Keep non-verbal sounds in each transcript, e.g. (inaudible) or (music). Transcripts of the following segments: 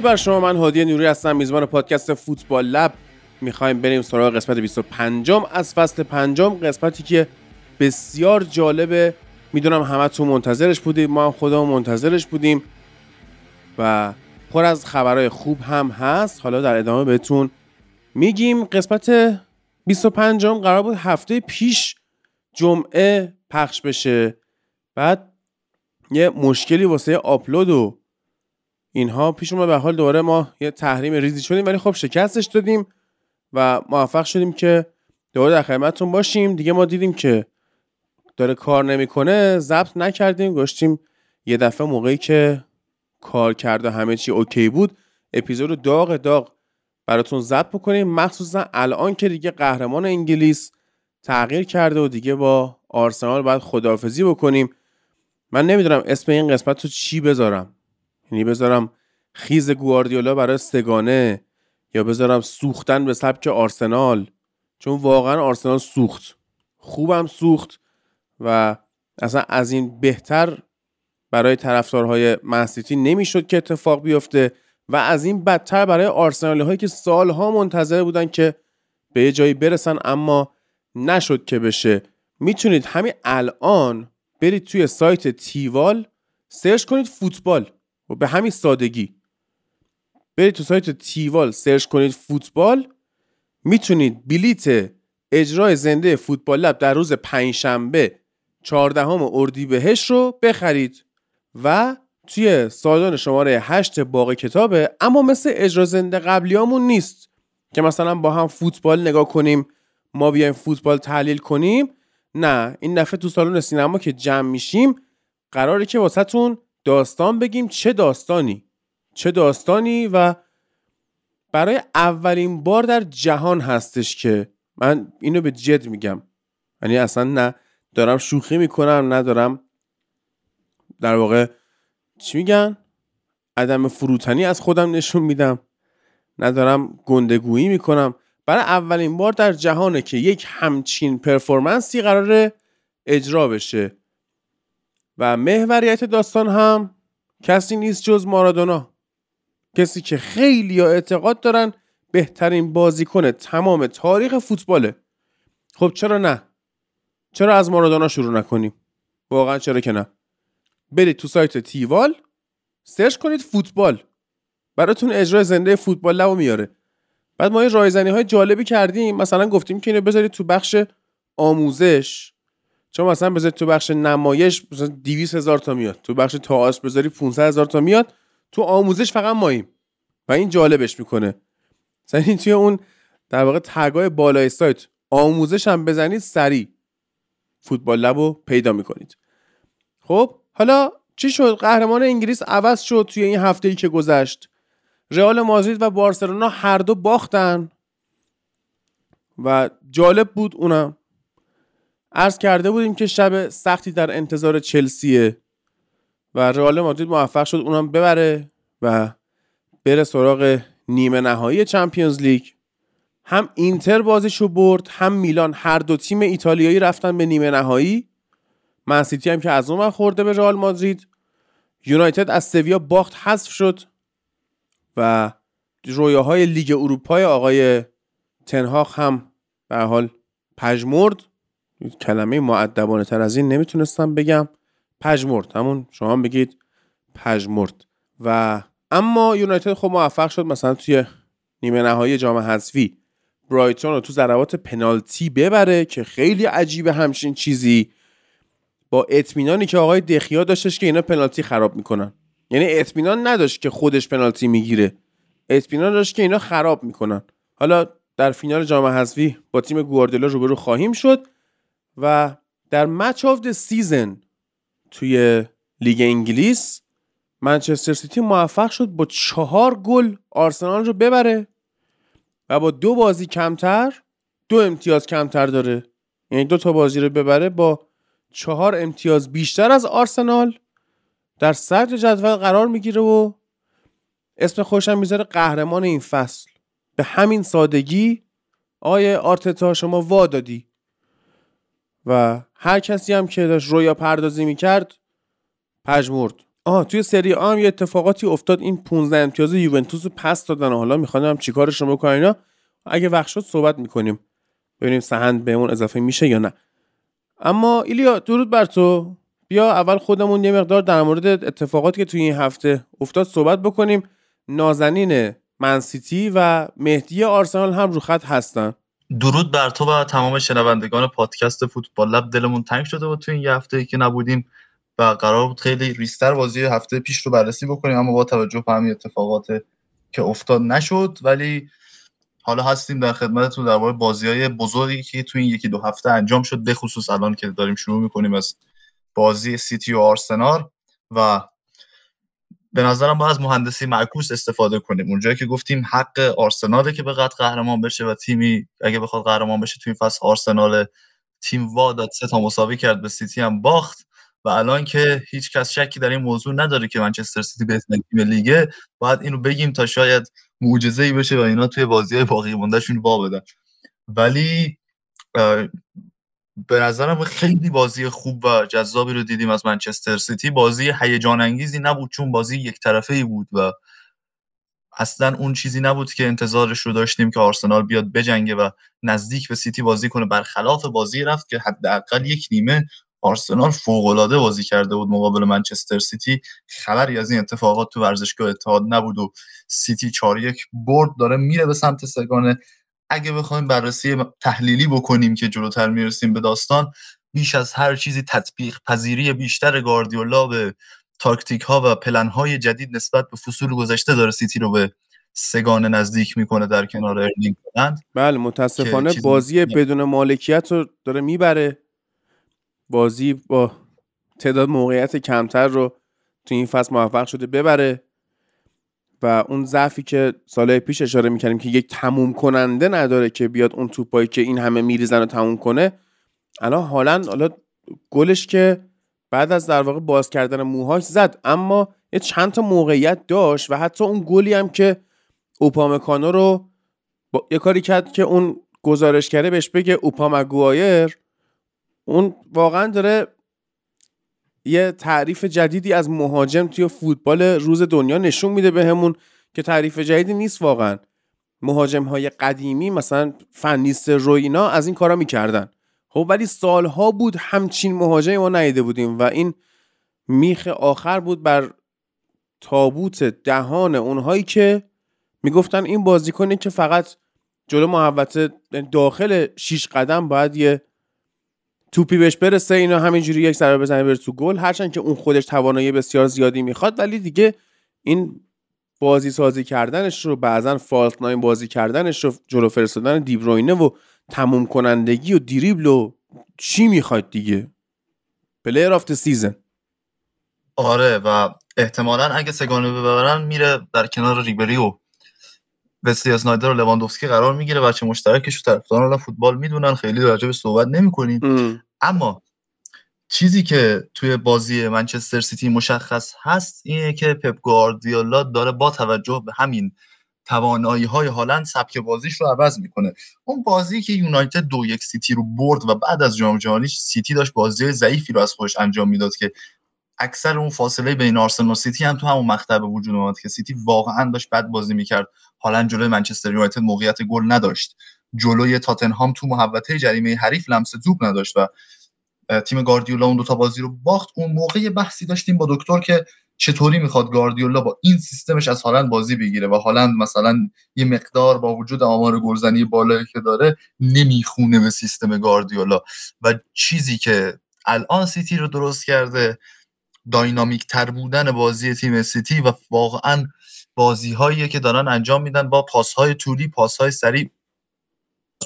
درود بر شما. من هادی نوری هستم. میزبان پادکست فوتبال لب. می‌خوایم بریم سراغ قسمت 25 از فصل پنجم قسمتی که بسیار جالبه. می‌دونم تو منتظرش بودیم ما هم خودمون منتظرش بودیم. و پر از خبرهای خوب هم هست. حالا در ادامه بهتون میگیم قسمت 25 قرار بود هفته پیش جمعه پخش بشه. بعد یه مشکلی واسه آپلود و اینها پیش اومد به حال دوباره ما یه تحریم ریزی شدیم ولی خب شکستش دادیم و موفق شدیم که دوباره در خدمتتون باشیم. دیگه ما دیدیم که داره کار نمی‌کنه ضبط نکردیم گشتیم یه دفعه موقعی که کار کرد و همه چی اوکی بود. اپیزود داغ داغ براتون ضبط بکنیم. مخصوصا الان که دیگه قهرمان انگلیس تغییر کرده و دیگه با آرسنال باید خداحافظی بکنیم. من نمی‌دونم اسم این قسمت رو چی بذارم. یعنی بذارم خیز گواردیولا برای سگانه یا بذارم سوختن به سبک آرسنال. چون واقعا آرسنال سوخت. خوبم سوخت و اصلا از این بهتر برای طرفدارهای منسیتی نمی‌شد که اتفاق بیفته و از این بدتر برای آرسنالی هایی که سالها منتظر بودن که به یه جایی برسن اما نشد که بشه. می‌تونید همین الان برید توی سایت تیوال سرچ کنید فوتبال. و به همین سادگی. برید تو سایت تیوال سرچ کنید فوتبال می‌تونید بلیت اجرای زنده فوتبال لب در روز پنجشنبه 14 اردیبهشت رو بخرید و توی سالن شماره 8 باقی کتابه اما مثل اجرا زنده قبلیامون نیست که مثلا با هم فوتبال نگاه کنیم ما بیایم فوتبال تحلیل کنیم. نه این دفعه تو سالن سینما که جمع میشیم قراره که واسهتون داستان بگیم چه داستانی. چه داستانی و برای اولین بار در جهان هستش که من اینو به جد میگم. یعنی اصلا نه دارم شوخی می‌کنم ندارم در واقع چی میگن؟ عدم فروتنی از خودم نشون میدم. ندارم گندگویی می‌کنم. برای اولین بار در جهانه که یک همچین پرفورمنسی قرار اجرا بشه. و محوریت داستان هم کسی نیست جز مارادونا. کسی که خیلی اعتقاد دارن بهترین بازیکن تمام تاریخ فوتباله. خب چرا نه؟ چرا از مارادونا شروع نکنیم؟ واقعا چرا که نه. برید تو سایت تیوال سرچ کنید فوتبال. براتون اجرای زنده فوتبال لبو میاره. بعد ما یه رایزنی های جالبی کردیم. مثلا گفتیم که اینو بذارید تو بخش آموزش. چون مثلا بذارید تو بخش نمایش مثلا 200 هزار تا میاد. تو بخش تئاتر بذاری 500 هزار تا میاد. تو آموزش فقط ماییم. و این جالبش می‌کنه. مثلا این توی اون در واقع تگای بالای سایت. آموزش هم بزنید سریع. فوتبال لب رو پیدا می‌کنید. خب حالا چی شد؟ قهرمان انگلیس عوض شد توی این هفته ای که گذشت. رئال مادرید و بارسلونا هر دو باختن. و جالب بود اونم. عرض کرده بودیم که شب سختی در انتظار چلسیه و رئال مادرید موفق شد اونم ببره و بره سراغ نیمه نهایی چمپیونز لیگ. هم اینتر بازیشو برد هم میلان هر دو تیم ایتالیایی رفتن به نیمه نهایی. منسیتی هم که از اون خورده به رئال مادرید. یونایتد از سویا باخت حذف شد و رویاهای لیگ اروپای آقای تنهاخ هم به حال پژمرد. کلمه معدبانه تر از این نمی‌تونستم بگم. پژمرد. همون شما بگید پژمرد. و اما یونایتد خب موفق شد مثلا توی نیمه نهایی جام حذفی برایتون رو تو ضربات پنالتی ببره که خیلی عجیبه همچین چیزی. با اطمینانی که آقای دخیا داشتش که اینا پنالتی خراب می‌کنن. یعنی اطمینان نداشت که خودش پنالتی می‌گیره. اطمینان داشت که اینا خراب می‌کنن. حالا در فینال جام حذفی با تیم گواردیولا روبرو خواهیم شد. و در match of the season توی لیگ انگلیس منچستر سیتی موفق شد با چهار گل آرسنال رو ببره و با دو بازی کمتر دو امتیاز کمتر داره. یعنی دو تا بازی رو ببره با چهار امتیاز بیشتر از آرسنال در صدر جدول قرار می‌گیره و اسم خوشم می‌ذاره قهرمان این فصل. به همین سادگی آیه آرتتا شما وا دادی. و هر کسی هم که داشت رویا پردازی می‌کرد پژمرد آه توی سری آ هم یه اتفاقاتی افتاد. این 15 امتیاز یوونتوس پس دادن. حالا می‌خوام چیکارش رو بکنن اینا؟ اگه وقت شد صحبت می‌کنیم. ببینیم سهند بهمون اضافه میشه یا نه. اما ایلیا درود بر تو. بیا اول خودمون یه مقدار در مورد اتفاقاتی که توی این هفته افتاد صحبت بکنیم. نازنین منسیتی و مهدی آرسنال هم رو خط هستن. درود بر تو و تمام شنوندگان پادکست فوتبال. لب دلمون تنگ شده بود تو این یه هفته ای که نبودیم و قرار بود خیلی ریستر بازی هفته پیش رو بررسی بکنیم اما با توجه به همین اتفاقات که افتاد نشد. ولی حالا هستیم در خدمتتون درباره بازی های بزرگی که تو این یکی دو هفته انجام شد به الان که داریم شروع می‌کنیم از بازی سیتی و آرسنال و به نظرم از مهندسی معکوس استفاده کنیم. اونجایی که گفتیم حق آرسناله که به قد قهرمان بشه و تیمی اگه بخواد قهرمان بشه تو این فصل آرسنال تیم وا داد سه تا مساوی کرد به سیتی هم باخت و الان که هیچ کس شکی در این موضوع نداره که منچستر سیتی بهترین تیم لیگه باید اینو بگیم تا شاید معجزه ای بشه و اینا توی بازی های باقی موندهشون وا بدن. ولی به نظرم خیلی بازی خوب و جذابی رو دیدیم از منچستر سیتی. بازی هیجان انگیزی نبود چون بازی یک طرفه ای بود و اصلا اون چیزی نبود که انتظارش رو داشتیم که آرسنال بیاد بجنگه و نزدیک به سیتی بازی کنه. برخلاف بازی رفت که حداقل یک نیمه آرسنال فوقالعاده بازی کرده بود مقابل منچستر سیتی. خبری از این اتفاقات تو ورزشگاه اتحاد نبود و سیتی 4 یک برد داره میره به سمت سه‌گانه. اگه بخوایم بررسی تحلیلی بکنیم که جلوتر می‌رسیم به داستان بیش از هر چیزی تطبیق پذیری بیشتر گاردیولا به تاکتیک ها و پلن های جدید نسبت به فصول گذشته داره سیتی رو به سگانه نزدیک می‌کنه در کنار ارلینگ بله متاسفانه بازی بدون مالکیت رو داره می‌بره. بازی با تعداد موقعیت کمتر رو تو این فصل موفق شده ببره. و اون ضعفی که سالهای پیش اشاره می‌کردیم که یک تموم کننده نداره که بیاد اون توپایی که این همه میریزن رو تموم کنه الان حالا حالا گلش که بعد از در واقع باز کردن موهاش زد اما یه چند تا موقعیت داشت و حتی اون گلی هم که اوپامکانو رو با... یه کاری کرد که اون گزارش کرده بهش بگه اوپامگوایر اون واقعا داره یه تعریف جدیدی از مهاجم توی فوتبال روز دنیا نشون میده بهمون که تعریف جدیدی نیست واقعا. مهاجم های قدیمی مثلا فنیست روینا از این کارا می‌کردن. خب ولی سالها بود همچین مهاجمی ما ندیده بودیم و این میخ آخر بود بر تابوت دهان اونهایی که می‌گفتن این بازیکنی که فقط جلو محوطه داخل شیش قدم باید یه توپی بهش برسه اینا همینجوری یک ضربه بزنه بره تو گل. هرچند که اون خودش توانایی بسیار زیادی می‌خواد ولی دیگه این بازی سازی کردنش رو بعضا فالت ناین بازی کردنش رو جلو فرستادن دیبروینه و تموم کنندگی و دریبل و چی می‌خواد دیگه؟ player of season. آره و احتمالا اگه سه‌گانه ببرن میره در کنار ریبری و وسلی اسنایدر و لواندوفسکی قرار می‌گیره. وجه مشترکش رو طرفداران فوتبال می‌دونن. خیلی راجع به صحبت نمی‌کنیم. اما چیزی که توی بازی منچستر سیتی مشخص هست اینه که پپ گواردیولا داره با توجه به همین توانایی های هالند سبک بازیش رو عوض می‌کنه. اون بازی که یونایتد دو یک سیتی رو برد و بعد از جام جهانی سیتی داشت بازی ضعیفی رو از خودش انجام می‌داد که اکثر اون فاصله بین آرسنال و سیتی هم تو همون مقطع به وجود اومد که سیتی واقعا داشت بد بازی می‌کرد. حالا جلوی منچستر یونایتد موقعیت گل نداشت. جلوی تاتنهام تو محوطه جریمه حریف لمس توپ نداشت و تیم گاردیولا اون دوتا بازی رو باخت. اون موقع بحثی داشتیم با دکتر که چطوری می‌خواد گاردیولا با این سیستمش از هالند بازی بگیره و هالند مثلا یه مقدار با وجود آمار گلزنی بالایی که داره نمی‌خونه به سیستم گاردیولا. و چیزی که الان سیتی رو درست کرده dynamic تر بودن بازی تیم سیتی و واقعا بازی هایی که دارن انجام میدن با پاس های طولی پاس های سریع.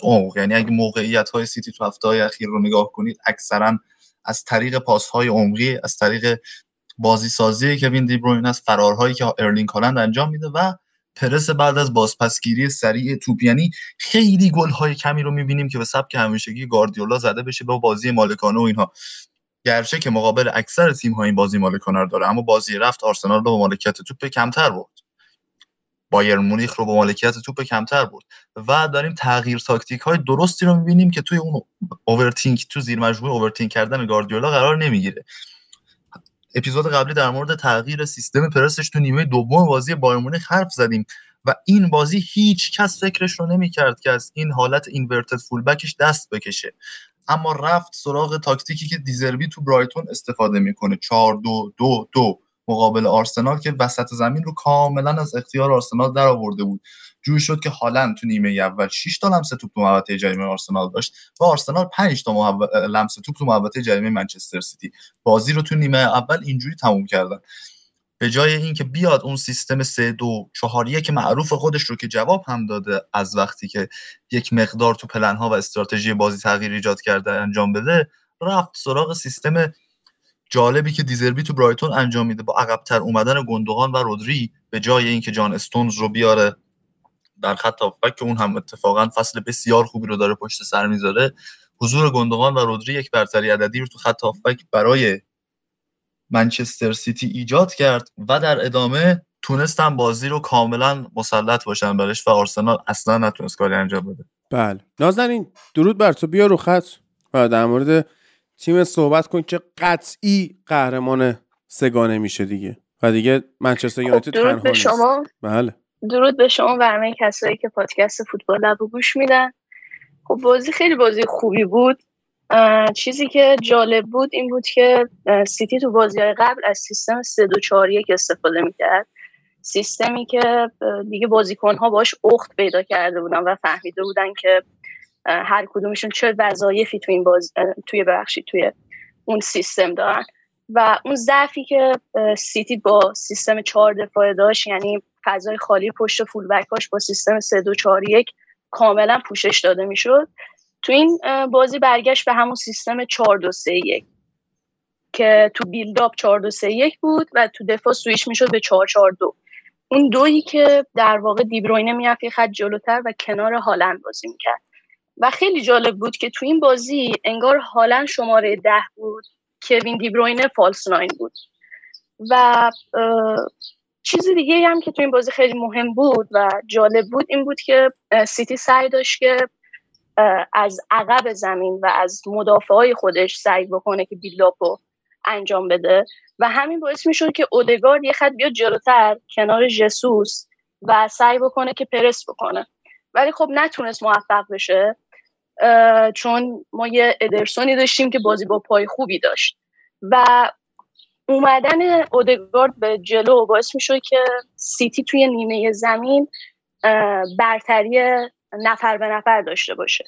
عمق یعنی اگه موقعیت های سیتی تو هفته های اخیر رو نگاه کنید اکثرا از طریق پاس های عمقی از طریق بازی سازی کوین دی بروین از فرارهایی که ارلینگ هالند انجام میده و پرس بعد از بازپسگیری سریع توپ. یعنی خیلی گل های کمی رو می‌بینیم که به سبک همیشگی گاردیولا زده بشه با بازی مالکانه و اینها. گرچه که مقابل اکثر تیم ها این بازی مالکانه رو داره اما بازی رفت آرسنال رو با مالکیت توپ کمتر بود بایرن مونیخ رو با مالکیت توپ کمتر بود و داریم تغییر تاکتیک های درستی رو می‌بینیم که توی اون overthink تو زیر مجموعه overthink کردن گاردیولا قرار نمی‌گیره. اپیزود قبلی در مورد تغییر سیستم پرسش تو نیمه دوم بازی بایرن حرف زدیم. و این بازی هیچ کس فکرش رو نمی‌کرد که از این حالت اینورتد فولبکش دست بکشه. اما رفت سراغ تاکتیکی که دیزربی تو برایتون استفاده می‌کنه. 4 2 2 2 مقابل آرسنال که وسط زمین رو کاملا از اختیار آرسنال در آورده بود. جوری شد که هالند تو نیمه اول 6 تا لمس توپ تو محوطه جریمه آرسنال داشت و آرسنال 5 تا لمس توپ تو محوطه جریمه منچستر سیتی. بازی رو تو نیمه اول اینجوری تموم کردن. به جای اینکه بیاد اون سیستم 3 2 4 که معروف خودش رو که جواب هم داده از وقتی که یک مقدار تو پلن ها و استراتژی بازی تغییر ایجاد کرده انجام بده رفت سراغ سیستم جالبی که دیزربی تو برایتون انجام میده با عقبتر اومدن گندوغان و رودری به جای اینکه جان استونز رو بیاره در خط هافبک که اون هم اتفاقا فصل بسیار خوبی رو داره پشت سر می‌ذاره حضور گندوغان و رودری یک برتری عددی رو تو خط هافبک برای منچستر سیتی ایجاد کرد و در ادامه تونستن بازی رو کاملا مسلط باشن برش و آرسنال اصلا نتونست کاری انجام بده. بله. نازنین درود بر تو. بیا رو خط و در مورد تیم صحبت کن که قطعی قهرمان سگانه میشه دیگه و دیگه منچستر خب، یونایتد درود به شما. بله. درود به شما و همه کسایی که پادکست فوتبال لب گوش میدن. خب بازی خیلی بازی خوبی بود. چیزی که جالب بود این بود که سیتی تو بازی های قبل از سیستم 3 2 4 1 استفاده می‌کرد. سیستمی که دیگه بازیکن ها باش اخت پیدا کرده بودن و فهمیده بودن که هر کدومشون چه وظایفی توی این باز توی بخشی توی اون سیستم دارن. و اون ضعفی که سیتی با سیستم چهار دفاعه داشت یعنی فضای خالی پشت فول با سیستم 3 2 4 1 کاملا پوشش داده می‌شد. تو این بازی برگشت به همون سیستم 4 2 3 1 که تو بیلداپ 4 2 3 1 بود و تو دفاع سویش می‌شد به 4 4 2 اون دویی که در واقع دیبروینه می‌رفت خط جلوتر و کنار هالند بازی می‌کرد. و خیلی جالب بود که تو این بازی انگار هالند شماره ده بود کوین دیبروینه فالس ناین بود. و چیز دیگه هم که تو این بازی خیلی مهم بود و جالب بود این بود که سیتی سعی داشت که از عقب زمین و از مدافع های خودش سعی بکنه که بیلاپو انجام بده. و همین باعث می‌شد که اودگارد یه خط بیاد جلوتر کنار جسوس و سعی بکنه که پرس بکنه. ولی خب نتونست موفق بشه چون ما یه ادرسونی داشتیم که بازی با پای خوبی داشت. و اومدن اودگارد به جلو باعث می‌شد که سیتی توی نیمه زمین برتری نفر به نفر داشته باشه.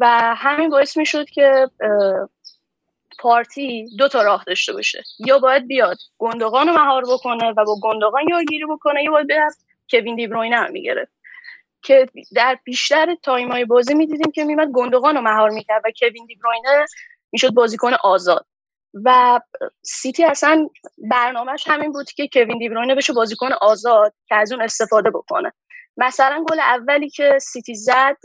و همین باعث می‌شد که پارتی دو تا راه داشته باشه. یا باید بیاد گوندوغان رو مهار بکنه و با گوندوغان یارگیری بکنه یا باید بیاد کوین دیبروینه هم می‌گرفت. که در بیشتر time های بازی می‌دیدیم که میومد گوندوغان رو مهار می‌کرد و کوین دیبروینه می‌شد بازیکن آزاد. و سیتی اصلا برنامهش همین بود که کوین دیبروینه بشه بازیکن آزاد که از اون استفاده بکنه. مثلا گل اولی که سیتی زد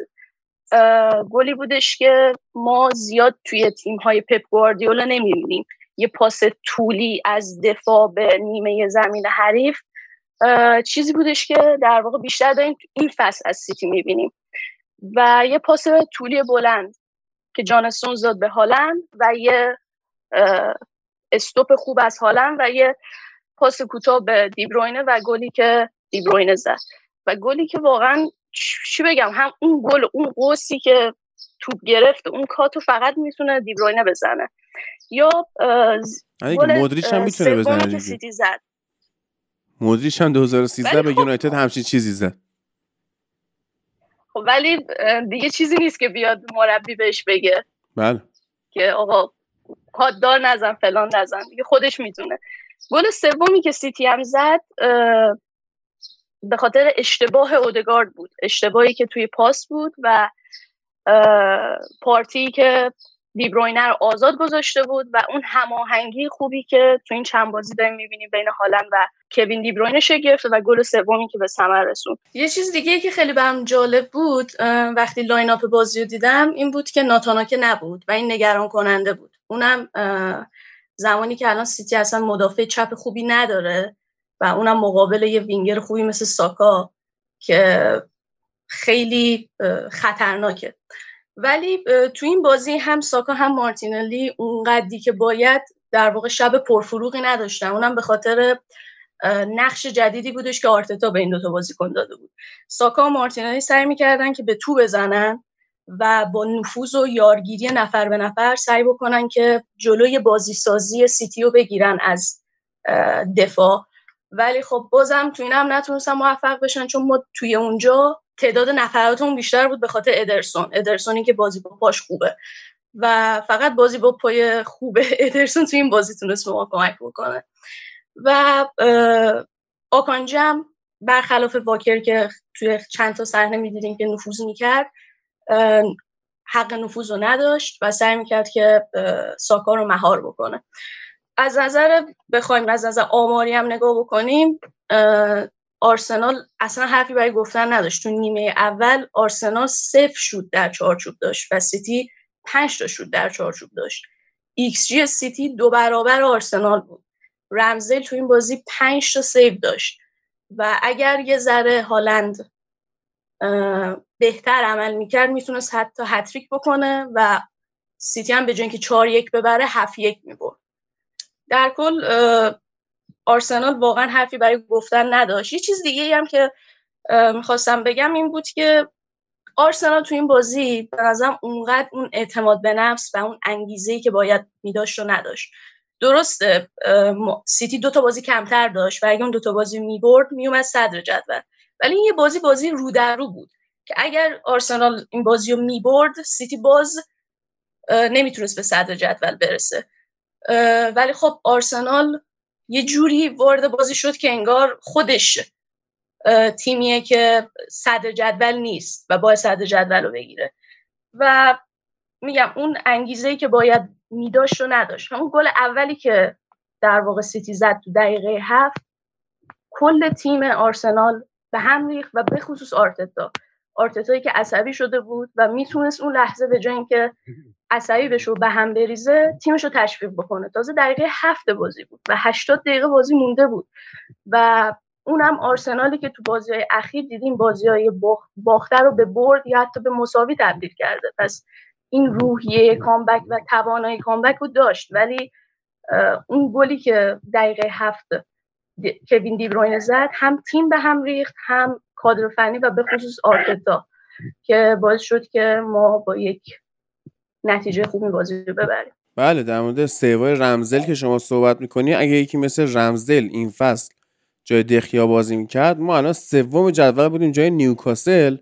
گلی بودش که ما زیاد توی تیم های پپ گواردیولا نمی‌بینیم. یه پاس طولی از دفاع به نیمه زمین حریف چیزی بودش که در واقع بیشتر داریم این فصل از سیتی می‌بینیم. و یه پاس طولی بلند که جانستون زاد به هالند و یه استوپ خوب از هالند و یه پاس کوتاه به دیبروینه و گلی که دیبروینه زد. و گلی که واقعا چی بگم هم اون گل اون قوسی که توپ گرفت اون کاتو فقط می‌تونه دیبروینه بزنه. یا مودریچ هم می‌تونه بزنه که سیتی زد. مودریچ هم 2013 به خب یونایتد همچین چیزی زد. خب ولی دیگه چیزی نیست که بیاد مربی بهش بگه. بله. که آقا کاددار نزن فلان نزن. دیگه خودش می‌تونه گل سومی که سیتی هم زد به خاطر اشتباه اودگارد بود. اشتباهی که توی پاس بود و پارتی که دیبروینه رو آزاد گذاشته بود و اون هماهنگی خوبی که تو این چند بازی داریم می‌بینیم بین هالند و کوین دی‌بروینه شکل گرفت و گل سومی که به ثمر رسون یه چیز دیگه که خیلی برام جالب بود وقتی line-up بازی رو دیدم این بود که ناتان آکه نبود و این نگران کننده بود. اونم زمانی که الان سیتی اصلا مدافع چپ خوبی نداره. و اونم مقابل یه وینگر خوبی مثل ساکا که خیلی خطرناکه. ولی تو این بازی هم ساکا هم مارتینلی اونقدری که باید در واقع شب پرفروغی نداشتن. اونم به خاطر نقش جدیدی بودش که آرتتا به این دوتا بازیکن داده بود. ساکا و مارتینلی سعی می‌کردن که به تو بزنن و با نفوذ و یارگیری نفر به نفر سعی بکنن که جلوی بازیسازی سیتی رو بگیرن از دفاع. ولی خب بازم تو این هم نتونستن موفق بشن چون ما توی اونجا تعداد نفراتمون بیشتر بود به خاطر ادرسون. ادرسونی که بازی با پاش خوبه. و فقط بازی با پای خوب (laughs) ادرسون توی این بازی تونست ما کمک بکنه. و آکانجم برخلاف واکر که توی چند تا صحنه می‌دیدیم که نفوذ می‌کرد حق نفوذ رو نداشت و سعی می‌کرد که ساکا رو مهار بکنه. از نظر بخوایم از نظر آماری هم نگاه بکنیم آرسنال اصلا حرفی برای گفتن نداشت. تو نیمه اول آرسنال صفر شد در چارچوب داشت و سیتی پنج تا شد در چارچوب داشت. ایکس جی سیتی دو برابر آرسنال بود. رمزل تو این بازی پنج تا سیو داشت. و اگر یه ذره هالند بهتر عمل می‌کرد می‌تونست حتی هت‌تریک بکنه و سیتی هم به جای اینکه چهار یک ببره هفت یک می‌برد. در کل آرسنال واقعا حرفی برای گفتن نداشت. یه چیز دیگه هم که می‌خواستم بگم این بود که آرسنال تو این بازی به نظرم اونقدر اون اعتماد به نفس و اون انگیزه که باید میداشت و نداشت. درسته سیتی دو تا بازی کمتر داشت و اگه اون دو تا بازی می‌برد میومد صدر جدول. ولی این یه بازی بازی رو در رو بود که اگر آرسنال این بازی رو می‌برد سیتی باز نمی‌تونست به صدر جدول برسه. ولی خب آرسنال یه جوری وارد بازی شد که انگار خودش تیمیه که صدر جدول نیست و باید صدر جدول رو بگیره. و میگم اون انگیزه که باید میداشت و نداشت. همون گل اولی که در واقع سیتی زد تو دقیقه هفت کل تیم آرسنال به هم ریخت و به خصوص آرتتا. آرتتایی که عصبی شده بود و می‌تونست اون لحظه به جای اینکه عصبی بشه و به هم بریزه تیمش رو تشویق بکنه. تازه دقیقه هفت بازی بود و 80 دقیقه بازی مونده بود و اونم آرسنالی که تو بازی های اخیر دیدیم بازی های باخته رو به برد یا حتی به مساوی تبدیل کرده. پس این روحیه کامبک و توانایی کامبک رو داشت. ولی اون گلی که دقیقه هفت کوین دیبروین زد هم تیم به هم ریخت هم کادر فنی و به خصوص آرتتا که باعث شد که ما با یک نتیجه خوبی بازی رو ببریم بله در مورد سیوای رمزل که شما صحبت می‌کنی اگه یکی مثل رمزل این فصل جای دخیا بازی می‌کرد ما الان سوم جدول بودیم جای نیوکاسل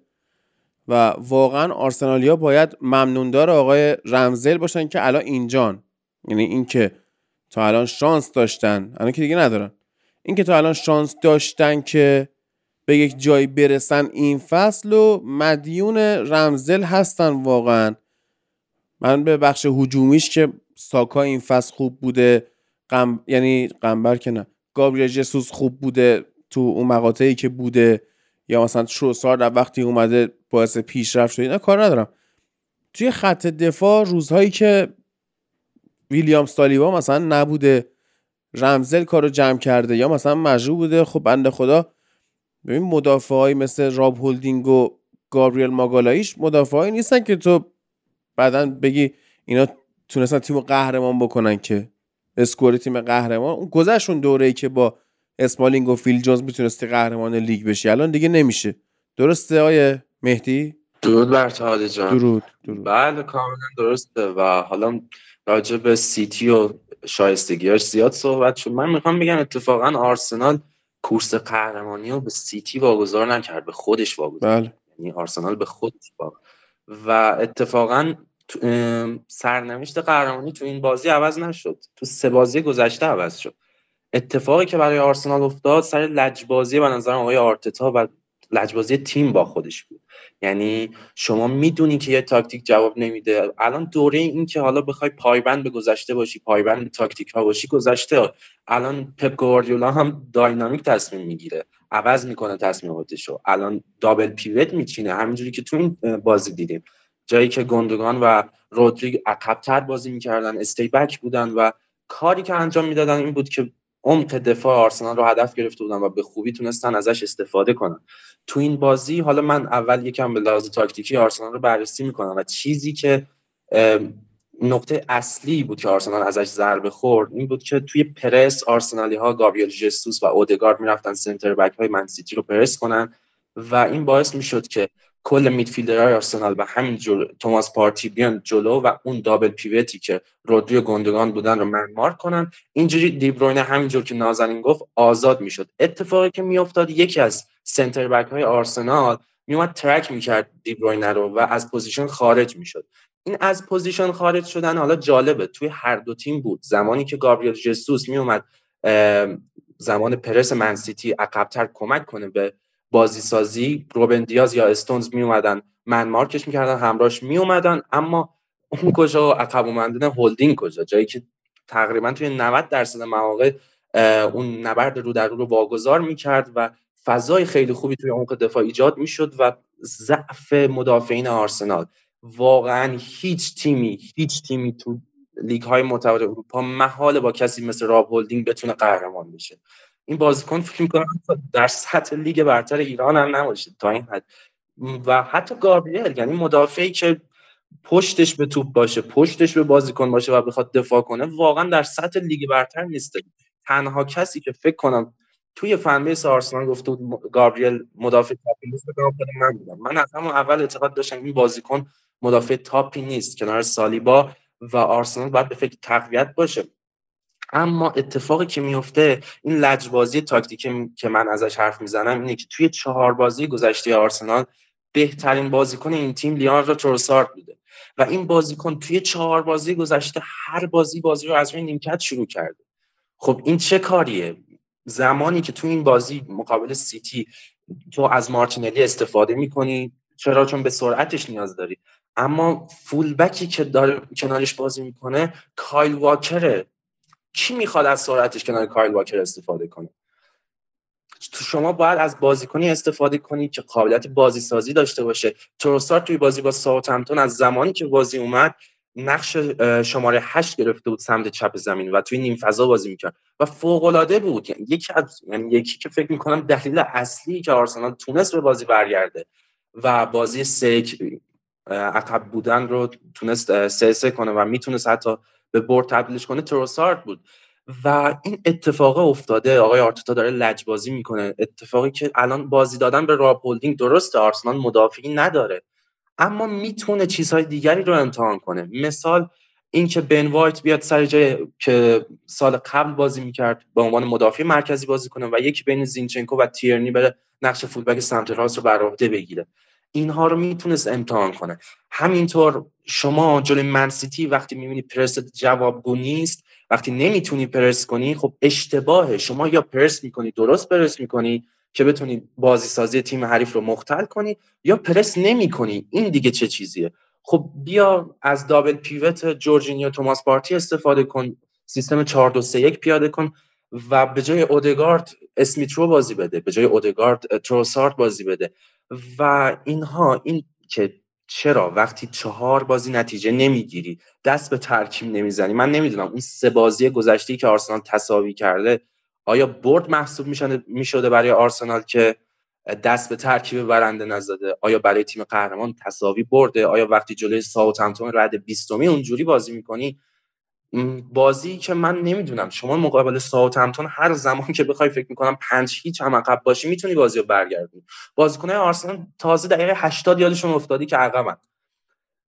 و واقعا آرسنالیا باید ممنوندار آقای رمزل باشن که الان اینجان. یعنی اینکه تا الان شانس داشتن الان که دیگه ندارن. اینکه تا الان شانس داشتن که به یک جایی برسن این فصل و مدیون رمزل هستن واقعا. من به بخش هجومیش که ساکا این فصل خوب بوده قم... یعنی قنبر که نه گابریل جسوس خوب بوده تو اون مقاطعی که بوده یا مثلا شوسار در وقتی اومده باعث پیشرفت شده اینا کار ندارم. توی خط دفاع روزهایی که ویلیام سالیبا مثلا نبوده رمزل کارو جمع کرده یا مثلا مجبور بوده خب بنده خدا ببین مدافع مثل راب هولدینگ و گابریل ماگالایش مدافع نیستن که تو بعدا بگی اینا تونستن تیم قهرمان بکنن که. اسکور تیم قهرمان. اون گذشتون دوره ای که با اسمالینگ و فیل جونز می‌تونستی قهرمان لیگ بشی. الان دیگه نمیشه. درسته آیه مهدی؟ درود بر تو جان. درود, درود. بله کاملا درسته و حالا راجع به سیتی و شایستگیاش زیاد صحبت شد. من می‌خوام بگم اتفاقا آرسنال کورس قهرمانی رو به سیتی واگذار نکرد به خودش واگذار بله. یعنی آرسنال به خودش واگذار. و اتفاقا سرنوشت قهرمانی تو این بازی عوض نشد. تو سه بازی گذشته عوض شد. اتفاقی که برای آرسنال افتاد سر لجبازی به نظر آقای آرتتا و لجبازی تیم با خودش بود. یعنی شما می‌دونی که یه تاکتیک جواب نمیده. الان دوره این که حالا بخوای پایبند به گذشته باشی پایبند به تاکتیک ها باشی گذشته. الان پپ گواردیولا هم داینامیک تصمیم می‌گیره. عوض می‌کنه تصمیماتشو. الان دابل پیوت میچینه. همینجوری که تو این بازی دیدیم. جایی که گندگان و رودریگ عقبتر بازی می‌کردن استی بک بودن و کاری که انجام می‌دادن این بود که عمق دفاع آرسنال رو هدف گرفته بودن و به خوبی تونستن ازش استفاده کنن. تو این بازی حالا من اول یکم به لحاظ تاکتیکی آرسنال رو بررسی می‌کنم و چیزی که نقطه اصلی بود که آرسنال ازش ضربه خورد این بود که توی پرس آرسنالی ها گابریل جسوس و اودگارد می‌رفتن سنتر بک های منسیتی رو پرس کنن و این باعث می‌شد که کل midfielder های آرسنال و همین توماس پارتی بیان جلو و اون double pivot ی که رودری گوندوغان بودن رو man mark کنن. اینجوری دیبروین همینجور که نازنین گفت آزاد می‌شد. اتفاقی که میافتاد یکی از center back های آرسنال میومد track می‌کرد دیبروینه رو و از پوزیشن خارج می‌شد. این از پوزیشن خارج شدن حالا جالبه. توی هر دو تیم بود. زمانی که گابریل جسوس میومد زمان پرس منسیتی عقبتر کمک کنه به بازی سازی روبن دیاز یا استونز می اومدن من مارکش می‌کردن همراهش می اومدن اما اون کجا؟ عقب اومدن هولدینگ کجا؟ جایی که تقریبا توی 90 درصد مواقع اون نبرد رو در رو رو واگذار می‌کرد و فضای خیلی خوبی توی عمق دفاع ایجاد می‌شد و ضعف مدافعین آرسنال. واقعا هیچ تیمی هیچ تیمی تو لیگ های معتبر اروپا محال با کسی مثل راب هولدینگ بتونه قهرمان بشه. این بازیکن فکر می‌کنم در سطح لیگ برتر ایران هم نباشه تا این حد. و حتی گابریل یعنی مدافعی که پشتش به توپ باشه پشتش به بازیکن باشه و بخواد دفاع کنه واقعا در سطح لیگ برتر نیست. تنها کسی که فکر کنم توی fan base آرسنال گفته بود گابریل مدافع top ی نیست من بودم. من از همون اول اعتقاد داشتم این بازیکن مدافع تاپی نیست. کنار سالیبا و آرسنال باید به فکر تقویت باشه. اما اتفاقی که میفته این لجبازی تاکتیکی که من ازش حرف می‌زنم اینه که توی چهار بازی گذشته آرسنال بهترین بازیکن این تیم لیان را تروسارد بوده. و این بازیکن توی چهار بازی گذشته هر بازی بازی رو از روی نیمکت شروع کرده. خب این چه کاریه؟ زمانی که تو این بازی مقابل سیتی تو از مارتینلی استفاده می‌کنی چرا؟ چون به سرعتش نیاز داری. اما فول بکی که داره کنارش بازی می‌کنه کایل واکره کی می‌خواد از سرعتش کنار کایل واکر استفاده کنه؟ تو شما باید از بازیکنی استفاده کنید که قابلیت بازی سازی داشته باشه. تروسار توی بازی با ساوثهمپتون از زمانی که بازی اومد نقش شماره هشت گرفته بود سمت چپ زمین و توی نیم فضا بازی می‌کرد. و فوق العاده بود. یعنی یکی از یعنی یکی که فکر می‌کنم دلیل اصلی که آرسنال تونست به بازی برگرده و بازی سه عقب بودن رو تونست سه کنه و می‌تونست حتی به برد تبدیلش کنه تروسارد بود. و این اتفاق افتاده آقای آرتتا داره لجبازی می‌کنه. اتفاقی که الان بازی دادن به راب هولدینگ درسته آرسنال مدافعی نداره. اما می‌تونه چیزهای دیگری رو امتحان کنه. مثال اینکه بن وایت بیاد سر جای که سال قبل بازی می‌کرد به عنوان مدافع مرکزی بازی کنه و یکی بین زینچنکو و تیرنی بره نقش فوتبک سمت راست رو بر عهده بگیره. اینها رو می‌تونست امتحان کنه. همینطور شما جلوی منسیتی وقتی می‌بینی پرس جوابگو نیست وقتی نمی‌تونی پرس کنی خب اشتباهه. شما یا پرس می‌کنی درست پرس می‌کنی که بتونی بازی سازی تیم حریف رو مختل کنی یا پرس نمی‌کنی. این دیگه چه چیزیه؟ خب بیا از دابل پیوت جورجینیو توماس پارتی استفاده کن سیستم 4 2 3 1 پیاده کن و به جای اودگارد اسمیترو بازی بده به جای اودگارد تروسارد بازی بده. و اینها این که چرا وقتی چهار بازی نتیجه نمی‌گیری دست به ترکیب نمی‌زنی. من نمی‌دونم اون سه بازی گذشته که آرسنال تساوی کرده آیا برد محسوب می‌شده برای آرسنال که دست به ترکیب برنده نزده؟ آیا برای تیم قهرمان تساوی برده؟ آیا وقتی جلوی ساوثهمپتون رد بیستمی اونجوری بازی می‌کنی؟ بازی که من نمی‌دونم. شما مقابل ساوثهمپتون هر زمان که بخوای فکر می‌کنم پنج هیچ هم عقب باشی می‌تونی بازی رو برگردونی. بازیکنای آرسنال تازه دقیقه 80 یادشون افتادی که عقبن.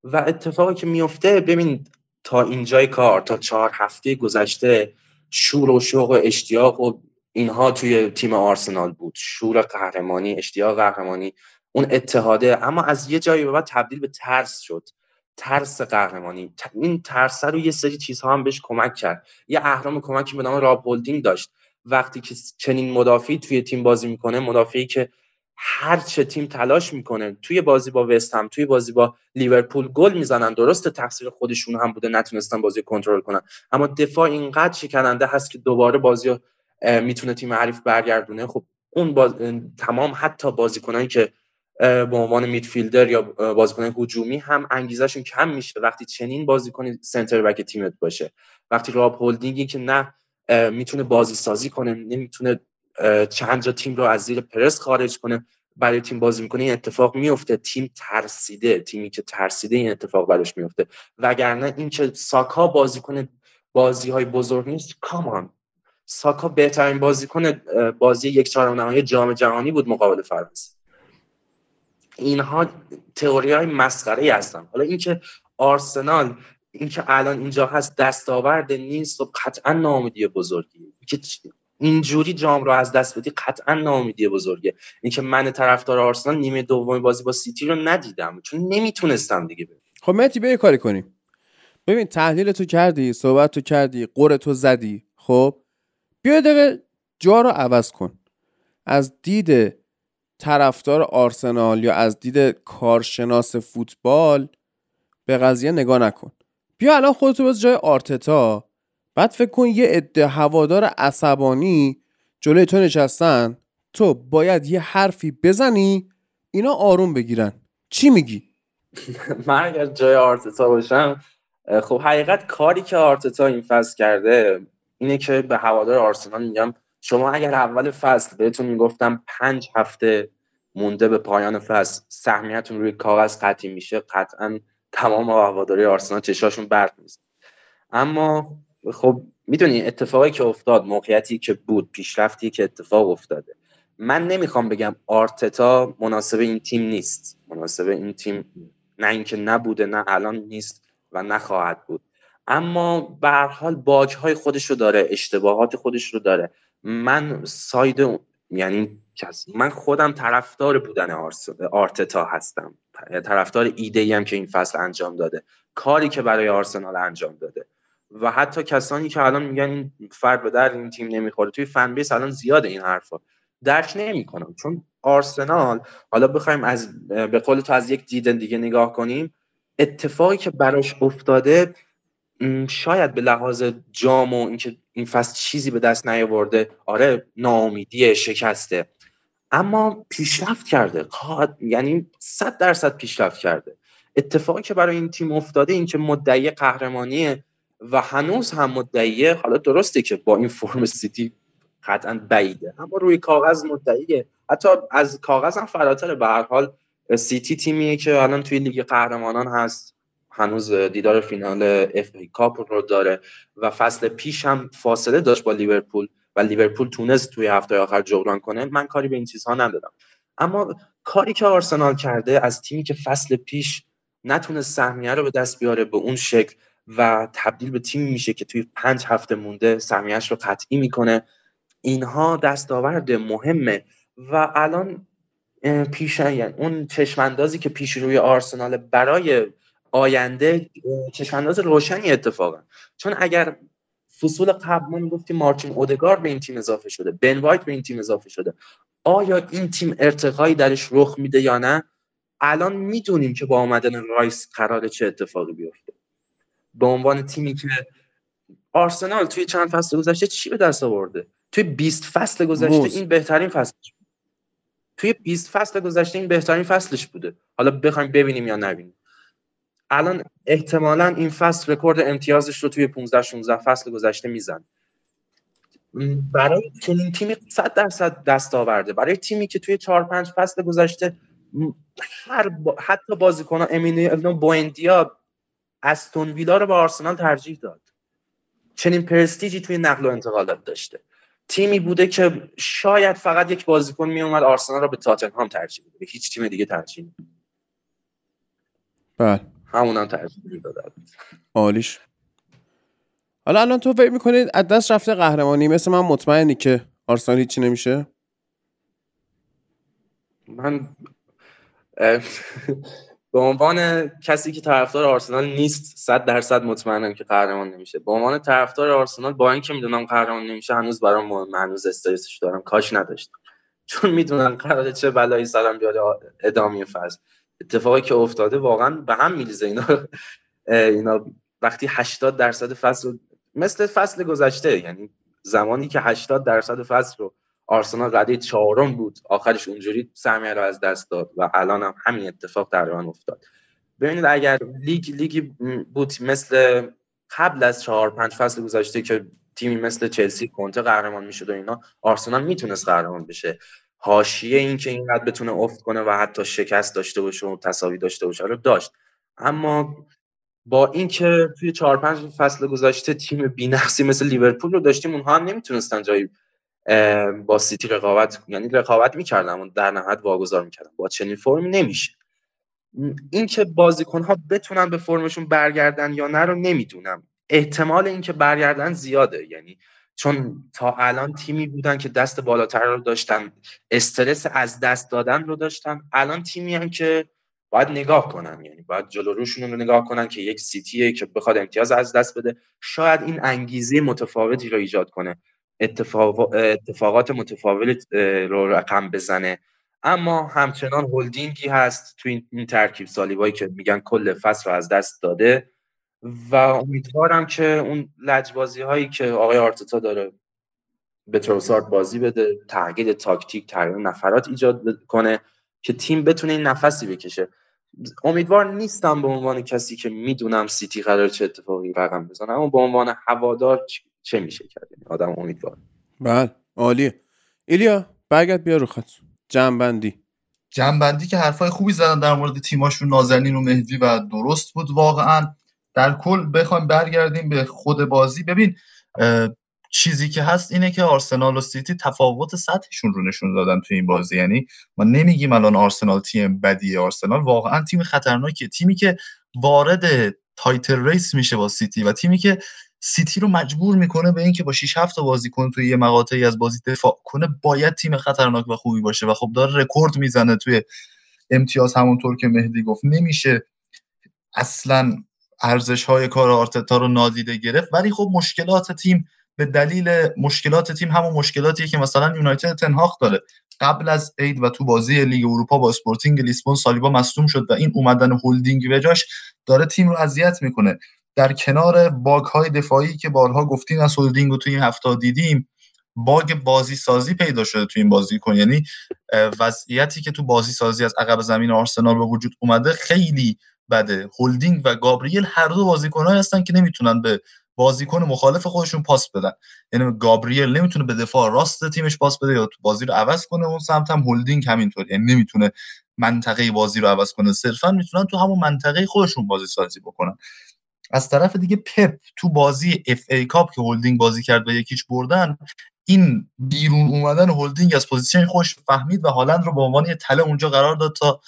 و اتفاقی که میفته ببین تا اینجای کار تا چهار هفته گذشته شور و شوق و اشتیاق و اینها توی تیم آرسنال بود. شور قهرمانی اشتیاق قهرمانی اون اتحاده. اما از یه جایی به بعد تبدیل به ترس شد. ترس قهرمانی. این ترس رو یه سری چیزها هم بهش کمک کرد. یه اهرام کمکی به نام راب هولدینگ داشت. وقتی که چنین مدافعی توی تیم بازی می‌کنه مدافعی که هر چه تیم تلاش می‌کنه توی بازی با وستهم توی بازی با لیورپول گل می‌زنن. درست تقصیر خودشون هم بوده نتونستن بازی کنترل کنن. اما دفاع اینقدر شکننده هست که دوباره بازی می‌تونه تیم حریف برگردونه. خب اون باز... تمام حتی بازیکنانی که به عنوان میدفیلدر یا بازیکن هجومی هم انگیزشون کم میشه. وقتی چنین بازیکن سنتر بک تیمت باشه. وقتی راب هولدینگی که نه می‌تونه بازی سازی کنه نمی‌تونه چند جا تیم رو از زیر پرس خارج کنه برای تیم بازی می‌کنه این اتفاق میفته تیم ترسیده. تیمی که ترسیده این اتفاق براش میفته وگرنه اینکه ساکا بازی کنه بازی های بزرگ نیست کامان ساکا بهترین بازیکن بازی یک چهارم نهایی جام جهانی بود مقابل فرانسه. اینها تئوری های مسخره هستن. حالا اینکه آرسنال اینکه الان اینجا هست دستاورد نیست و قطعا ناامیدی بزرگی. که اینجوری جام رو از دست بدی قطعا ناامیدی بزرگه. اینکه من طرفدار آرسنال نیمه دوم بازی با سیتی رو ندیدم چون نمی‌تونستم دیگه ببین خب مهدی به کاری کنیم. ببین تحلیل تو کردی صحبت تو کردی قره تو زدی خب؟ بیا دقیقه جا رو عوض کن. از دید طرفدار آرسنال یا از دید کارشناس فوتبال به قضیه نگاه نکن. بیا الان خودتو باز جای آرتتا. بعد فکر کن یه عده هوادار عصبانی جلوی تو نشستن. تو باید یه حرفی بزنی اینا آروم بگیرن. چی میگی؟ (laughs) من اگر جای آرتتا باشم خب حقیقت کاری که آرتتا این فصل کرده اینه که به هوادار آرسنال میگم شما اگر اول فصل بهتون می‌گفتم پنج هفته مونده به پایان فصل. سهمیتون روی کاغذ قطعی میشه. قطعا تمام هواداری آرسنال چشاشون برد میزن اما خب می‌دونی اتفاقی که افتاد موقعیتی که بود پیشرفتی که اتفاق افتاده. من نمی‌خوام بگم آرتتا مناسب این تیم نیست. مناسب این تیم نه اینکه نبوده نه الان نیست و نخواهد بود. اما به هر حال باج های خودش رو داره اشتباهات خودش رو داره. من ساید یعنی من خودم طرفدار بودن آرتتا هستم. طرفدار ایده ای هم که این فصل انجام داده. کاری که برای آرسنال انجام داده. و حتی کسانی که الان میگن این فرد به در این تیم نمی‌خوره توی فن بیس الان زیاده این حرفا. درک نمی‌کنم. چون آرسنال حالا بخوایم از به قول تو از یک دید دیگه نگاه کنیم. اتفاقی که براش افتاده شاید به لحاظ جام و اینکه این فصل چیزی به دست نیاورده آره ناامیدی شکسته. اما پیشرفت کرده. یعنی صد درصد پیشرفت کرده. اتفاقی که برای این تیم افتاده این که مدعی قهرمانیه و هنوز هم مدعیه حالا درسته که با این فرم سیتی قطعا بعیده اما روی کاغذ مدعیه. حتی از کاغذ هم فراتر به هر حال سیتی تیمیه که الان توی لیگ قهرمانان هست. هنوز دیدار فینال FA Cup رو داره و فصل پیش هم فاصله داشت با لیورپول و لیورپول تونست توی هفته آخر جبران کنه. من کاری به این چیزها ندارم. اما کاری که آرسنال کرده از تیمی که فصل پیش نتونست سهمیه رو به دست بیاره به اون شکل و تبدیل به تیمی میشه که توی پنج هفته مونده سهمیهش رو قطعی می‌کنه اینها دستاورد مهمه. و الان پیش یعنی اون چشماندازی که پیش روی آرسنال برای آینده چشمانداز روشنی اتفاقا. چون اگر فصول قبل ما می‌گفتیم مارتین اودگار به این تیم اضافه شده بن وایت به این تیم اضافه شده. آیا این تیم ارتقایی درش رخ میده یا نه؟ الان می‌دونیم که با آمدن رایس قرار چه اتفاقی بیفته. به عنوان تیمی که آرسنال توی چند فصل گذشته چی به دست آورده؟ توی 20 فصل گذشته این بهترین فصلش توی 20 فصل گذشته این بهترین فصلش بوده. حالا بخوایم ببینیم یا نبینیم. الان احتمالا این فصل رکورد امتیازش رو توی 15 16 فصل گذشته میزن برای چنین تیمی 100 درصد دست آورده. برای تیمی که توی 4 5 فصل گذشته هر با... حتی بازیکن امینو بوئندیا استون ویلا رو به آرسنال ترجیح داد. چنین پرستیجی توی نقل و انتقالات داشته. تیمی بوده که شاید فقط یک بازیکن می اومد آرسنال رو به تاتنهام ترجیح بده. هیچ تیم دیگه ترجیح بله. همونم ترجیح داده عالیش. حالا الان تو فکر می‌کنید از دست رفته قهرمانی مثل من مطمئنی که آرسنال هیچی نمیشه؟ من به عنوان کسی که طرفدار آرسنال نیست صد درصد مطمئنم که قهرمان نمیشه. به عنوان طرفدار آرسنال با اینکه می‌دونم قهرمان نمیشه هنوز برام مهم هنوز استرسش دارم. کاش نداشتم. چون می‌دونم قراره چه بلایی سرم بیاد ادامه فصل. اتفاقی که افتاده واقعا به هم میریزه اینا اینا وقتی 80 درصد فصل مثل فصل گذشته یعنی زمانی که 80 درصد فصل رو آرسنال رده چهارم بود آخرش اونجوری سهمیه رو از دست داد و الان هم همین اتفاق در افتاد. ببینید اگر لیگ لیگی بود مثل قبل از چهار پنج فصل گذشته که تیمی مثل چلسی کنته قهرمان می‌شد و اینا آرسنال می‌تونست قهرمان بشه. حاشیه این که اینقدر بتونه افت کنه و حتی شکست داشته باشه و تساوی داشته باشه. رو داشت. اما با اینکه توی چهار پنج فصل گذشته تیم بی‌نقصی مثل لیورپول رو داشتیم اونها هم نمی‌تونستن جایی با سیتی رقابت یعنی رقابت می‌کردن و در نهایت واگذار می‌کردن. با چنین فرمی نمیشه. اینکه بازیکنها بتونن به فرمشون برگردن یا نه رو نمی‌دونم. احتمال اینکه برگردن زیاده. یعنی چون تا الان تیمی بودن که دست بالاتر رو داشتن استرس از دست دادن رو داشتن. الان تیمی هم که باید نگاه کنن یعنی باید جلو روشون رو نگاه کنن که یک سیتیه که بخواد امتیاز از دست بده. شاید این انگیزه متفاوتی رو ایجاد کنه. اتفاق... اتفاقات متفاوت رو رقم بزنه. اما همچنان هلدینگی هست تو این ترکیب. سالیبایی که میگن کل فصل رو از دست داده. و امیدوارم که اون لجبازی هایی که آقای آرتتا داره به تروسارد بازی بده تغییر تاکتیک تغییر نفرات ایجاد کنه که تیم بتونه این نفسی بکشه. امیدوار نیستم به عنوان کسی که می‌دونم سیتی قرار چه اتفاقی رقم بزنه اما به عنوان هوادار چه میشه کرد؟ یعنی آدم امیدوار. بله عالیه. ایلیا برگرد بیا رو خط. جنبندی. جنبندی که حرفای خوبی زدن در مورد تیماشون نازنین و مهدی و درست بود واقعا. در کل بخوایم برگردیم به خود بازی. ببین چیزی که هست اینه که آرسنال و سیتی تفاوت سطحشون رو نشون دادن تو این بازی. یعنی ما نمیگیم الان آرسنال تیم بدی آرسنال واقعا تیم خطرناکیه. تیمی که وارد title race میشه با سیتی و تیمی که سیتی رو مجبور می‌کنه به اینکه با 6 7 بازیکن توی یه مقاطعی از بازی دفاع کنه باید تیم خطرناک و خوبی باشه و خب داره رکورد می‌زنه توی امتیاز همونطور که مهدی گفت. نمیشه اصلا ارزش های کار آرتتا رو نادیده گرفت. ولی خب مشکلات تیم به دلیل مشکلات تیم همون مشکلاتیه که مثلا یونایتد تن‌هاخ داره. قبل از عید و تو بازی لیگ اروپا با اسپورتینگ لیسبون سالیبا مصدوم شد و این اومدن هولدینگ به جاش داره تیم رو اذیت می‌کنه. در کنار bug های دفاعی که بارها گفتین از هولدینگ رو توی این هفته دیدیم bug بازی سازی پیدا شده تو این بازی کن یعنی وضعیتی که تو بازی سازی از عقب زمین آرسنال به وجود اومده خیلی بده هولدینگ و گابریل هر دو بازیکنهایی هستن که نمی‌تونن به بازیکن مخالف خودشون پاس بدن. یعنی گابریل نمی‌تونه به دفاع راست تیمش پاس بده یا تو بازی رو عوض کنه اون سمت هم هولدینگ همینطور. یعنی نمی‌تونه منطقه بازی رو عوض کنه. صرفا می‌تونن تو همون منطقه خودشون بازی سازی بکنن. از طرف دیگه پپ تو بازی FA Cup که هولدینگ بازی کرد و یکیش بردن این بیرون اومدن هولدینگ از پوزیشن خوش فهمید و هالند رو به عنوان یه تله اونجا قرار داد تا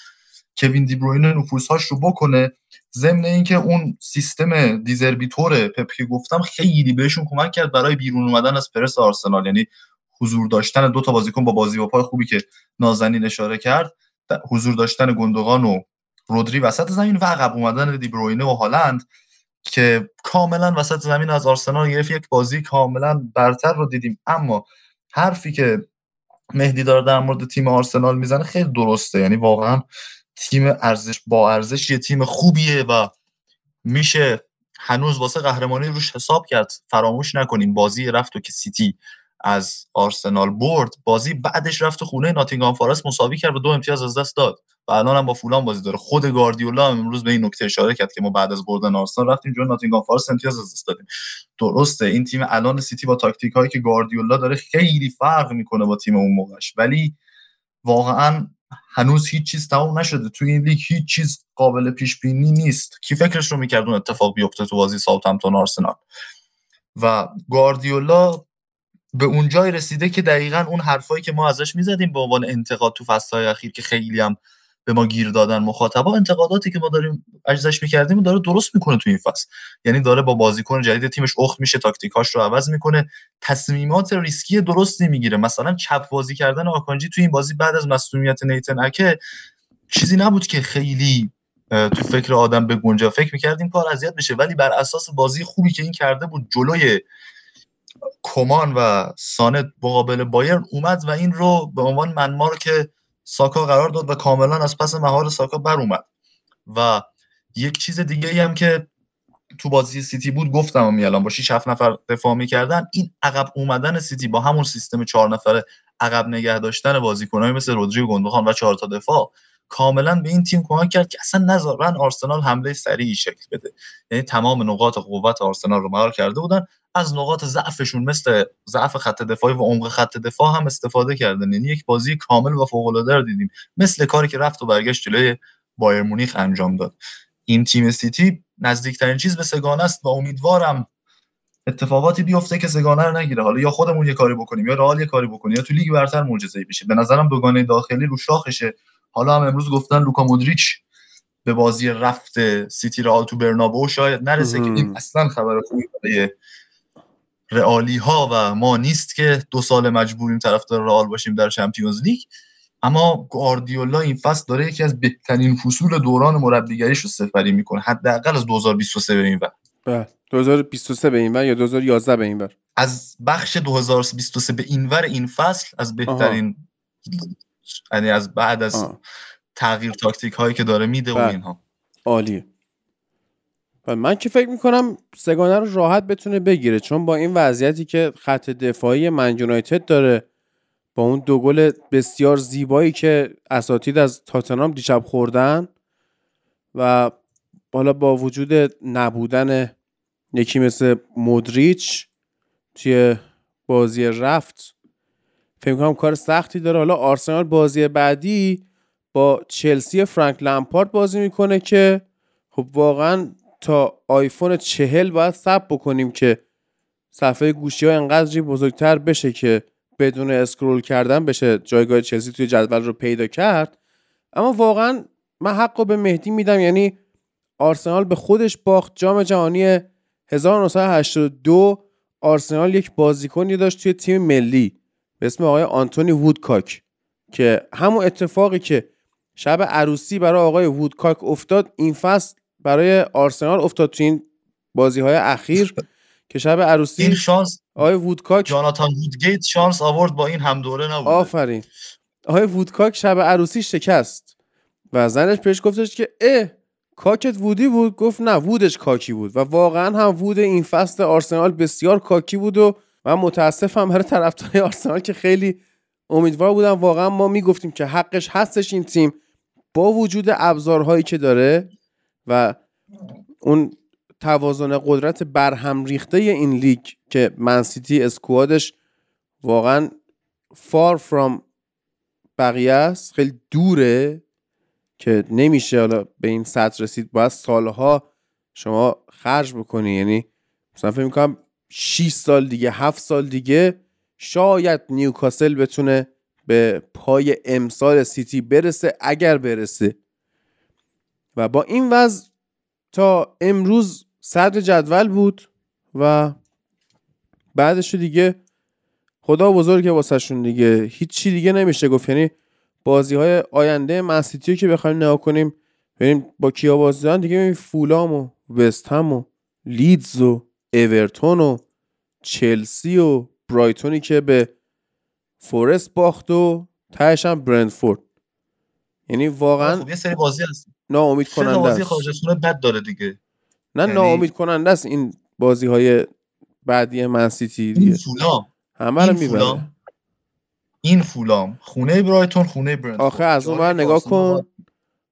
کوین دیبروینه نفوذهاش رو بکنه. ضمن اینکه اون سیستم دیزربیتور پپ که گفتم خیلی بهشون کمک کرد برای بیرون اومدن از پرس آرسنال. یعنی حضور داشتن دو تا بازیکن با بازی با پای خوبی که نازنین اشاره کرد حضور داشتن گندگان و رودری وسط زمین و عقب اومدن دیبروینه و هالند که کاملا وسط زمین از آرسنال گرفت. یک بازی کاملا برتر رو دیدیم. اما حرفی که مهدی داره در مورد تیم آرسنال می‌زنه خیلی درسته. یعنی واقعا تیم ارزش با ارزش یه تیم خوبیه و میشه هنوز واسه قهرمانی روش حساب کرد. فراموش نکنیم بازی رفت و که سیتی از آرسنال برد. بازی بعدش رفت خونه ناتینگهام فارست مساوی کرد و دو امتیاز از دست داد. و الان هم با فولام بازی داره. خود گاردیولا هم امروز به این نکته اشاره کرد که ما بعد از بردن آرسنال رفتیم جلوی ناتینگهام فارست امتیاز از دست دادیم. درسته این تیم الان سیتی با تاکتیک هایی که گاردیولا داره خیلی فرق می‌کنه با تیم اون موقعش. ولی واقعا هنوز هیچ چیز تمام نشده. توی این لیگ هیچ چیز قابل پیش بینی نیست. کی فکرش رو می‌کرد اون اتفاق بیفته تو بازی ساوثهمپتون آرسنال؟ و گاردیولا به اون جای رسیده که دقیقا اون حرفایی که ما ازش می‌زدیم به عنوان انتقاد تو فصلهای اخیر که خیلی هم به ما گیر دادن مخاطبا انتقاداتی که ما داریم ازش می‌کردیم داره درست می‌کنه تو این فصل. یعنی داره با بازیکن جدید تیمش اخت میشه تاکتیکاش رو عوض می‌کنه. تصمیمات ریسکی درستی می‌گیره. مثلا چپ بازی کردن آکانجی تو این بازی بعد از مصونیت نیتن اکه چیزی نبود که خیلی تو فکر آدم به گنجا فکر می‌کردیم کار اذیت بشه. ولی بر اساس بازی خوبی که این کرده بود جلوی کمان و سانت مقابل بایرن اومد و این رو به عنوان منمار که ساکا قرار داد و کاملا از پس مهار ساکا بر اومد. و یک چیز دیگه هم که تو بازی سیتی بود گفتم میالان با 6 7 نفر دفاع می‌کردن این عقب اومدن سیتی با همون سیستم چهار نفره عقب نگه داشتن بازیکنایی مثل رودری و و چهار تا دفاع. کاملا به این تیم کمک کرد که اصلا نذارن آرسنال حمله سریعی شکل بده. یعنی تمام نقاط قوت آرسنال رو مهار کرده بودن. از نقاط ضعفشون مثل ضعف خط دفاعی و عمق خط دفاع هم استفاده کردن. یعنی یک بازی کامل و فوق العاده رو دیدیم. مثل کاری که رفت و برگشت جلوی بایرن مونیخ انجام داد. این تیم سیتی نزدیکترین چیز به سگانه است و امیدوارم اتفاقاتی بیفته که سگانه رو نگیره. حالا یا خودمون یه کاری بکنیم یا رئال یه کاری بکنیم یا تو لیگ برتر معجزه‌ای بشه. به نظرم دوگانه داخلی رو شاخشه. حالا هم امروز گفتن لوکا مودریچ به بازی رفت سیتی رئال تو برنابو شاید نرسه که این اصلا خبر خوبی برای رئالی ها و ما نیست که دو سال مجبوریم طرفدار رئال باشیم در Champions League. اما گواردیولا این فصل داره یکی از بهترین فصول دوران مربیگریش رو سفری می‌کنه. حداقل از 2023 به این بله. 2023 به این ور یا 2011 به این ور؟ از بخش 2023 به این ور این فصل از بهترین یعنی از بعد از آه. تغییر تاکتیک هایی که داره میده و بله. اینها عالیه و من که فکر می‌کنم سگانه رو راحت بتونه بگیره چون با این وضعیتی که خط دفاعی من یونایتد داره با اون دو گل بسیار زیبایی که اساتید از تاتنام دیشب خوردن و حالا با وجود نبودن یکی مثل مودریچ توی بازی رفت فکر کنم کار سختی داره. حالا آرسنال بازی بعدی با چلسی فرانک لمپارد بازی می‌کنه که خب واقعا تا آیفون چهل باید ثبت بکنیم که صفحه گوشی ها انقدری بزرگتر بشه که بدون اسکرول کردن بشه جایگاه چلسی توی جدول رو پیدا کرد. اما واقعا من حق به مهدی میدم. یعنی آرسنال به خودش باخت. جام جهانی 1982 آرسنال یک بازیکنی داشت توی تیم ملی. به اسم آقای آنتونی وودکاک که همون اتفاقی که شب عروسی برای آقای وودکاک افتاد این فصل برای آرسنال افتاد تو این بازی های اخیر (laughs) که شب عروسی این شانس آقای وودکاک جاناتان وودگیت شانس آورد با این هم دوره نبود آفرین. آقای وودکاک شب عروسی شکست و زنش پیش گفتش که اه کاکت وودی بود؟ گفت نه وودش کاکی بود و واقعا هم وود این فصل آرسنال بسیار کاکی بود و من متاسفم برای طرفدارای آرسنال که خیلی امیدوار بودم. واقعا ما می‌گفتیم که حقش هستش این تیم با وجود ابزارهایی که داره و اون توازن قدرت برهم ریخته این لیگ که منسیتی اسکوادش واقعا far from بقیه است خیلی دوره که نمیشه حالا به این سطح رسید. باید سالها شما خرج بکنی. یعنی مثلا فکر می‌کنم 6 سال دیگه 7 سال دیگه شاید نیوکاسل بتونه به پای امسال سیتی برسه اگر برسه. و با این وضع تا امروز صدر جدول بود و بعدش دیگه خدا بزرگه واسه شون دیگه. هیچی دیگه نمیشه گفت. یعنی بازی های آینده منسیتی که بخوایم نگاه کنیم ببینیم با کیا بازی دیگه ببینیم فولام و وست هم و لیدز و اورتون و چلسی و برایتونی که به فورست باخت و تهش هم برندفورد. یعنی واقعا خب یه سری بازی هست. ناامید کننده بازی خارج بد داره دیگه. نه یعنی... ناامید کننده است. این بازی های بعدی منسیتی دیگه این فولام. همه رو می‌بره. این فولام. خونه برایتون خونه برند آخه از اون بر نگاه کن.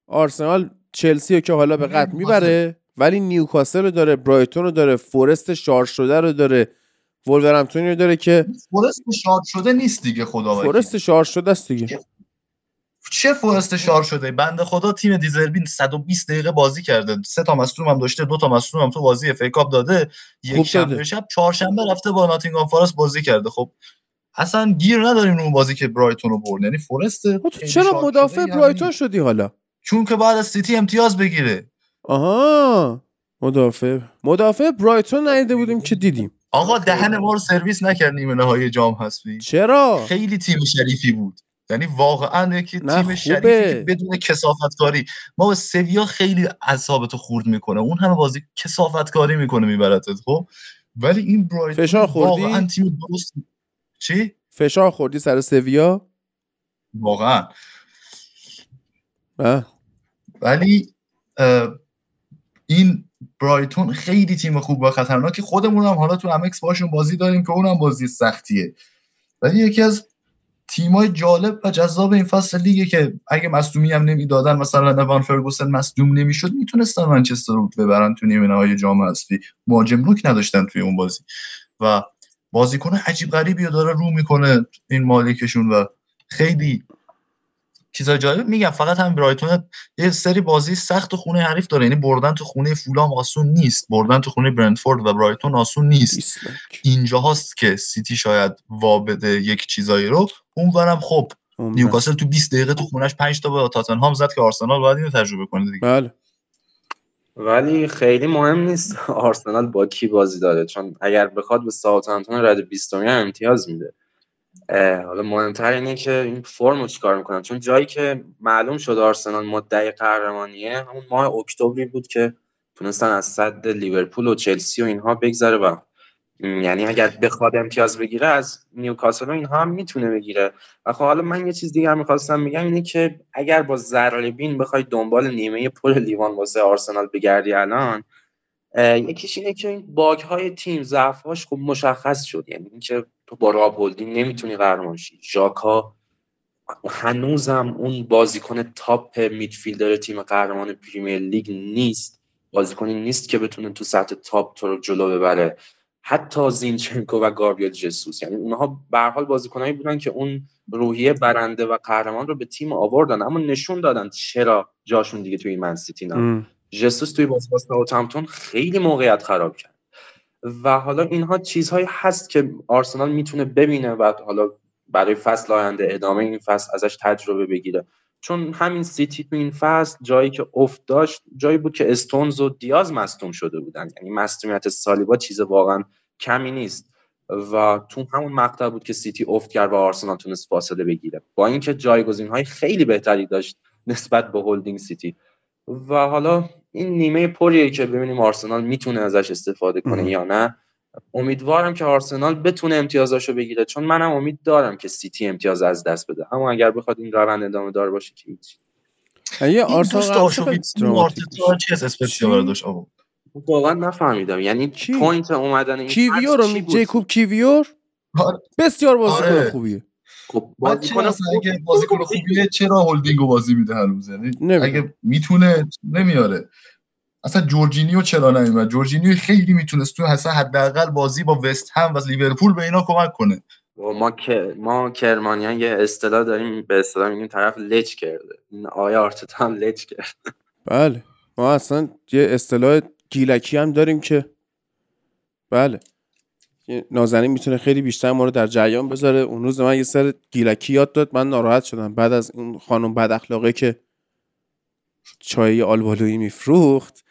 آرسنال چلسی رو که حالا به قطع می‌بره. ولی نیوکاسل رو داره برایتون رو داره فورست شارژ شده رو داره ولورهمپتون رو داره که فورست شارژ شده نیست دیگه خدا فورست شارژ شده است دیگه. چه فورست شارژ شده؟ بنده خدا تیم دزربی 120 دقیقه بازی کرده. سه تا مصدوم هم داشته دو تا مصدوم هم تو بازی FA Cup داده. یک شنبه شب چهارشنبه رفته با ناتینگهام فارست بازی کرده. خب اصلا گیر نداریم اون بازی که برایتون رو برد. یعنی فورست خب چرا مدافع برایتون شدی حالا؟ چون که بعد از سیتی امتیاز بگیره. آها مدافع. مدافع برایتون ندیده بودیم که دیدیم. آقا دهن ما رو سرویس نکرد نیمه نهایی جام حذفی چرا؟ خیلی تیم شریفی بود. یعنی واقعا یکی تیم شریفی که بدون کسافت کاری ما به سویا خیلی اعصابتو خورد می‌کنه. اون همه بازی کسافت کاری می‌کنه میبرتت خب؟ ولی این برایتون فشار خوردی؟ واقعا تیم درست چی؟ فشار خوردی سر سویا؟ واقعا. اه. ولی این برایتون خیلی تیم خوب و خطرناکی. خودمون هم حالا تو امکس باشون بازی داریم که اونم بازی سختیه. ولی یکی از تیمای جالب و جذاب این فصل لیگه که اگه مصدومی هم نمی‌دادن مثلا نوان فرگوسن مصدوم نمی‌شد می‌تونستن منچستر رو ببرن تو نیمه نهایی جام حذفی مهاجم روک نداشتن توی اون بازی. و بازیکن عجیب غریبی داره رو می‌کنه این مالکشون و خیلی چیزای جالب میگم فقط هم برایتون یه سری بازی سخت خونه حریف داره یعنی بردن تو خونه فولام آسون نیست بردن تو خونه برنتفورد و برایتون آسون نیست. اینجا هاست که سیتی شاید وابده یک چیزایی رو. اونورم خب نیوکاسل تو 20 دقیقه تو خونش 5 تا به تاتنهام زد که آرسنال باید اینو تجربه کنه دیگه. بله. ولی خیلی مهم نیست (laughs) آرسنال با کی بازی داره چون اگر بخواد به ساوثهمپتون رد 20 امتیاز میده. حالا مهمتر اینه که این فرم رو چیکار می‌کنن؟ چون جایی که معلوم شد آرسنال مدعی قهرمانیه همون ماه اکتبری بود که تونستن از صد لیورپول و چلسی و اینها بگذره و یعنی اگر بخواد امتیاز بگیره از نیوکاسل و اینها هم می‌تونه بگیره. و خب حالا من یه چیز دیگه می‌خواستم میگم اینه که اگر با ضرر بین بخوای دنبال نیمه پر لیوان واسه آرسنال بگردی الان یکیش اینه که این باگ های تیم ضعف هاش خب مشخص شد. یعنی اینکه تو با راب هولدینگ نمی‌تونی قهرمان شی ژاکا هنوزم اون بازیکن top midfielder تیم قهرمان پریمیر لیگ نیست. بازیکنی نیست که بتونه تو سطح top تو رو جلو ببره. حتی زینچنکو و گابریل جسوس. یعنی اونها به حال بازیکنایی بودن که اون روحیه برنده و قهرمان رو به تیم آوردن. اما نشون دادن چرا جاشون دیگه توی من سیتی نه. جسوس توی بازی با خیلی موقعیت خراب کرد. و حالا اینها چیزهایی هست که آرسنال می‌تونه ببینه و حالا برای فصل آینده ادامه این فصل ازش تجربه بگیره. چون همین سیتی تو این فصل جایی که افت داشت جایی بود که استونز و دیاز مصدوم شده بودن. یعنی مصدومیت سالیبا چیز واقعا کمی نیست. و تو همون مقطع بود که سیتی افت کرد و آرسنال تونست فاصله بگیره. با اینکه جایگزین های خیلی بهتری داشت نسبت به هولدینگ سیتی. و حالا این نیمه پریه که ببینیم آرسنال می‌تونه ازش استفاده کنه یا نه امیدوارم که آرسنال بتونه امتیازاشو بگیره چون منم امید دارم که سیتی امتیاز از دست بده. اما اگر بخواد این روند ادامه دار باشه که هیچ. یه آرسنال داشت واقعا نفهمیدم. یعنی point اومدن این کیویور رو جیکوب کیویور آره. بسیار بازیکن آره. خوبیه. خب بازیکن اگه بازیکن خوبیه چرا هولدینگو بازی میده هنوز؟ یعنی اگه می‌تونه نمیاره. اصلا جورجینیو چرا نمیاد جورجینیو خیلی می‌تونست تو اصلا حداقل بازی با وست هم و لیورپول به اینا کمک کنه. ما که ما کرمانیان یه اصطلاح داریم به اصطلاح میگیم طرف لچ کرده. این آیا آرتتا هم لچ کرد بله. ما اصلا یه اصطلاح گیلکی هم داریم که بله. نازنین می‌تونه خیلی بیشتر ما رو در جریان بذاره. اون روز من یه سر گیلکی یاد داد من ناراحت شدم. بعد از اون خانم بد اخلاقه که چای آلبالویی میفروخت.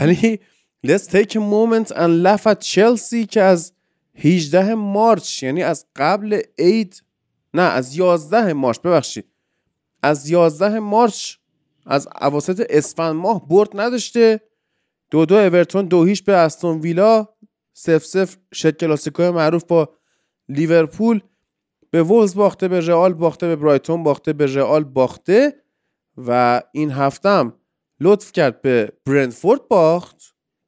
ولی let's take a moment and laugh at Chelsea که از 18 مارچ یعنی از قبل عید نه از 11 مارچ ببخشید. از 11 مارچ از اواسط اسفند ماه برد نداشته. دو دو اورتون دو هیچ به استون ویلا. سف سف شد کلاسیکو معروف با لیورپول. به وولز باخته به رئال باخته به برایتون باخته به رئال باخته و این هفتم لطف کرد به برندفورد باخت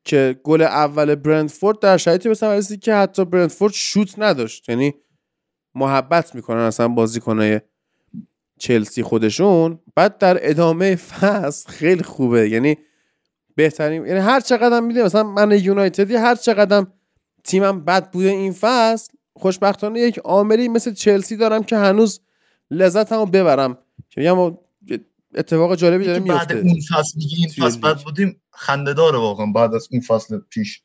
که گل اول برندفورد در شرایطی مثلا که حتی برندفورد شوت نداشت. یعنی محبت می‌کنن اصلا بازیکنای چلسی خودشون. بعد در ادامه فصل خیلی خوبه. یعنی بهترین یعنی هر چقدر میده مثلا من یونایتدی هر چقدر تیمم بد بوده این فصل خوشبختانه یک عاملی مثل چلسی دارم که هنوز لذتمو ببرم. که اتفاق جالبی داره میفته. بعد اون فصل میگی این فصل بد بودیم خنده داره واقعا بعد از اون فصل پیش.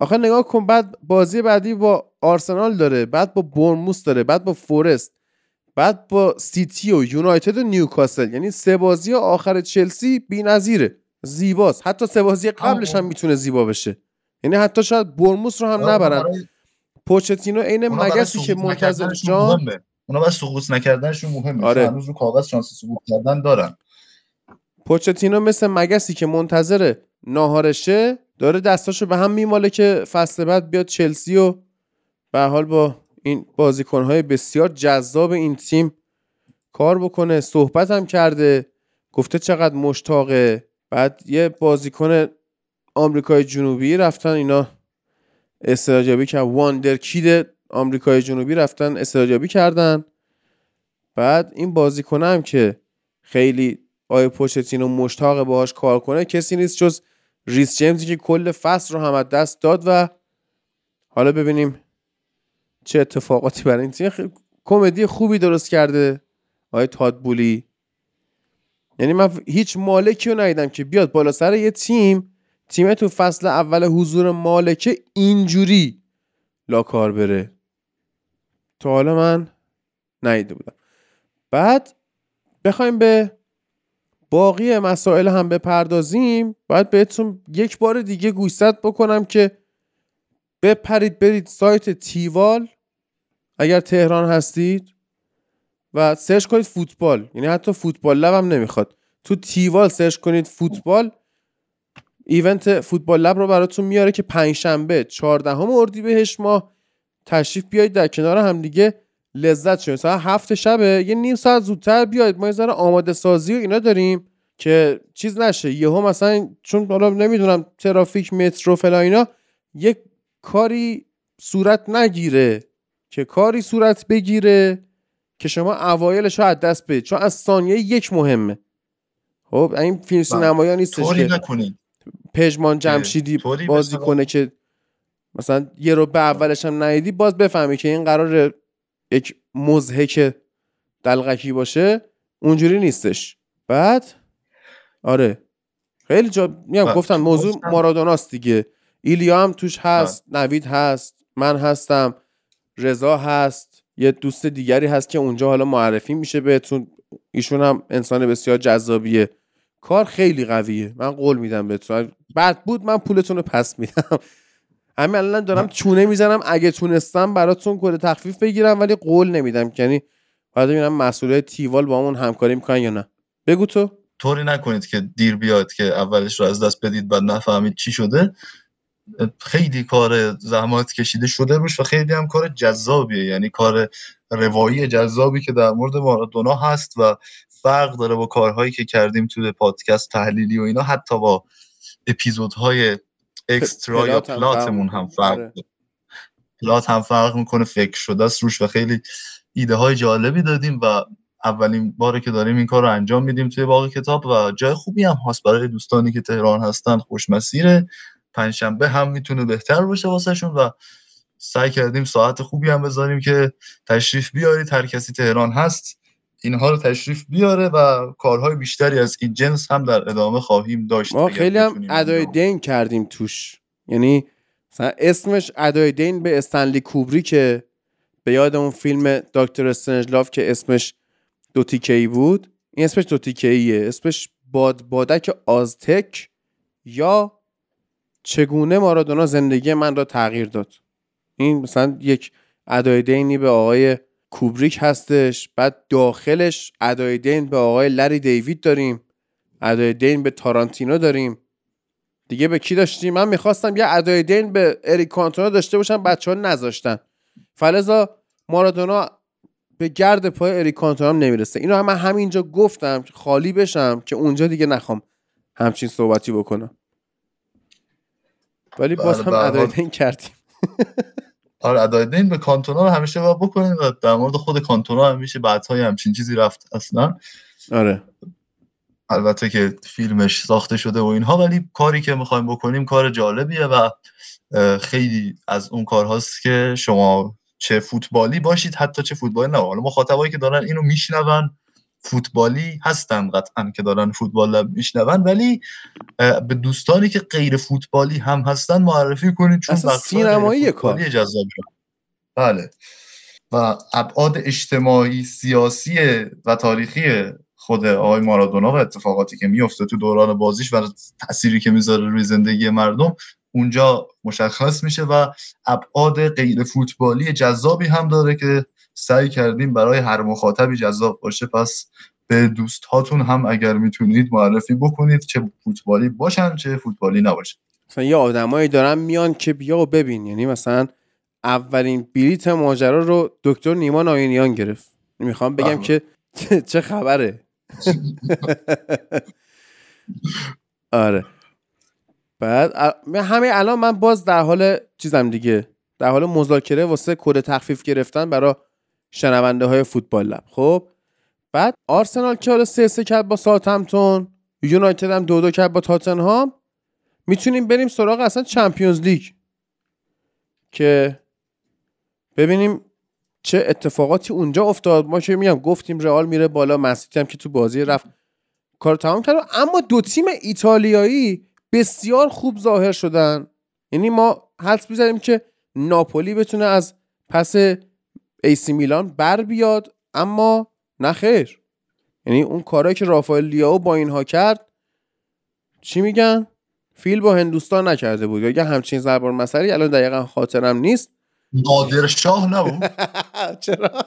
آخه نگاه کن بعد بازی بعدی با آرسنال داره بعد با برموس داره بعد با فورست بعد با سیتی و یونایتد و نیوکاسل. یعنی سه بازی آخر چلسی بی‌نظیره زیباست. حتی سه بازی قبلش هم می‌تونه زیبا بشه. یعنی حتی شاید برموس رو هم نبرن. پوچتینو عین مگسی که منتظر جان اونا باید سقوط نکردنشون مهمه. آره. هنوز رو کاغذ شانس سقوط کردن دارن. پوچتینو مثل مگسی که منتظر ناهارشه داره دستاشو به هم میماله که فصل بعد بیاد چلسی و به حال با این بازیکنهای بسیار جذاب این تیم کار بکنه. صحبت هم کرده. گفته چقدر مشتاقه. بعد یه بازیکن آمریکای جنوبی رفتن اینا استراجابی که واندر کید آمریکای جنوبی رفتن استراجابی کردن. بعد این بازیکن هم که خیلی آی پوچتینو مشتاق باهاش کار کنه کسی نیست جز ریس جیمزی که کل فصل رو هم از دست داد و حالا ببینیم چه اتفاقاتی برای این تیم. کمدی خوبی درست کرده آقای تادبولی یعنی من هیچ مالکی رو ندیدم که بیاد بالا سر یه تیم تیم تو فصل اول حضور مالکه اینجوری لاکار بره. تا حالا من ندیده بودم. بعد بخوایم به باقی مسائل هم بپردازیم. باید بهتون یک بار دیگه گوشزد بکنم که بپرید برید سایت تیوال اگر تهران هستید و سرچ کنید فوتبال. یعنی حتی فوتبال لب هم نمی‌خواد. تو تیوال سرچ کنید فوتبال. event فوتبال لب رو براتون میاره که پنجشنبه 14 اردیبهشت ماه. تشریف بیایید در کنار هم دیگه لذت شد ساعت هفت شبه. یه نیم ساعت زودتر بیاید ما یه ذره آماده سازی و اینا داریم که چیز نشه. یهو مثلا چون حالا نمی‌دونم ترافیک مترو فلان اینا یک کاری صورت نگیره. که کاری صورت بگیره که شما اوایلش از دست بدید. چون از ثانیه یک مهمه. خب این فیلم سینمایی نیستش که نکنید. پژمان جمشیدی بازی کنه که مثلا یه رو به اولش هم ندیدی باز بفهمی که این قرار یک مزهک دلغکی باشه اونجوری نیستش. بعد؟ آره. خیلی جا میگم گفتم موضوع مارادوناست دیگه. ایلیا هم توش هست نوید هست من هستم رضا هست یه دوست دیگری هست که اونجا حالا معرفی میشه بهتون. ایشون هم انسان بسیار جذابیه. کار خیلی قویه. من قول میدم بهتون بعد بود من پولتون رو پس میدم. همین الان دارم چونه می‌زنم. اگه تونستم براتون کد تخفیف بگیرم ولی قول نمیدم. یعنی باید ببینم مسئولای تیوال با اون همکاری می‌کنن یا نه. بگو تو. طوری نکنید که دیر بیاد که اولش رو از دست بدید بعد نفهمید چی شده. خیلی کار زحمات کشیده شده روش و خیلی هم کار جذابیه. یعنی کار روایی جذابی که در مورد مارادونا هست و فرق داره با کارهایی که کردیم توی پادکست تحلیلی و اینا حتی با اپیزودهای اکسترا یا پلاتمون هم فرق آره. پلات هم فرق می‌کنه فکر شده است. روش و خیلی ایده های جالبی دادیم و اولین باره که داریم این کار رو انجام میدیم توی باقی کتاب و جای خوبی هم هست. برای دوستانی که تهران هستن خوش مسیره. پنجشنبه هم می‌تونه بهتر باشه واسهشون و سعی کردیم ساعت خوبی هم بذاریم که تشریف بیارید. هر کسی تهران هست اینها رو تشریف بیاره و کارهای بیشتری از این جنس هم در ادامه خواهیم داشت ما خیلی هم ادای دین کردیم توش. یعنی اسمش ادای دین به استنلی کوبری که به یاد اون فیلم دکتر استنجلاف که اسمش دو تیکه بود. این اسمش دو تیکه اسمش باد بادک آزتک یا چگونه مارادونا زندگی من را تغییر داد. این مثلا یک ادای دینی به آقای کوبریک هستش بعد داخلش ادای دین به آقای لری دیوید داریم. ادای دین به تارانتینو داریم. دیگه به کی داشتیم؟ من می‌خواستم یه ادای دین به اریک کانتونا داشته باشم بچه ها نذاشتن. فلزا مارادونا به گرد پای اریک کانتونا هم نمی‌رسه. اینو هم من همینجا گفتم خالی بشم که اونجا دیگه نخوام همچین صحبتی بکنم. ولی باز بله، هم ادای دین کردیم. (laughs) آره ادای دین به کانتونا رو همیشه باید بکنیم و در مورد خود کانتونا همیشه بعدهای همچین چیزی رفت اصلا. آره. البته که فیلمش ساخته شده و اینها ولی کاری که می‌خوایم بکنیم کار جالبیه و خیلی از اون کارهاست که شما چه فوتبالی باشید حتی چه فوتبالی نه. حالا مخاطبایی که دارن اینو میشنون فوتبالی هستن قطعا که دارن فوتبال میشنون ولی به دوستانی که غیر فوتبالی هم هستن معرفی کنید چون سینمایی کار. جذاب بله. و ابعاد اجتماعی سیاسی و تاریخی خود آقای مارادونا و اتفاقاتی که میفته تو دوران بازیش و تأثیری که می‌ذاره روی زندگی مردم اونجا مشخص میشه و ابعاد غیر فوتبالی جذابی هم داره که سعی کردیم برای هر مخاطبی جذاب باشه پس به دوست هاتون هم اگر می‌تونید معرفی بکنید چه فوتبالی باشن چه فوتبالی نباشن مثلا یه آدمایی دارن میان که بیا و ببین یعنی مثلا اولین بلیت ماجرا رو دکتر نیما ناینیان گرفت. می‌خوام بگم که (laughs) چه خبره. (laughs) آره. بعد همه الان من باز در حال چیزم دیگه. در حال مذاکره واسه کد تخفیف گرفتن برای شنونده های فوتبال لب خب؟ بعد آرسنال که حالا سه سه کرد با ساوثهمپتون یونایتد هم دو دو کرد با تاتنهام. می‌تونیم بریم سراغ اصلا چمپیونز لیگ. که ببینیم چه اتفاقاتی اونجا افتاد. ما که میگم گفتیم رئال میره بالا مسیتی هم که تو بازی رفت. کار تمام کرد. اما دو تیم ایتالیایی بسیار خوب ظاهر شدن. یعنی ما حدس می‌زنیم که ناپولی بتونه از پس ایسی میلان بر بیاد اما نه خیر. یعنی اون کارهایی که رافائل لیاو با اینها کرد چی میگن؟ فیل با هندوستان نکرده بود. یا همچین زبان مسئله الان دقیقا خاطرم نیست. نادر شاه نبود (laughs) چرا؟ (laughs)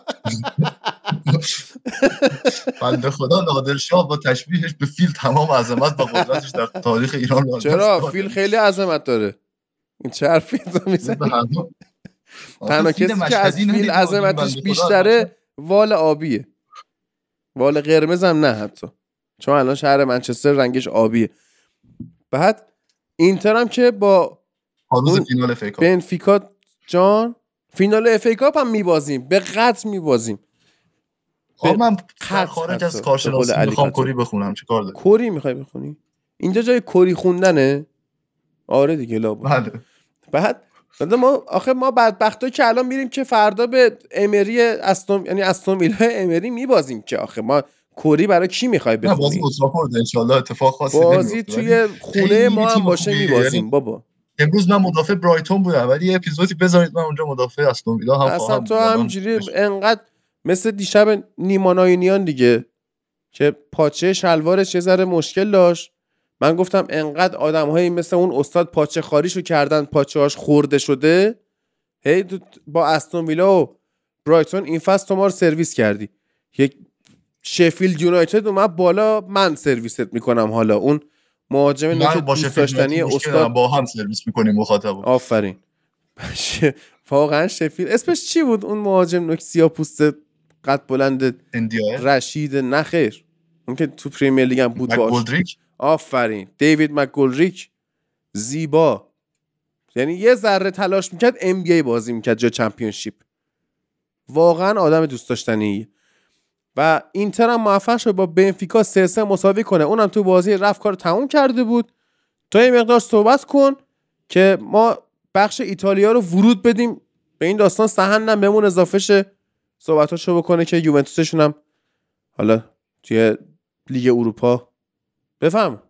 بنده خدا نادر شاه با تشبیهش به فیل تمام عظمت و قدرتش در تاریخ ایران چرا؟ فیل خیلی عظمت داره. این چه حرفی تنها کسی که از فیل عظمتش بیشتره وال آبیه. وال قرمز هم نه حتی. چون الان شهر منچستر رنگش آبیه. بعد اینتر هم که با فینال بنفیکا جان فینال اف ای کاپ هم میبازیم. به قطع میبازیم. خب من خارج از کارشناسی می‌خوام کری بخونم. چه کار کری می‌خوای بخونی؟ اینجا جای کری خوندنه؟ آره دیگه لابا بله. بعد ما آخه ما بدبختا که الان میریم که فردا به امری استون یعنی استون ویلا امری میبازیم که آخه ما کری برای کی می‌خوای بخونی؟ بازی اوتراپورد ان اتفاق خاصی بازی توی خونه ما هم باشه میبازیم یعنی بابا. امروز من مدافع برایتون بودم ولی یه اپیزودی بذارید من اونجا مدافع استون ویلا هم اصلا تو همینجوری انقدر مثل دیشب نیماناینیان دیگه که پاچه شلوارش یه ذره مشکل داشت. من گفتم انقدر آدم هایی مثل اون استاد پاچه خاریشو کردن پاچه هاش خورده شده. هی با استون ویلا و برایتون این فصل تو ما رو سرویس کردی. یک شفیلد یونایتد اومد بالا من سرویست می‌کنم حالا. اون مهاجم نوک دوست داشتنی استاد با هم سرویس می‌کنیم مخاطب آفرین. (laughs) واقعا شفیل. اسمش چی بود؟ اون مهاجم نوک سیاه پوست قد بلند رشید نخیر. اون که تو پریمیر لیگ هم بود باش. آفرین. دیوید مکگولدریک زیبا. یعنی یه ذره تلاش می‌کرد ام بی بازی می‌کرد جا چمپیونشیپ. واقعا آدم دوست داشتنی و اینتر هم موفق شد با بنفیکا سه سه مساوی کنه. اونم تو بازی رفت کار تموم کرده بود. تو این مقدار صحبت کن که ما بخش ایتالیا رو ورود بدیم. به این داستان سهندم بهمون اضافه شه. صحبتاشو بکنه که یوونتوسشون هم حالا توی لیگ اروپا بفهم.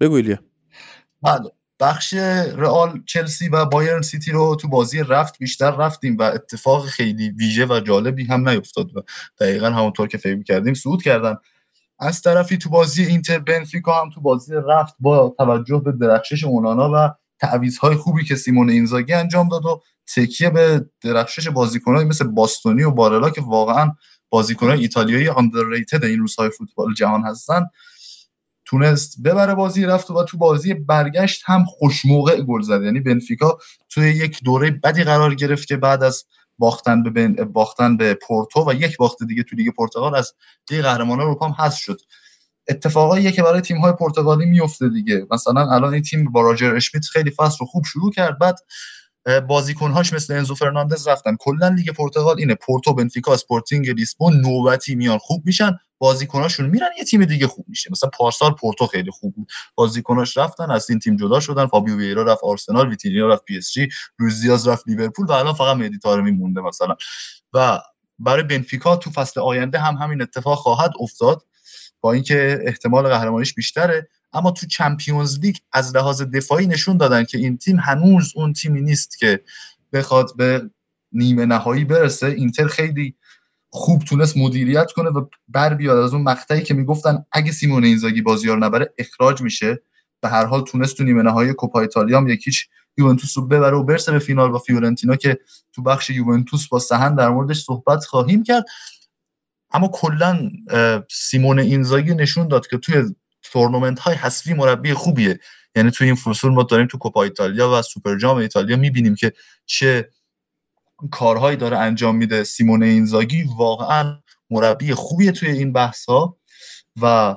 بگو ایلیا. بله. بخش رئال چلسی و بایرن سیتی رو تو بازی رفت بیشتر رفتیم و اتفاق خیلی ویژه و جالبی هم نیفتاد و دقیقا همونطور که فکر کردیم صعود کردن. از طرفی تو بازی اینتر بنفیکا هم تو بازی رفت با توجه به درخشش اونانا و تعویضهای خوبی که سیمون اینزاگی انجام داد و تکیه به درخشش بازیکنایی مثل باستونی و بارلا که واقعا بازیکنای ایتالیایی آندرریتد این روزهای فوتبال جهان هستن. تونست ببره بازی رفت و تو بازی برگشت هم خوشموقع گل زد. یعنی بنفیکا توی یک دوره بدی قرار گرفت که بعد از باختن به بن... باختن به پورتو و یک باخت دیگه تو لیگ پرتغال از لیگ قهرمانان اروپا هم حذف شد. اتفاقایی که برای تیم های پرتغالی میفته دیگه. مثلا الان این تیم با راجر اشمیت خیلی فصل رو خوب شروع کرد بعد بازیکنهاش مثل انزو فرناندز رفتن. کلا لیگ پرتغال اینه. پورتو بنفیکا اسپورتینگ لیسبون نوبتی میان. خوب میشن بازیکناشون میرن یه تیم دیگه خوب میشه. مثلا پارسال پورتو خیلی خوب بود. بازیکناش رفتن از این تیم جدا شدن. فابیو ویرا رفت آرسنال ویتینیا رفت پی اس جی دیاز رفت لیورپول و الان فقط مهدی طارمی مونده مثلا. و برای بنفیکا تو فصل آینده هم همین اتفاق خواهد افتاد. با اینکه احتمال قهرمانیش بیشتره. اما تو Champions League از لحاظ دفاعی نشون دادن که این تیم هنوز اون تیمی نیست که بخواد به نیمه نهایی برسه. اینتر خیلی خوب تونست مدیریت کنه و بر بیاد. از اون مقطعی که می‌گفتن اگه سیمون اینزاگی بازی رو نبره اخراج میشه. به هر حال تونست تو نیمه نهایی کوپا ایتالیا هم یکیش یوونتوس رو ببره و برسه به فینال با فیورنتینا که تو بخش یوونتوس با سهند در موردش صحبت خواهیم کرد. اما کلا سیمون اینزاگی نشون داد که توی تورنمنت های حذفی مربی خوبیه. یعنی توی این فصول ما داریم تو کوپا ایتالیا و سوپر جام ایتالیا می‌بینیم که چه کارهایی داره انجام میده. سیمون اینزاگی واقعا مربی خوبیه توی این بحث ها و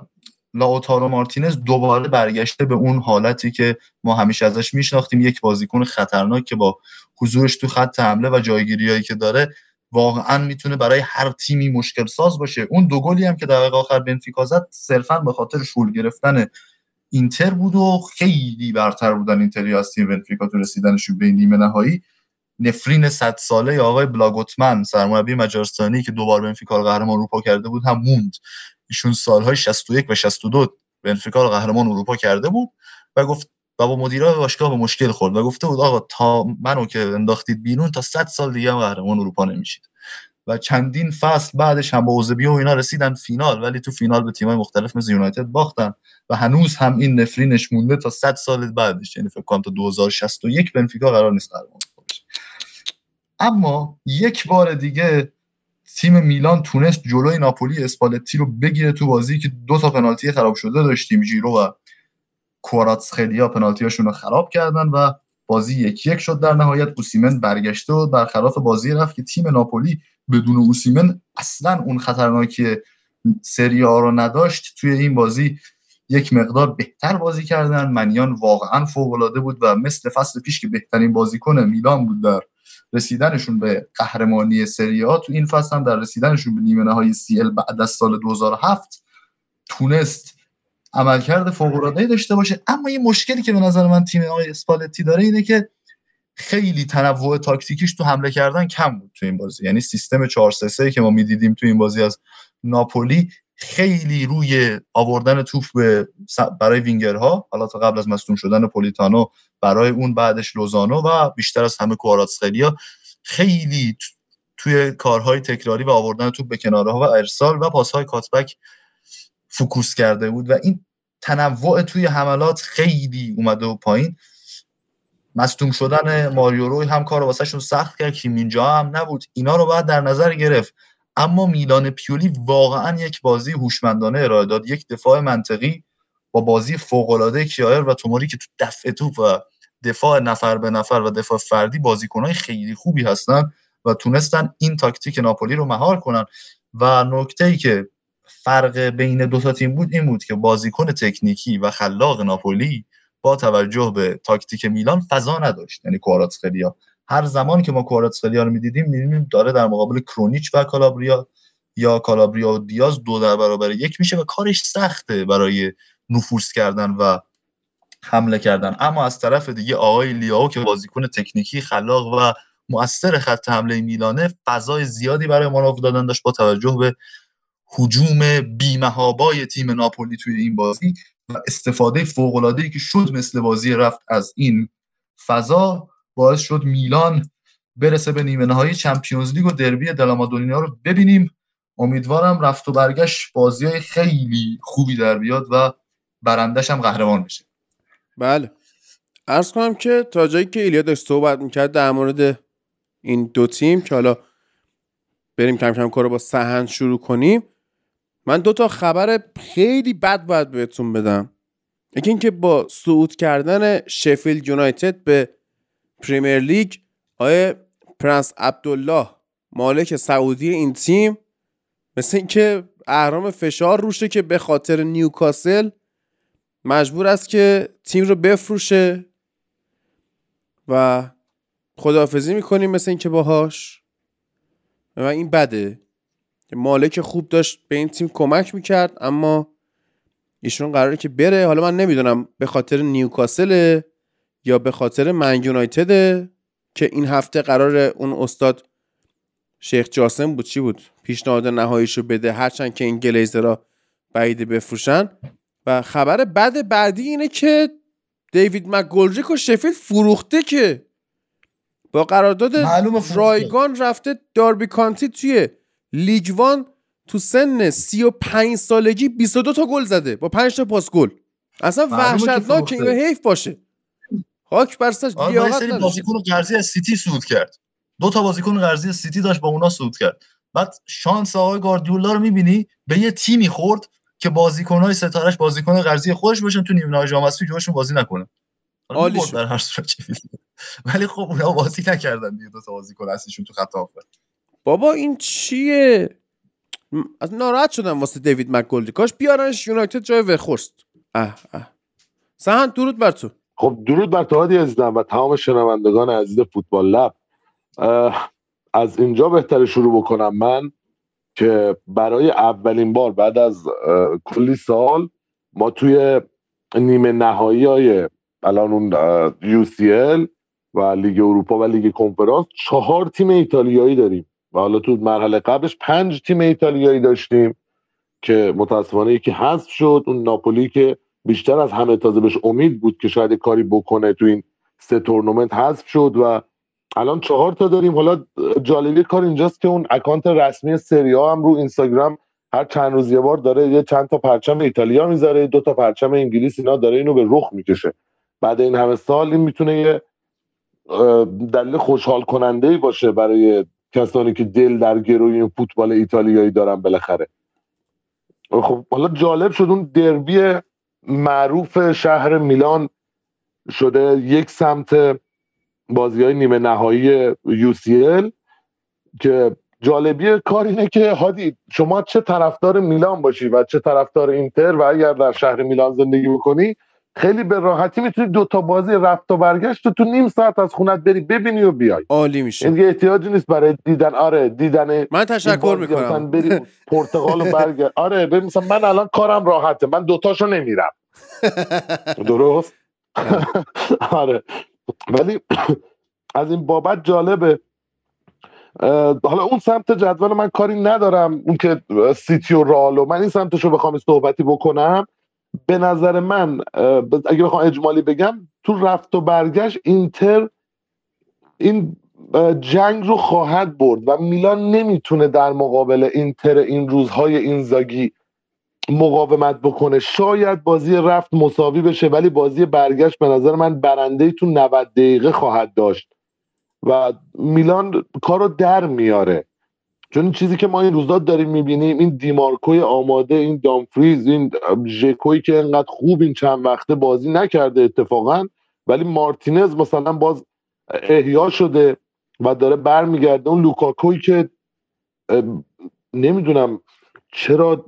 لاوتارو مارتینز دوباره برگشته به اون حالتی که ما همیشه ازش میشناختیم. یک بازیکن خطرناک که با حضورش تو خط حمله و جایگیریایی که داره واقعا می‌تونه برای هر تیمی مشکل ساز باشه. اون دو گلی هم که دقیقه آخر بنفیکا زد صرفا به خاطر شول گرفتن اینتر بود و خیلی برتر بودن اینتری از تیم بنفیکا تو رسیدنشون به نیمه نهایی. نفرین صد ساله آقای بلاگوتمن سرمربی مجارستانی که دوبار بنفیکا رو قهرمان اروپا کرده بود هم موند. ایشون سالهای 61 و 62 بنفیکا رو قهرمان اروپا کرده بود و گفت و با مدیرای باشگاه به مشکل خورد و گفته بود آقا تا منو که انداختید بیرون تا 100 سال دیگه هم قهرمان اروپا نمیشید. و چندین فصل بعدش هم با اوزبیو و اینا رسیدن فینال ولی تو فینال به تیمای مختلف مثل یونایتد باختن و هنوز هم این نفرینش مونده تا 100 سال بعدش. یعنی فکر کنم تا 2061 بنفیکا قرار نیست قهرمان اما یک بار دیگه تیم میلان تونست جلوی ناپولی اسپالتی رو بگیره تو بازی که دو تا پنالتی خراب شده داشتیم جیرو و کواراتس خیلیا پنالتیاشون رو خراب کردن و بازی یک یک شد. در نهایت اوسیمن برگشته و برخلاف بازی رفت که تیم ناپولی بدون اوسیمن اصلا اون خطرناکی سری ها رو نداشت. توی این بازی یک مقدار بهتر بازی کردن. منیان واقعا فوق العاده بود و مثل فصل پیش که بهترین بازیکن میلان بود در رسیدنشون به قهرمانی سری ها تو این فصل هم در رسیدنشون به نیمه نهایی سی ال بعد از سال 2007 تونست عملکرد فوق العاده داشته باشه. اما یه مشکلی که به نظر من تیم آقای اسپالتی داره اینه که خیلی تنوع تاکتیکیش تو حمله کردن کم بود تو این بازی. یعنی سیستم 4 3 که ما می‌دیدیم تو این بازی از ناپولی خیلی روی آوردن توپ به برای وینگرها حالا تا قبل از مصدوم شدن پولیتانو برای اون بعدش لوزانو و بیشتر از همه کواراتسخلیا خیلی توی کارهای تکراری و آوردن توپ به کناره و ارسال و پاسهای کاتبک فکوس کرده بود و این تنوع توی حملات خیلی اومده و پایین. مصدوم شدن ماریو روی هم کار واسهشون سخت کرد که اینجا هم نبود. اینا رو باید در نظر گرفت. اما میلان پیولی واقعا یک بازی هوشمندانه ارائه داد. یک دفاع منطقی با بازی فوق العاده کیایر و توماری که تو دفع توپ و دفاع نفر به نفر و دفاع فردی بازیکنهای خیلی خوبی هستن و تونستن این تاکتیک ناپولی رو مهار کنن. و نکته ای که فرق بین دو تا تیم بود این بود که بازیکن تکنیکی و خلاق ناپولی با توجه به تاکتیک میلان فضا نداشت. یعنی کواراتسخلیا هر زمان که ما کواراتسخلیا رو می‌دیدیم می‌دیدیم داره در مقابل کرونیچ و کالابریا یا کالابریا و دیاز دو در برابر یک میشه و کارش سخته برای نفوذ کردن و حمله کردن. اما از طرف دیگه آقای لیاو که بازیکن تکنیکی خلاق و مؤثر خط حمله میلانه فضای زیادی برای مانور دادن داشت با توجه به حجوم بیمهابای تیم ناپولی توی این بازی و استفاده فوق‌العاده‌ای که شد مثل بازی رفت از این فضا باعث شد میلان برسه به نیمه نهایی چمپیونز لیگ و دربی دلامادونیا رو ببینیم. امیدوارم رفت و برگشت بازی های خیلی خوبی در بیاد و برندش هم قهرمان بشه. بله. ارز کنم که تا جایی که ایلیا داشت صحبت می‌کرد در مورد این دو تیم که حالا بریم کم کم کار با سهن شروع کنیم من دو تا خبر خیلی بد باید بهتون بدم. یکی اینکه با صعود کردن شفیلد یونایتد به پریمیر لیگ آقای پرنس عبدالله مالک سعودی این تیم مثل اینکه اهرم فشار روشه که به خاطر نیوکاسل مجبور است که تیم رو بفروشه و خداحافظی می‌کنیم مثل اینکه باهاش. و این بده. مالک خوب داشت به این تیم کمک می‌کرد اما ایشون قراره که بره. حالا من نمی‌دونم به خاطر نیوکاسل یا به خاطر من یونایتد که این هفته قرار اون استاد شیخ جاسم بود چی بود؟ پیشنهاد نهاییشو بده هرچند که این گلیزرا بعیده بفروشن. و خبر بعد بعدی اینه که دیوید مکگولریک و شفیل فروخته که با قرارداد رایگان رفته داربی کانتی توی League One تو سن 35 سالگی 22 تا گل زده با 5 تا پاس گل. اصلا وحشتناک اینو حیف باشه. خاک بر سرش لیاقت بازیکن قرضی از سیتی سود کرد. دو تا بازیکن قرضی از سیتی داشت با اونا سود کرد. بعد شانس آقای گاردیولا رو می‌بینی به یه تیمی خورد که بازیکنهای ستارش بازیکن قرضی خودش باشن تو نیمه نهایی. جام حذفی جاشون بازی نکنه. عالی در هر صورت (laughs) ولی خب اونا بازی نکردن دیگه دو تا بازیکن اصلیشون تو خط بابا این چیه؟ از ناراحت شدم واسه دیوید مکگولدی. کاش بیارنش یونایتد جای وخورست اه اه. سهن درود بر تو. خب درود بر تو عزیزم و تمام شنوندگان عزیز فوتبال لب. از اینجا بهتر شروع بکنم من که برای اولین بار بعد از کلی سال ما توی نیمه نهایی های الان اون ال و لیگ اروپا و لیگ کنفرانس چهار تیم ایتالیایی داریم. و حالا تو مرحله قبلش پنج تیم ایتالیایی داشتیم که متاسفانه یکی حذف شد. اون ناپولی که بیشتر از همه تازه بهش امید بود که شاید کاری بکنه تو این سه تورنمنت حذف شد و الان چهار تا داریم. حالا جالبی کار اینجاست که اون account رسمی سری آ هم رو اینستاگرام هر چند روز یه بار داره یه چند تا پرچم ایتالیا می‌ذاره دو تا پرچم انگلیس اینا داره اینو به رخ می‌کشه. بعد این همه سال این می‌تونه یه دلیل خوشحال کننده باشه برای کسانی که دل در گروی فوتبال ایتالیایی دارن بالاخره. خب حالا جالب شد اون دربی معروف شهر میلان شده یک سمت بازی های نیمه نهایی UCL که جالبی کار اینه که هادی شما چه طرفدار میلان باشی و چه طرفدار اینتر و اگر در شهر میلان زندگی بکنی خیلی به راحتی می‌تونی دو تا بازی رفت و برگشت تو نیم ساعت از خونت بری ببینی و بیای. عالی میشه. این احتیاجی نیست برای دیدن. آره دیدن من تشکر می‌کنم. بری پرتغال و برگرد. آره ببین مثلا من الان کارم راحته. من دوتاشو نمیرم. (laughs) درست؟ آره. ولی از این بابت جالبه. حالا اون سمت جدول من کاری ندارم. اون که سیتی و رالو من این سمتش رو بخوام صحبتی بکنم. به نظر من اگه بخوام اجمالی بگم تو رفت و برگشت اینتر این جنگ رو خواهد برد و میلان نمی‌تونه در مقابل اینتر این روزهای اینزاگی مقاومت بکنه. شاید بازی رفت مساوی بشه ولی بازی برگشت به نظر من برنده تو 90 دقیقه خواهد داشت و میلان کارو در میاره. چون چیزی که ما این روزا داریم می‌بینیم این دیمارکوی آماده این دامفریز این ژکوی که انقدر خوب این چند وقته بازی نکرده اتفاقا ولی مارتینز مثلا باز احیا شده و داره برمیگرده. اون لوکاکوی که نمی‌دونم چرا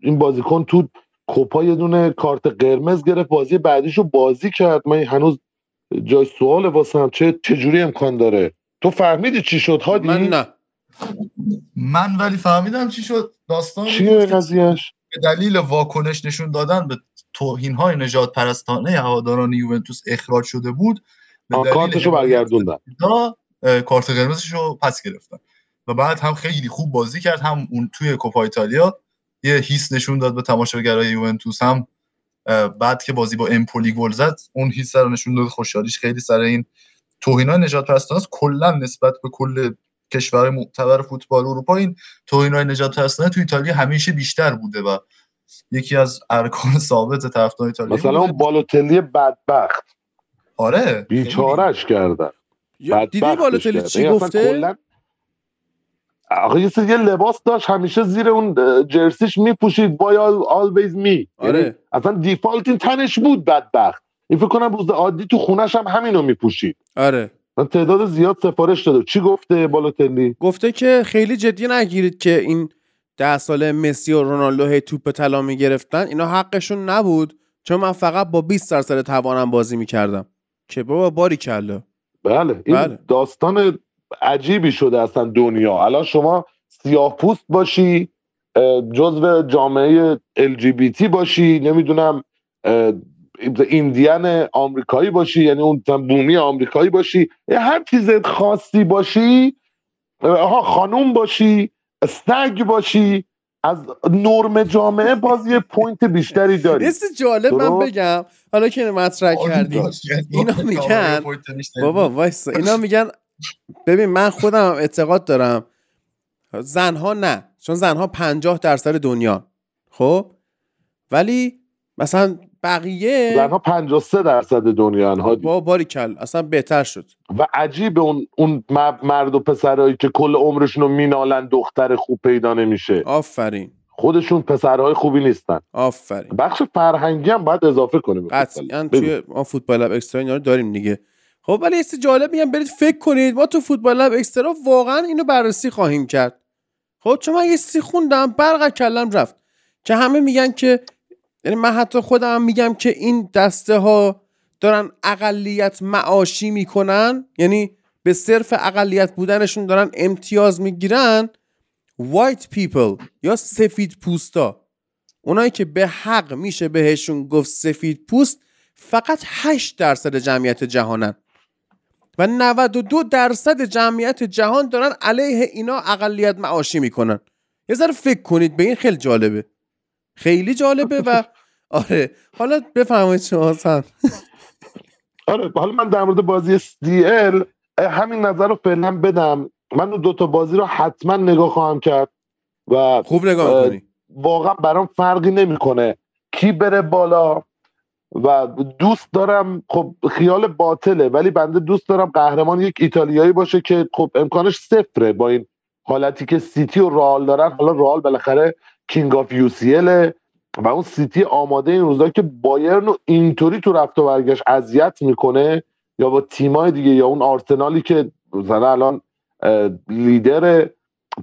این بازیکن تو کوپا یه دونه کارت قرمز گرفت بازی بعدیشو بازی کرد. من هنوز جای سوال واسم چه چجوری امکان داره؟ تو فهمیدی چی شد هادی؟ من نه. من ولی فهمیدم چی شد. داستان چیه قضیهش به دلیل واکنش نشون دادن به توهین های نجات پرستانه هواداران یوونتوس اخراج شده بود به کارتشو برگردوندن. کارت قرمزش رو پس گرفتن. و بعد هم خیلی خوب بازی کرد هم اون توی کوپا ایتالیا یه هیس نشون داد به تماشاگرای یوونتوس هم بعد که بازی با امپولی گل زد اون هیس رو نشون داد خوشحالیش خیلی سر این توهینای نجات پرستانه کلا نسبت به کل کشور معتبر فوتبال اروپا این توهینای نجات پرستانه تو ایتالیا همیشه بیشتر بوده و یکی از ارکان (laughs) ثابت طرفدار ایتالیا مثلا اون بالوتلی بدبخت. آره. بیچارش کردن. دیدی بالوتلی چی گفته؟ آخه یه یه لباس داشت همیشه زیر اون جرسیش میپوشید. بای آلویز می آره. اصلا دیفالت این تنش بود بدبخت. این فکر کنم روز عادی تو خونش هم همینو میپوشید. آره. تعداد زیاد سفارش داده. چی گفته بالوتلی گفته که خیلی جدی نگیرید که این ده ساله مسی و رونالدو هی توپ طلا می‌گرفتن. اینا حقشون نبود. چون من فقط با 20 درصد توانم بازی می‌کردم. که بابا باری کلا. بله این بله. داستان عجیبی شده اصلا دنیا. الان شما سیاه پوست باشی جزو جامعه LGBT باشی نمی‌دونم ایندین آمریکایی باشی یعنی اون بومی آمریکایی باشی هر چیز خاصی باشی آها خانوم باشی سگ باشی از نرم جامعه باز یه point بیشتری داری نیست جالب من بگم حالا که مطرح کردیم اینا میگن بابا وایسا اینا میگن ببین من خودم اعتقاد دارم زنها نه چون زنها پنجاه درصد دنیا خب ولی مثلا بقیه زنها 53 درصد دنیا هادی با باری کل. اصلا بهتر شد. و عجیب اون اون مرد و پسرهایی که کل عمرشون رو مینالن دختر خوب پیدا نمیشه. آفرین. خودشون پسرهای خوبی نیستن. آفرین. بخش فرهنگی هم باید اضافه کنیم قطعا توی ما فوتبال لب اکسترا اینا رو داریم دیگه. خب ولی یه جالب میگم برید فکر کنید. ما تو فوتبال لب اکسترا واقعا اینو بررسی خواهیم کرد. خب چون من یه سی خوندم برق کلم رفت. که همه میگن که یعنی من حتی خودم میگم که این دسته ها دارن اقلیت معاشی می‌کنن یعنی به صرف اقلیت بودنشون دارن امتیاز می‌گیرن white people یا سفید پوستا. اونایی که به حق میشه بهشون گفت سفید پوست فقط 8 درصد جمعیت جهانن. و 92 درصد جمعیت جهان دارن علیه اینا اقلیت معاشی می‌کنن. یه ذره فکر کنید به این خیلی جالبه. خیلی جالبه و (laughs) آره حالا بفرمایید شما سن آره حالا من در مورد بازی ال همین نظر رو فعلا بدم. من اون دوتا بازی رو حتما نگاه خواهم کرد و خوب نگاه می‌کنی. واقعا برام فرقی نمی‌کنه. کی بره بالا و دوست دارم خب خیال باطله ولی بنده دوست دارم قهرمان یک ایتالیایی باشه که خب امکانش صفره با این حالتی که سیتی و رئال دارن. حالا رئال بالاخره king of یوو اون سیتی آماده این روزا که بایرن رو اینطوری تو رفت و برگشت اذیت می‌کنه یا با تیمای دیگه یا اون آرسنالی که مثلا الان لیدر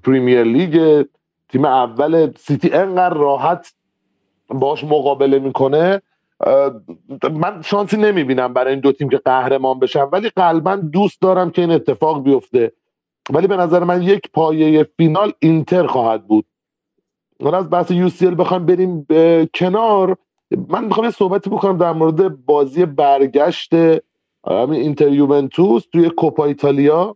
پریمیر لیگ تیم اول سیتی انقدر راحت باش مقابله می‌کنه من شانسی نمی‌بینم برای این دو تیم که قهرمان بشن ولی قلبا دوست دارم که این اتفاق بیفته. ولی به نظر من یک پایه فینال اینتر خواهد بود. حالا از بحث یو سی بخوایم بریم به کنار. من می‌خوام یه صحبتی بکنم در مورد بازی برگشت همین اینتر یوونتوس توی کوپا ایتالیا.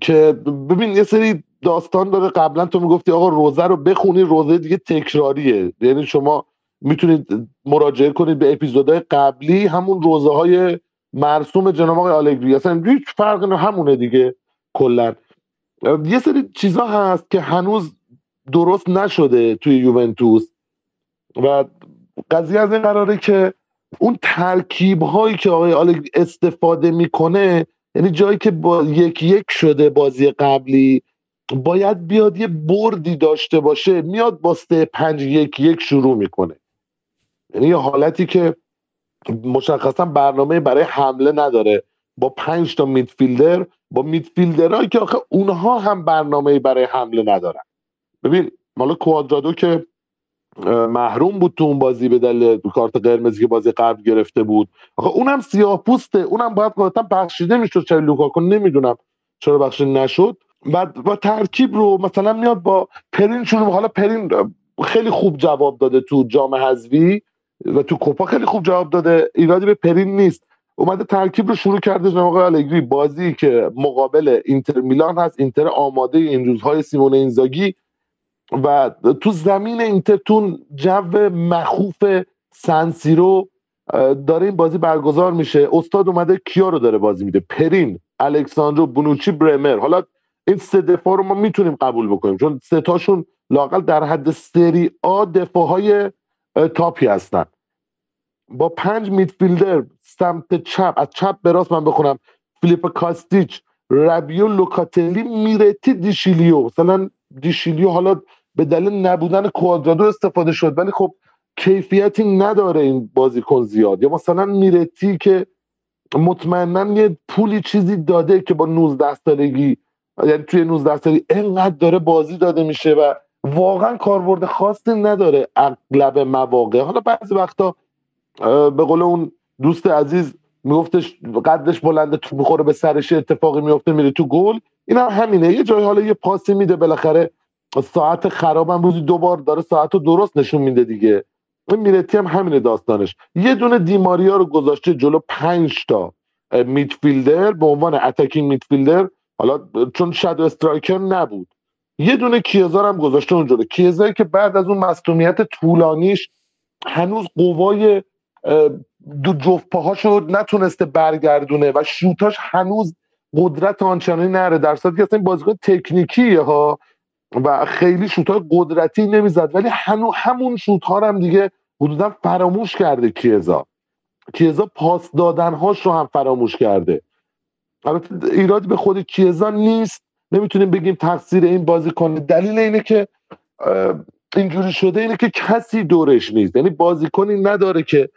که ببین یه سری داستان داره. قبلا تو می‌گفتی آقا روزه رو بخونی روزه دیگه تکراریه. یعنی شما می‌تونید مراجعه کنید به اپیزودهای قبلی. همون روزه های مرسوم جناب آقای آلگری. اصلا هیچ فرق همونه دیگه کلا. یه سری چیزا هست که هنوز درست نشده توی یوونتوس. و قضیه از این قراره که اون ترکیب هایی که آقای آلگری استفاده می‌کنه یعنی جایی که با یک یک شده بازی قبلی باید بیاد یه بردی داشته باشه میاد با سه پنج یک یک شروع می‌کنه. یعنی یه حالتی که مشخصا برنامه برای حمله نداره. با پنج تا میدفیلدر با میدفیلدرهایی که آخه اونها هم برنامه برای حمله ندارن. ببین مالا کوادرادو که محروم بود تو اون بازی به دلیل کارت قرمزی که بازی قبل گرفته بود. آخه اونم سیاه پوسته. اونم باید قاطعا بخشیده می‌شد چرا لوکاکو نمی‌دونم چرا بخشیده نشد. بعد با ترکیب رو مثلا میاد با پرین شروع حالا پرین خیلی خوب جواب داده تو جام حذفی و تو کوپا خیلی خوب جواب داده. ایرادی به پرین نیست. اومده ترکیب رو شروع کرده جناب آقای بازی که مقابل اینتر میلان هست اینتر آماده این روزهای سیمون اینزاگی و تو زمین اینتر تو جو مخوف سنسیرو داره این بازی برگزار میشه. استاد اومده کیا رو داره بازی میده؟ پرین الکساندرو بونوچی برمر. حالا این سه دفاع رو ما می‌تونیم قبول بکنیم چون سه تاشون لاقل در حد سری آ دفاع های top ی هستن. با پنج midfielder سمت چپ از چپ به راست من بخونم. فیلیپ کاستیچ ربیو لوکاتلی میرتی دیشیلیو. مثلا دیشیلیو حالا به دلیل نبودن کوادرادو استفاده شد ولی خب کیفیتی نداره این بازیکن زیاد. یا مثلا میرتی که مطمئنا یه پولی چیزی داده که با 19 سالگی یعنی توی 19 سالگی انقدر داره بازی داده میشه و واقعا کاربرد خاصی نداره اغلب مواقع. حالا بعضی وقتا به قول اون دوست عزیز میگفتش قدش بلنده تو می‌خوره به سرش اتفاقی میفته میره تو گل. این هم همینه. یه جای حالا یه پاسی میده بالاخره. ساعت خرابم روزی دوبار داره ساعت رو درست نشون میده دیگه. این میرتی هم همینه داستانش. یه دونه دیماریا رو گذاشته جلو پنج تا midfielder به عنوان attacking midfielder. حالا چون shadow striker نبود. یه دونه کیزا رو هم گذاشته اونجا کیزاری که بعد از اون مصدومیت طولانیش هنوز قوای دو جفت پاهاشو نتونسته برگردونه و شوتاش هنوز قدرت آنچنانی نداره. در صورتی که اصلا بازیکن تکنیکیه ها و خیلی شوت های قدرتی نمی‌زد. ولی هنو همون شوت ها هم دیگه حدودا فراموش کرده کیزا. کیزا پاس دادن هاش رو هم فراموش کرده. البته ایرادی به خود کیزا نیست. نمی‌تونیم بگیم تقصیر این بازیکن. دلیل اینه که اینجوری شده اینه که کسی دورش نیست. یعنی بازیکنی نداره که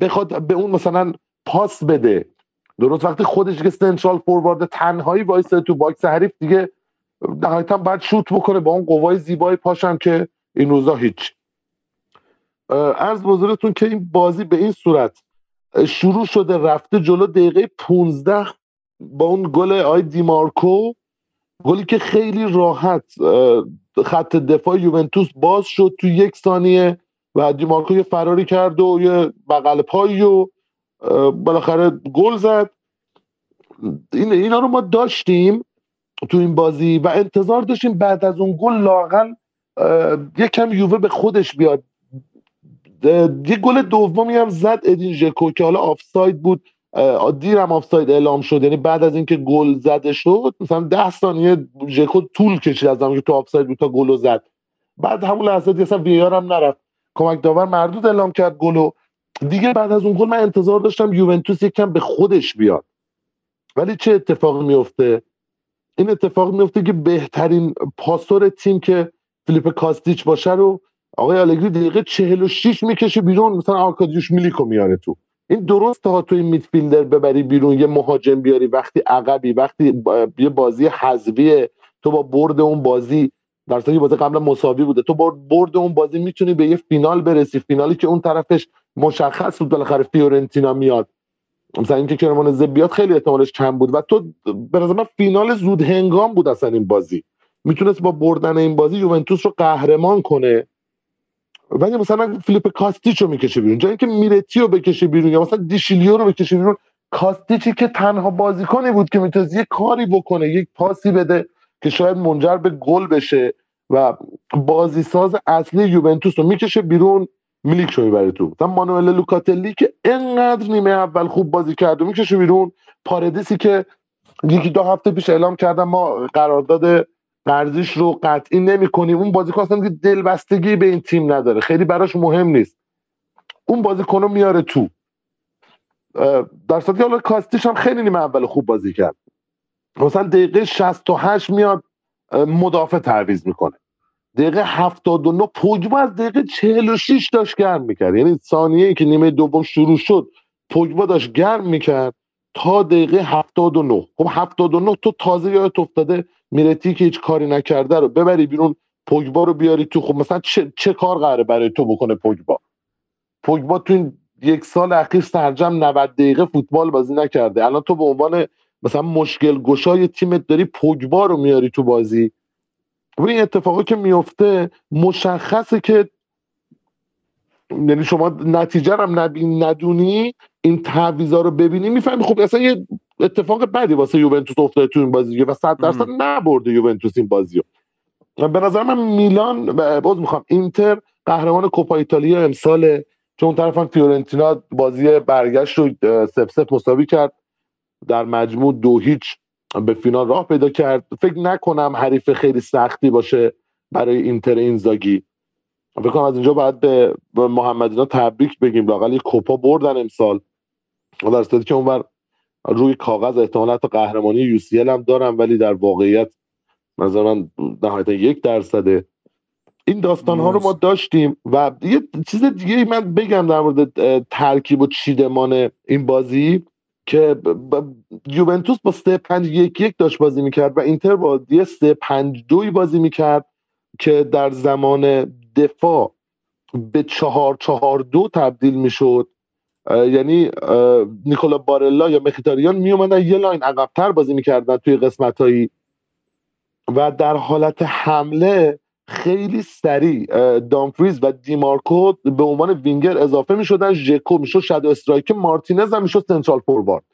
بخواد به اون مثلا پاس بده. درست وقتی خودش که central forward تنهایی وایسه تو box حریف دیگه نهایتا باید شوت بکنه با اون قوای زیبای پاشم که این روزا هیچ. عرض بزرگتون که این بازی به این صورت شروع شده رفته جلو دقیقه 15 با اون گل آی دیمارکو گلی که خیلی راحت خط دفاع یوونتوس باز شد تو یک ثانیه و دیمارکو یه فراری کرد و یه بغل پایی و بالاخره گل زد. این اینا رو ما داشتیم تو این بازی و انتظار داشتیم بعد از اون گل لاقل یکم یووه به خودش بیاد. یه گل دومی هم زد ادین ژکو که حالا آفساید بود. دیرم آفساید اعلام شد. یعنی بعد از اینکه گل زده شد مثلا ده ثانیه ژکو طول کشید از که تو آفساید بود تا گل زد. بعد همون لحظه دیگه اصلا VAR هم نرفت. کمک داور مردود اعلام کرد گلو. دیگه بعد از اون گل من انتظار داشتم یوونتوس یکم به خودش بیاد. ولی چه اتفاقی میفته این اتفاق میفته که بهترین پاسور تیم که فیلیپ کاستیچ باشه رو آقای آلگری دقیقه 46 می‌کشه بیرون. مثلا آرکادیوش میلیکو میاره تو. این درست تا تو این میدفیلدر ببری بیرون یه مهاجم بیاری وقتی عقبی وقتی یه بازی حذویه. تو با برد اون بازی در که بازی قبل مساوی بوده. تو با برد اون بازی می‌تونی به یه فینال برسی. فینالی که اون طرفش مشخص بود بالاخره فیورنتینا میاد. مثلا اینکه کرمونزه بیاد خیلی احتمالش کم بود و تو به نظر فینال زود هنگام بود اصلا این بازی. می‌تونست با بردن این بازی یوونتوس رو قهرمان کنه. ولی مثلا فیلیپ کاستیچ رو می‌کشه بیرون. جایی که میرتی رو بکشه بیرون یا مثلا دیشیلیو رو بکشه بیرون کاستیچی که تنها بازیکنی بود که می‌تونست یه کاری بکنه یک پاسی بده که شاید منجر به گل بشه و بازی ساز اصلی یوونتوس رو می‌کشه بیرون. میلیک رو می‌بره تو. مثلا مانوئل لوکاتلی که انقدر نیمه اول خوب بازی کرد و می‌کشه بیرون پاردیسی که یکی دو هفته پیش اعلام کردم ما قرارداد قرضیش رو قطعی نمی کنیم اون بازیکن اصلا که دلبستگی به این تیم نداره. خیلی براش مهم نیست. اون بازیکن رو میاره تو. در صورتی حالا کاستیش هم خیلی نیمه اول خوب بازی کرد. مثلا دقیقه 68 میاد مدافع تعویض می‌کنه. دقیقه 79 پوگبا از دقیقه 46 داشت گرم می‌کرد. یعنی ثانیه که نیمه دوم شروع شد پوگبا داشت گرم می‌کرد تا دقیقه 79 خب 79 تو تازه یادت افتاده میرتی که هیچ کاری نکرده رو ببری بیرون پوگبا رو بیاری تو. خب مثلا چه, چه کار قراره برای تو بکنه پوگبا؟ پوگبا تو این یک سال اخیر سرجم 90 دقیقه فوتبال بازی نکرده. الان تو به عنوان مثلا مشکل گشای تیمت داری پوگبا رو میاری تو بازی. و این اتفاقی که میفته مشخصه که یعنی شما نتیجه هم ندونی این تعویضا رو ببینی می‌فهمی. خب اصلا یه اتفاق بدی واسه یوونتوس افتاده تو این بازی و صد درصد نبرده یوونتوس این بازی رو به نظر من میلان باز می‌خوام اینتر قهرمان کوپا ایتالیا امسال چون طرف هم فیورنتینا بازی برگشت رو سف سف مساوی کرد. در مجموع دو هیچ به فینال راه پیدا کرد. فکر نکنم حریف خیلی سختی باشه برای اینتر اینزاگی. فکر کنم از اینجا باید به, محمدینا تبریک بگیم. لاقل یه کوپا بردن امسال. در صورتی که اونور روی کاغذ احتمال حتی قهرمانی یو سی هم دارم ولی در واقعیت نظر من نهایتا یک درصده این داستان ها رو ما داشتیم و یه چیز دیگه من بگم در مورد ترکیب و چیدمان این بازی. که یوونتوس با 3 5 1 1 داشت بازی می‌کرد و اینتر با یه 3 5 2 بازی می‌کرد که در زمان دفاع به 4 4 2 تبدیل می‌شد. یعنی نیکولا بارلا یا مخیتاریان می اومدن یه line عقبتر بازی می‌کردن توی قسمت هایی و در حالت حمله خیلی سریع دامفریز و دیمارکو به عنوان وینگر اضافه می شدن ژکو می‌شد shadow strike مارتینز هم می‌شد central forward.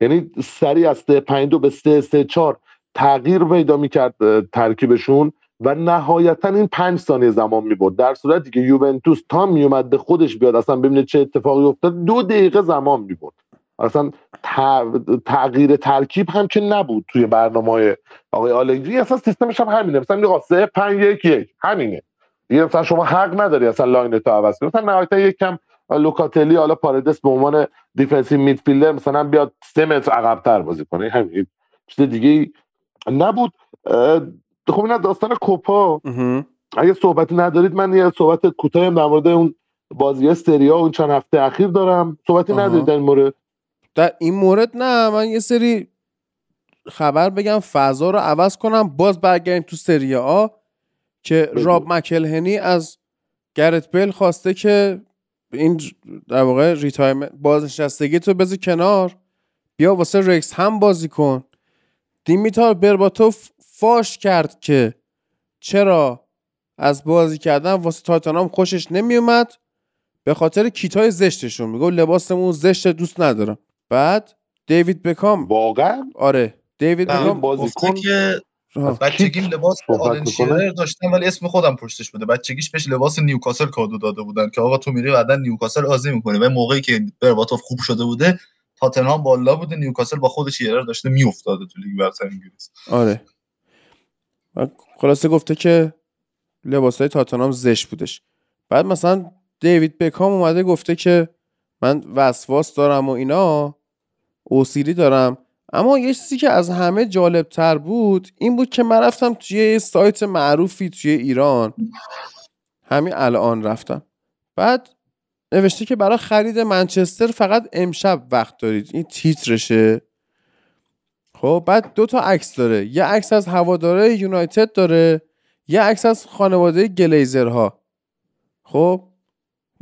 یعنی سریع از 3 دو به 3 3 4 تغییر پیدا می‌کرد ترکیبشون و نهایتا این پنج ثانیه زمان می‌برد. در صورتی که یوونتوس تا میومد به خودش بیاد اصلا ببینه چه اتفاقی افتاد دو دقیقه زمان می‌برد. اصلا تغییر ترکیب هم که نبود توی برنامه آقای آلگری اصلا سیستمش هم همینه. مثلا میگه سه پنج یک یک. همینه. دیگه مثلا شما حق نداری اصلا line تو عوض کنی. مثلا نهایتا یک کم لوکاتلی حالا پاردس به عنوان defensive midfielder مثلا بیاد سه متر عقبتر بازی کنه. همین چیز دیگه نبود. خب این داستان کوپا. اگه صحبتی ندارید من یه صحبت کوتاهی در مورد اون بازی سری آ اون چند هفته اخیر دارم. صحبتی ندارید در مورد در این مورد نه من یه سری خبر بگم فضا رو عوض کنم. باز برگردیم تو سری آ که راب مکلهنی از گرت بیل خواسته که این در واقع retirement بازنشستگی تو بذار کنار. بیا واسه رکسهم بازی کن. دیمیتار برباتوف فاش کرد که چرا از بازی کردن واسه تاتنام خوشش نمیومد؟ به خاطر کیتای زشتشون. میگه لباسمون زشت دوست ندارم. بعد دیوید بکام. واقعا؟ آره دیوید. بکام. بازیکن گفته که. بچگی لباس می‌کنه؟ شیرر داشتم ولی اسم خودم پشتش بوده. بچگیش بهش لباس نیوکاسل کادو داده بودن که آقا تو میری بعدا نیوکاسل بازی می‌کنی. و موقعی که برباتوف خوب شده بوده تاتنهام بالا بوده نیوکاسل با خود شیرر داشته میافتاده تو لیگ برتر انگلیس. آره. خلاصه گفته که لباس های تاتنام زشت بودش. بعد مثلا دیوید بکام اومده گفته که من وسواس دارم و اینا. اوسیری دارم. اما یه چیزی که از همه جالب تر بود این بود که من رفتم توی یه سایت معروفی توی ایران. همین الان رفتم. بعد نوشته که برای خرید منچستر فقط امشب وقت دارید. این تیترشه. خب بعد دو تا عکس داره. یه عکس از هواداره یونایتد داره. یه عکس از خانواده گلیزرها. خب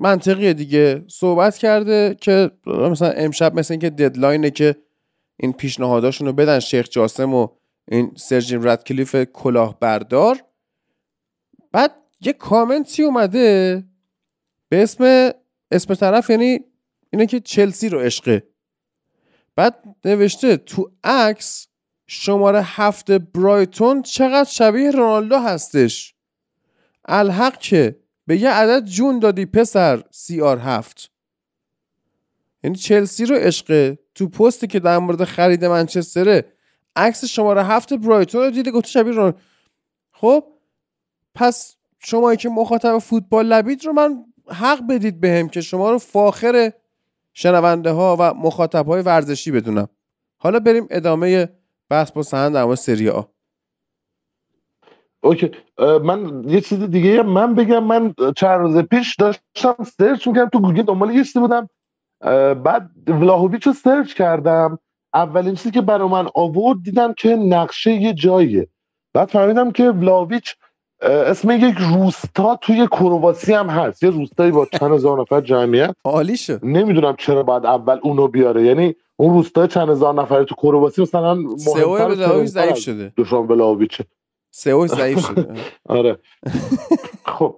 منطقیه دیگه. صحبت کرده که مثلا امشب مثل اینکه ددلاینه که این پیشنهاداشون رو بدن شیخ جاسم و این سرجین ردکلیف کلاهبردار. بعد یه کامنتی اومده به اسم اسم طرف یعنی اینه که چلسی رو عشقه بعد نوشته تو عکس شماره هفت برایتون چقدر شبیه رونالدو هستش. الحق که به یه عدد جون دادی پسر. سی آر هفت. یعنی چلسی رو عشقه تو پستی که در مورد خرید منچستره. عکس شماره هفت برایتون رو دیده گفته شبیه رونالدو خب پس شمایی که مخاطب فوتبال لبید رو من حق بدید بهم که شما رو فاخر شنونده ها و مخاطب های ورزشی بدونم. حالا بریم ادامه بحث با سهند در مورد سری آ. okay. من یه چیز دیگه من بگم من چند روز پیش داشتم search می‌کردم تو گوگل دنبال یه چیزی بودم. بعد ولاهویچ رو search کردم. اولین چیزی که برای من آورد دیدم که نقشه یه جاییه. بعد فهمیدم که ولاهویچ اه، اسم یک روستا توی کرواسی هم هست. یه روستایی با چند هزار نفر جمعیت. عالی شد. نمی‌دونم چرا باید اول اونو بیاره. یعنی اون روستای چند هزار نفره تو کرواسی مثلا SEO مهمتر ضعیف شده. دوشان ولاهویچه. سئو ضعیف شده (laughs) آره. خب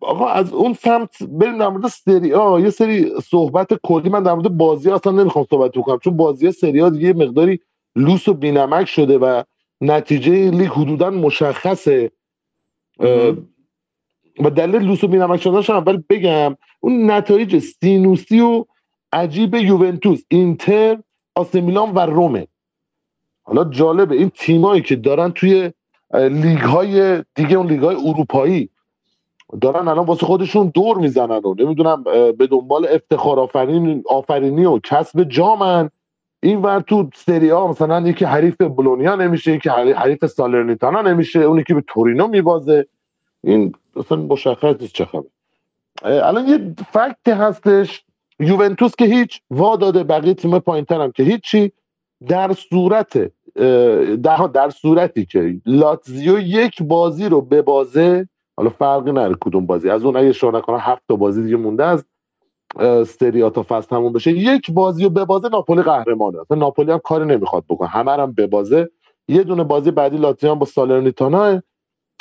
آقا از اون سمت بریم در مورد سری آ یه سری صحبت کلی من در مورد بازی اصلا نمی‌خوام صحبت بکنم چون بازی سری ها دیگه یه مقداری لوس و بینمک شده و نتیجه لیگ حدودا مشخصه. و دلیل لوس و بینمک شدنش اول بگم اون نتایج سینوسی و عجیب یوونتوس اینتر آسمیلان و رومه. حالا جالبه این تیمایی که دارن توی لیگ های دیگه اون لیگ های اروپایی دارن الان واسه خودشون دور می‌زنن و نمی‌دونم به دنبال افتخار آفرین آفرینی و کسب جامن. این ور تو سری ها مثلا یکی حریف بولونیا نمیشه یکی حری- حریف سالرنیتانا نمیشه اونی که به تورینو میبازه. این اصلا مشخص نیست چه خبر. الان یه فکت هستش یوونتوس که هیچ وا داده بقیه تیم پایینتر هم که هیچی در صورت در, در صورتی که لاتزیو یک بازی رو ببازه حالا فرقی نره کدوم بازی. از اون اگه شما نکنه هفت تا بازی دیگه مونده از اه، سری آ تا فصل تموم بشه. یک بازی رو ببازه ناپولی قهرمانه. اصلا ناپولی هم کاری نمی‌خواد بکنه. همه هم ببازه یه دونه بازی بعدی لاتزیو با سالرنیتانا.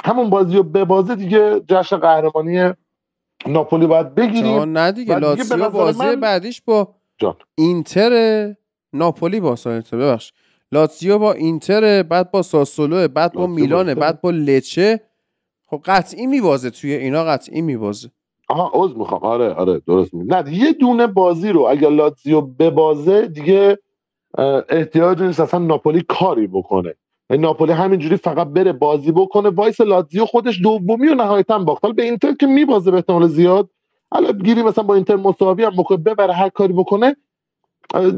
همون بازی رو ببازه دیگه جشن قهرمانی ناپولی باید بگیریم. نه دیگه. و دیگه به لاتسیو نظر بازی من- بعدیش با جان. اینتر ناپولی با سایت ببخش لاتسیو با اینتر بعد با ساسولو بعد با میلانه اینتر. بعد با لچه. خب قطعی میبازه توی اینا قطعی میبازه. آها عذر می‌خوام. آره آره درست میگی. نه یه دونه بازی رو اگر لاتزیو ببازه دیگه احتیاج نیست اصلا ناپولی کاری بکنه. یعنی ناپولی همینجوری فقط بره بازی بکنه وایس لاتزیو خودش دومی و نهایتا باخت. حالا به اینتر که میبازه به احتمال زیاد. حالا گیری مثلا با اینتر مساوی هم بکنه ببره هر کاری بکنه.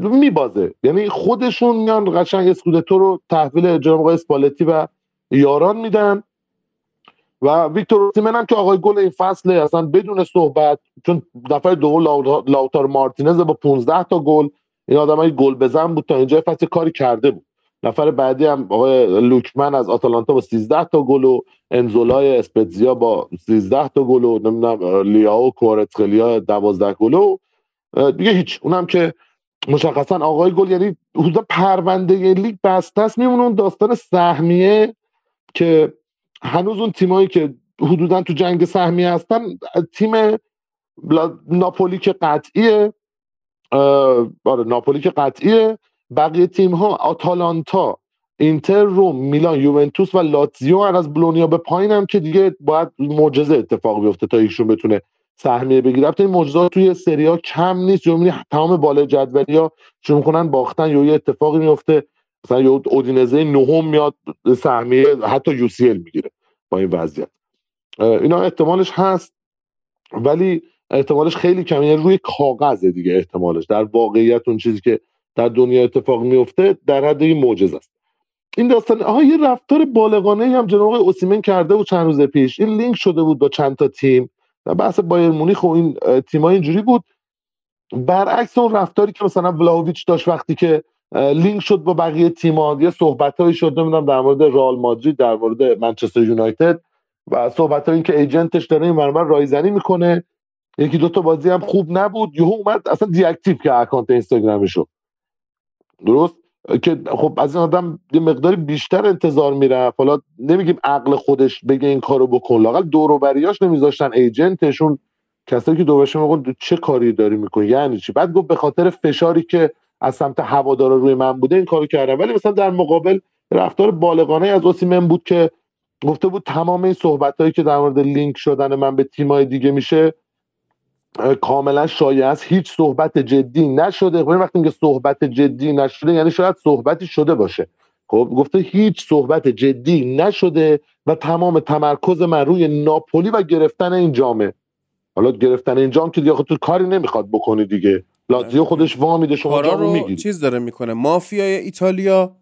میبازه. یعنی خودشون میان قشنگ اسکودتو رو تحویل جناب آقای اسپالتی و یاران میدن و ویکتور اوسیمن هم که آقای گل این فصله اصلا بدون صحبت چون دفعه دوم لاو- لاوتار مارتینز با 15 تا گل این آدم های گل بزن بود تا اینجا فصل کاری کرده بود. نفر بعدی هم آقای لوکمن از آتالانتا با 13 تا گل و انزولای اسپتزیا با 13 تا گل و نمی‌دونم لیاو کوارتسخلیا 12 گل و دیگه هیچ. اونم که مشخصا آقای گل یعنی حدودا پرونده لیگ بسته است. میمونه اون داستان سهمیه که هنوز اون تیمایی که حدودا تو جنگ سهمیه هستن تیم ناپولی که قطعیه آره ناپولی که قطعیه. بقیه تیم ها آتالانتا اینتر روم میلان یوونتوس و لاتزیو از بلونیا به پایین هم که دیگه باید معجزه اتفاق بیفته تا ایشون بتونه سهمیه بگیره این معجزات توی سری ها کم نیست. جو تمام بالا جدولی ها شروع می‌کنن باختن. یا یه اتفاقی میفته مثلا یه اودینزه نهم میاد سهمیه حتی یو سی می‌گیره با این وضعیت. اینا احتمالش هست ولی احتمالش خیلی کمی یعنی روی کاغذه دیگه احتمالش. در واقعیت اون چیزی که در دنیا اتفاق میفته در حد این معجزه است. این داستان آها یه رفتار بالغانه هم جناب اوسیمن کرده بود چند روز پیش. این لینک شده بود با چند تا تیم. بحث بایر مونیخ و این تیم‌ها اینجوری بود. برعکس اون رفتاری که مثلا ولاویچ داشت وقتی که لینک شد با بقیه تیم‌ها یه صحبتایی شد نمی‌دونم در مورد رئال مادرید در مورد منچستر یونایتد و صحبت که ایجنتش داره این برابر رایزنی می‌کنه. یکی دو تا بازی هم خوب نبود. یهو اومد اصلا دیاکتیو که اکانت اینستاگرامشو. درست؟ که خب از این آدم یه مقداری بیشتر انتظار می‌رفت حالا نمیگیم عقل خودش بگه این کارو بکن. لاقل دوروبریاش نمیذاشتن ایجنتشون کسایی که دوبشه میگن چه کاری داری می‌کنی؟ یعنی چی؟ بعد گفت به خاطر فشاری که از سمت هوادارا روی من بوده این کارو کردم. ولی مثلا در مقابل رفتار بالغانه از اوسیمن بود که گفته بود تمام این صحبت که در مورد لینک شدن من به تیمای دیگه میشه کاملا شایع است. هیچ صحبت جدی نشده. خب وقتی که صحبت جدی نشده یعنی شاید صحبتی شده باشه. خب گفته هیچ صحبت جدی نشده و تمام تمرکز من روی ناپولی و گرفتن این جامه حالا گرفتن این جام که دیگه تو کاری نمی‌خواد بکنی دیگه. لاتزیو خودش وامیده شما جامو می‌گیری. چیز داره می‌کنه؟ مافیای ایتالیا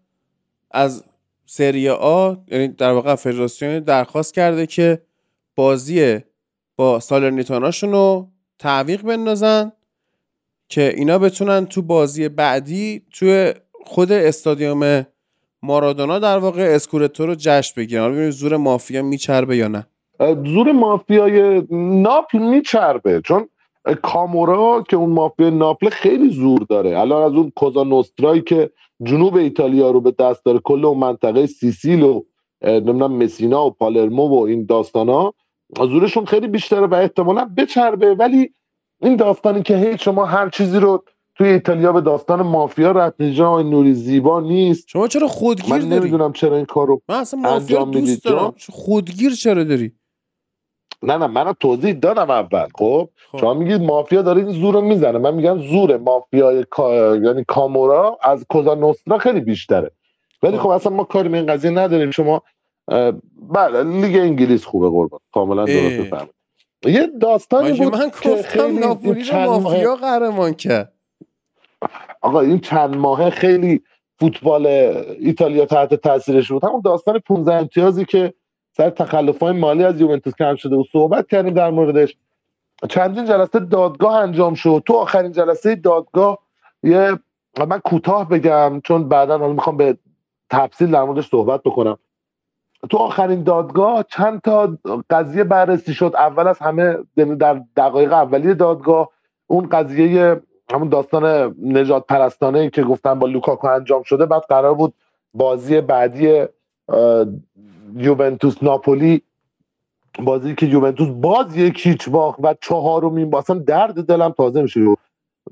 از سری آ یعنی در واقع فدراسیون درخواست کرده که بازی با سالرنیتاناشون رو تعویق بندازن که اینا بتونن تو بازی بعدی توی خود استادیوم مارادونا در واقع اسکورتو رو جشن بگیرن. ببینیم زور مافیا میچربه یا نه. زور مافیای ناپل میچربه. چون کامورا که اون مافیا ناپل خیلی زور داره. الان از اون کوزا نوسترایی که جنوب ایتالیا رو به دست داره کل اون منطقه سیسیل و نمی‌دونم مسینا و پالرمو و این داستانا زورشون خیلی بیشتره و احتمالا بچربه. ولی این داستانی که هی شما هر چیزی رو توی ایتالیا به داستان مافیا رد نوری زیبا نیست. شما چرا خودگیر من نمی‌دونم چرا این کارو من اصلا مافیا دوست دارم. خودگیر چرا داری؟ نه نه من توضیح دادم اول. خب, خب. شما میگید مافیا داره این زور رو می‌زنه. من میگم زور مافیای یعنی کامورا از کوزا نوسترا خیلی بیشتره. ولی خب, خب اصلا ما کاری به این قضیه نداریم. شما بله لیگ انگلیس خوبه قربان. کاملا درست فهمید یه داستانی بود من گفتم ناپولی رو مافیا قهرمان کرد. آقا این چند ماهه خیلی فوتبال ایتالیا تحت تاثیرش بود. همون داستان 15 امتیازی که سر تخلف های مالی از یوونتوس کم شده و صحبت کردیم در موردش. چندین جلسه دادگاه انجام شد. تو آخرین جلسه دادگاه یه من کوتاه بگم چون بعدا حالا می‌خوام به تفصیل در موردش صحبت بکنم. تو آخرین دادگاه چند تا قضیه بررسی شد. اول از همه یعنی در دقایق اولیه دادگاه اون قضیه همون داستان نجات پرستانه که گفتن با لوکاکو انجام شده بعد قرار بود بازی بعدی یوونتوس ناپولی بازی که یوونتوس باز یک هیچ باخت و چهارمین اصلا درد دلم تازه میشه.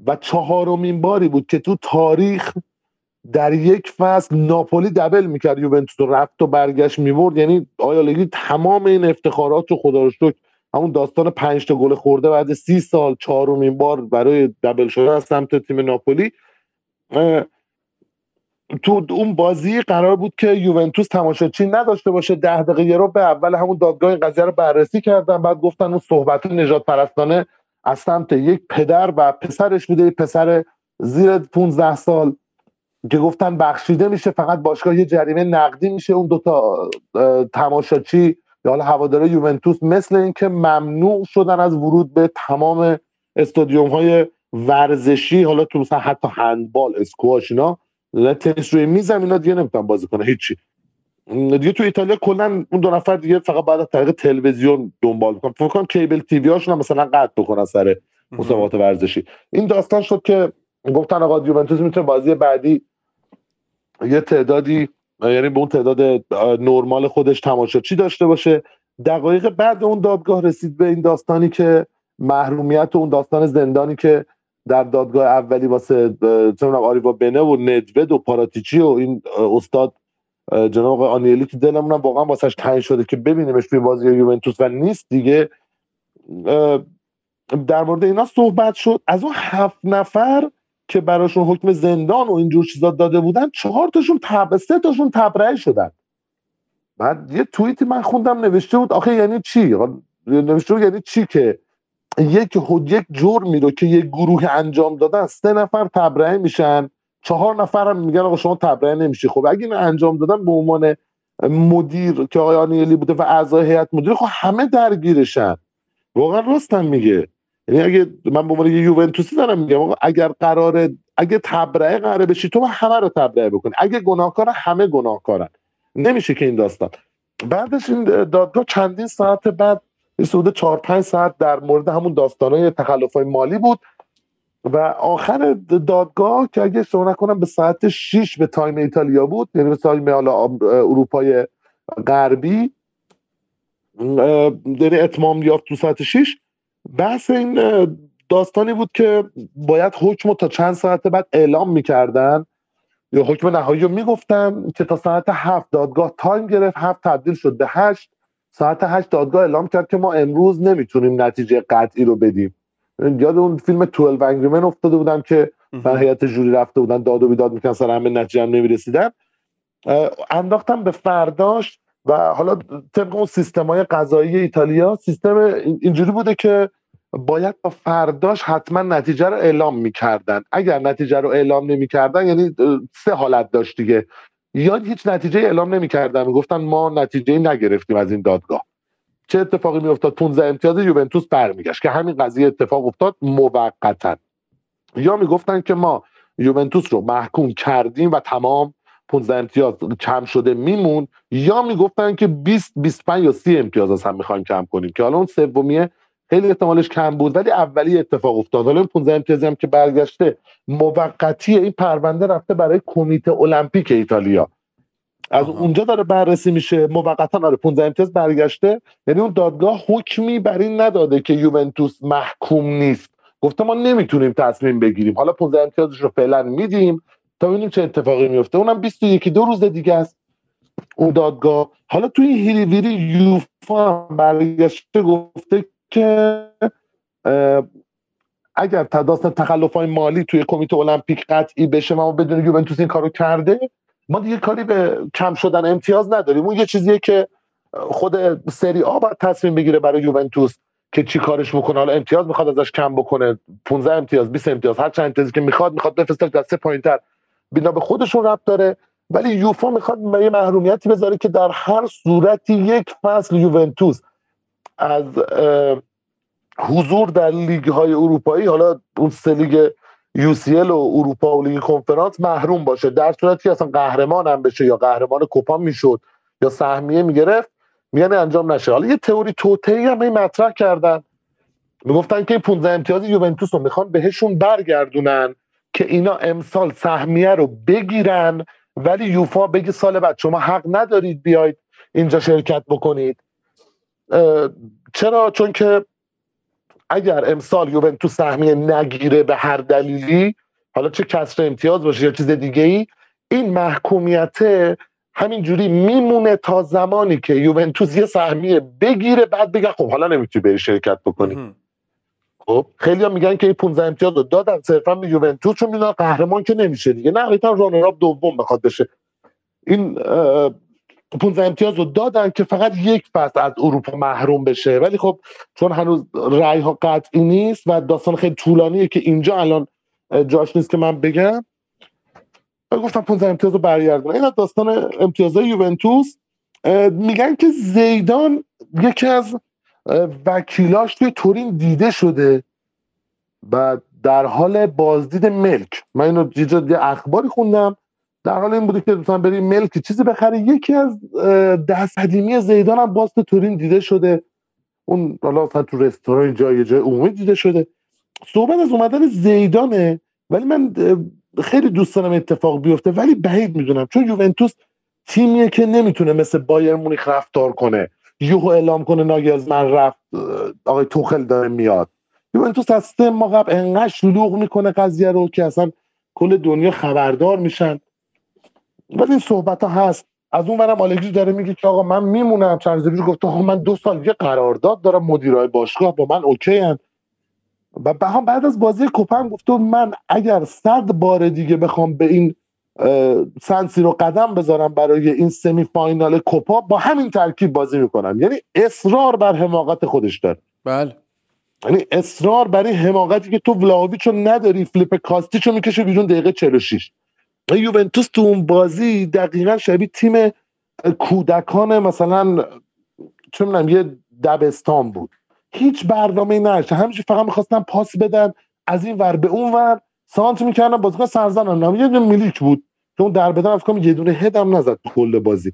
و چهارمین باری بود که تو تاریخ در یک فصل ناپولی دبل می‌کرد یوونتوس رو رفت و برگشت می‌برد. یعنی آیا لگی تمام این افتخارات رو خدا رو شکر همون داستان پنج تا گل خورده بعد سی سال چهارمین بار برای دبل شده از سمت تیم ناپولی تو اون بازی قرار بود که یوونتوس تماشاچی نداشته باشه ده دقیقه رو به اول همون دادگاه این قضیه رو بررسی کردن بعد گفتن اون صحبت نجات پرستانه از سمت یک پدر و پسرش بوده پسر زیر 15 سال. که گفتن بخشیده میشه فقط باشگاه یه جریمه نقدی میشه اون دوتا تماشاچی یا حالا هواداره یوونتوس مثل اینکه ممنوع شدن از ورود به تمام استادیوم های ورزشی حالا تو مثلا حتی هندبال اسکواش اینا تنیس روی میزم اینا دیگه نمی‌تونن بازی کنه هیچی. دیگه تو ایتالیا کلا اون دو نفر دیگه فقط بعد از طریق تلویزیون دنبال می‌کنن. فکر کیبل تیوی هاشون هم مثلا قطع بکنن سر مسابقات ورزشی. این داستان شد که گفتن آقا یوونتوس می‌تونه بازی بعدی یه تعدادی یعنی به اون تعداد نرمال خودش تماشاچی داشته باشه. دقایق بعد اون دادگاه رسید به این داستانی که محرومیت و اون داستان زندانی که در دادگاه اولی واسه چه آریوا بنه و ندوید و پاراتیچی و این استاد جناب آقای آنیلی که دلمون واقعا واسش تنگ شده که ببینیمش توی بازی یوونتوس و نیست دیگه. در مورد اینا صحبت شد. از اون هفت نفر که براشون حکم زندان و اینجور چیزا داده بودن چهار تاشون تب سه تاشون تبرئه شدن. بعد یه توییتی من خوندم نوشته بود آخه یعنی چی؟ نوشته بود یعنی چی که یک یک جرمی رو که یک گروه انجام دادن سه نفر تبرئه میشن چهار نفر هم میگن آقا شما تبرئه نمیشه خب اگه این انجام دادن به عنوان مدیر که آقای آنیلی بوده و اعضای هیئت مدیره خب همه درگیرشن. واقعا راستم میگه. یعنی اگه من به عنوان یه یوونتوسی دارم میگم آقا اگر قراره اگه تبرئه قراره بشی تو همه رو تبرئه بکنی اگه گناهکار همه گناهکارن. نمیشه که این داستان. بعدش این دادگاه چندین ساعت بعد حدود 4 5 ساعت در مورد همون داستانای تخلفای مالی بود و آخر دادگاه که اگه اشتباه نکنم به ساعت 6 به time ایتالیا بود یعنی به time حالا اروپای غربی یعنی اتمام یافت تو ساعت 6 بحث این داستانی بود که باید حکم تا چند ساعت بعد اعلام می‌کردن. یا حکم نهایی رو می‌گفتن که تا ساعت هفت دادگاه تایم گرفت هفت تبدیل شد به هشت. ساعت هشت دادگاه اعلام کرد که ما امروز نمی‌تونیم نتیجه قطعی رو بدیم. یاد اون فیلم 12 انگریمن افتاده بودم که در هیئت جوری رفته بودن داد و بیداد می‌کنن سر همه نتیجه هم نمی‌رسیدن. انداختم به فرداش و حالا طبق اون سیستم های قضایی ایتالیا سیستم اینجوری بوده که باید با فرداش حتما نتیجه رو اعلام می‌کردن. اگر نتیجه رو اعلام نمی‌کردن یعنی سه حالت داشت دیگه. یا هیچ نتیجه اعلام نمی‌کردن. می‌گفتن ما نتیجه نگرفتیم از این دادگاه. چه اتفاقی میافتاد؟ 15 امتیاز یوونتوس برمیگشت که همین قضیه اتفاق افتاد موقتا. یا می‌گفتن که ما یوونتوس رو محکوم کردیم و تمام 15 امتیاز کم شده میمون یا می‌گفتن که 20 25 یا 30 امتیاز از هم می‌خوایم کم کنیم که حالا اون سومیه خیلی احتمالش کم بود ولی اولی اتفاق افتاد. حالا 15 امتیازی هم که برگشته موقتی این پرونده رفته برای کمیته المپیک ایتالیا. از اونجا داره بررسی میشه موقتا آره 15 امتیاز برگشته یعنی اون دادگاه حکمی بر این نداده که یوونتوس محکوم نیست. گفته ما نمی‌تونیم تصمیم بگیریم. حالا 15 امتیازش رو فعلا میدیم. تا ببینیم چه اتفاقی میفته. اونم 21 دو روز دیگه است اون دادگاه. حالا توی هیری ویری یوفا برگشته گفته که اگر تداست تخلف های مالی توی کمیته المپیک قطعی بشه ما بدون یوونتوس این کارو کرده ما دیگه کاری به کم شدن امتیاز نداریم. اون یه چیزیه که خود سری آ باید تصمیم بگیره برای یوونتوس که چی کارش می‌کنه حالا امتیاز می‌خواد ازش کم بکنه 15 امتیاز 20 امتیاز هر چند امتیازی که می‌خواد می‌خواد بفرسته دسته پایینتر. بینا به خودشون ربط داره. ولی یوفا می‌خواد یه محرومیتی بذاره که در هر صورتی یک فصل یوونتوس از حضور در لیگ های اروپایی حالا اون سه لیگ UCL و اروپا و لیگ کنفرانس محروم باشه. در صورتی اصلا قهرمان هم بشه یا قهرمان کوپا می‌شد یا سهمیه می‌گرفت میگن انجام نشه. حالا یه تئوری توتهی هم مطرح کردن. می‌گفتن که این 15 امتیاز یوونتوس رو می‌خوان بهشون برگردونن. که اینا امسال سهمیه رو بگیرن ولی یوفا بگی سال بعد شما حق ندارید بیاید اینجا شرکت بکنید. چرا؟ چون که اگر امسال یوونتوس سهمیه نگیره به هر دلیلی حالا چه کسر امتیاز باشه یا چیز دیگه ای این محکومیت همینجوری میمونه تا زمانی که یوونتوس یه سهمیه بگیره بعد بگه خب حالا نمی‌تونی بری شرکت بکنی. خب خیلی هم میگن که این 15 امتیاز دادن صرفا به یوونتوس چون می‌دونن قهرمان که نمیشه دیگه. نه ایتا رانراب دوم بخواد بشه. این 15 امتیاز رو دادن که فقط یک فصل از اروپا محروم بشه. ولی خب چون هنوز رأی ها قطعی نیست و داستان خیلی طولانیه که اینجا الان جاش نیست که من بگم. گفتم 15 امتیاز رو برگردن این داستان امتیازهای یوونتوس. میگن که زیدان یکی از وکیلاش توی تورین دیده شده و در حال بازدید ملک. من اینو یه اخباری خوندم. در حال این بوده که دوستان بریم ملک چیزی بخره یکی از دست قدیمی زیدان هم باز تورین دیده شده. اون حالا تو رستوران جای جای عمومی دیده شده. صحبت از اومدن زیدانه ولی من خیلی دوست اتفاق بیفته. ولی بعید می‌دونم چون یوونتوس تیمیه که نمی‌تونه مثل بایر مونیخ رفتار کنه. یوهو اعلام کنه من رفت آقای توخل داره میاد. یوونتوس از سه ماه قبل انقدر شلوغ می‌کنه قضیه رو که اصلا کل دنیا خبردار میشن. ولی این صحبت ها هست. از اون برم آلگری داره میگه که آقا من میمونم. چند گفت آقا من دو سال یه قرارداد دارم مدیرای باشگاه با من OK هن. و بعد از بازی کوپا گفت من اگر صد بار دیگه بخوام به این سن سیرو قدم بذارم برای این semi final کوپا با همین ترکیب بازی می‌کنم یعنی اصرار بر حماقت خودش داره. بله. یعنی اصرار برای حماقتی که تو ولاویچو نداری فلیپ کاستیچو می‌کشه بیرون دقیقه 46 یوونتوس تو اون بازی دقیقا شبیه تیم کودکان مثلا چه می‌دونم یه دبستان بود. هیچ برنامه ای نداشت. همینجوری فقط می‌خواستن پاس بدن از این ور به اون ور سانت می‌کردن بازیکن سرزن یه دونه میلیک بود. اون در بدن افکام یه دونه هدم نزد کل بازی.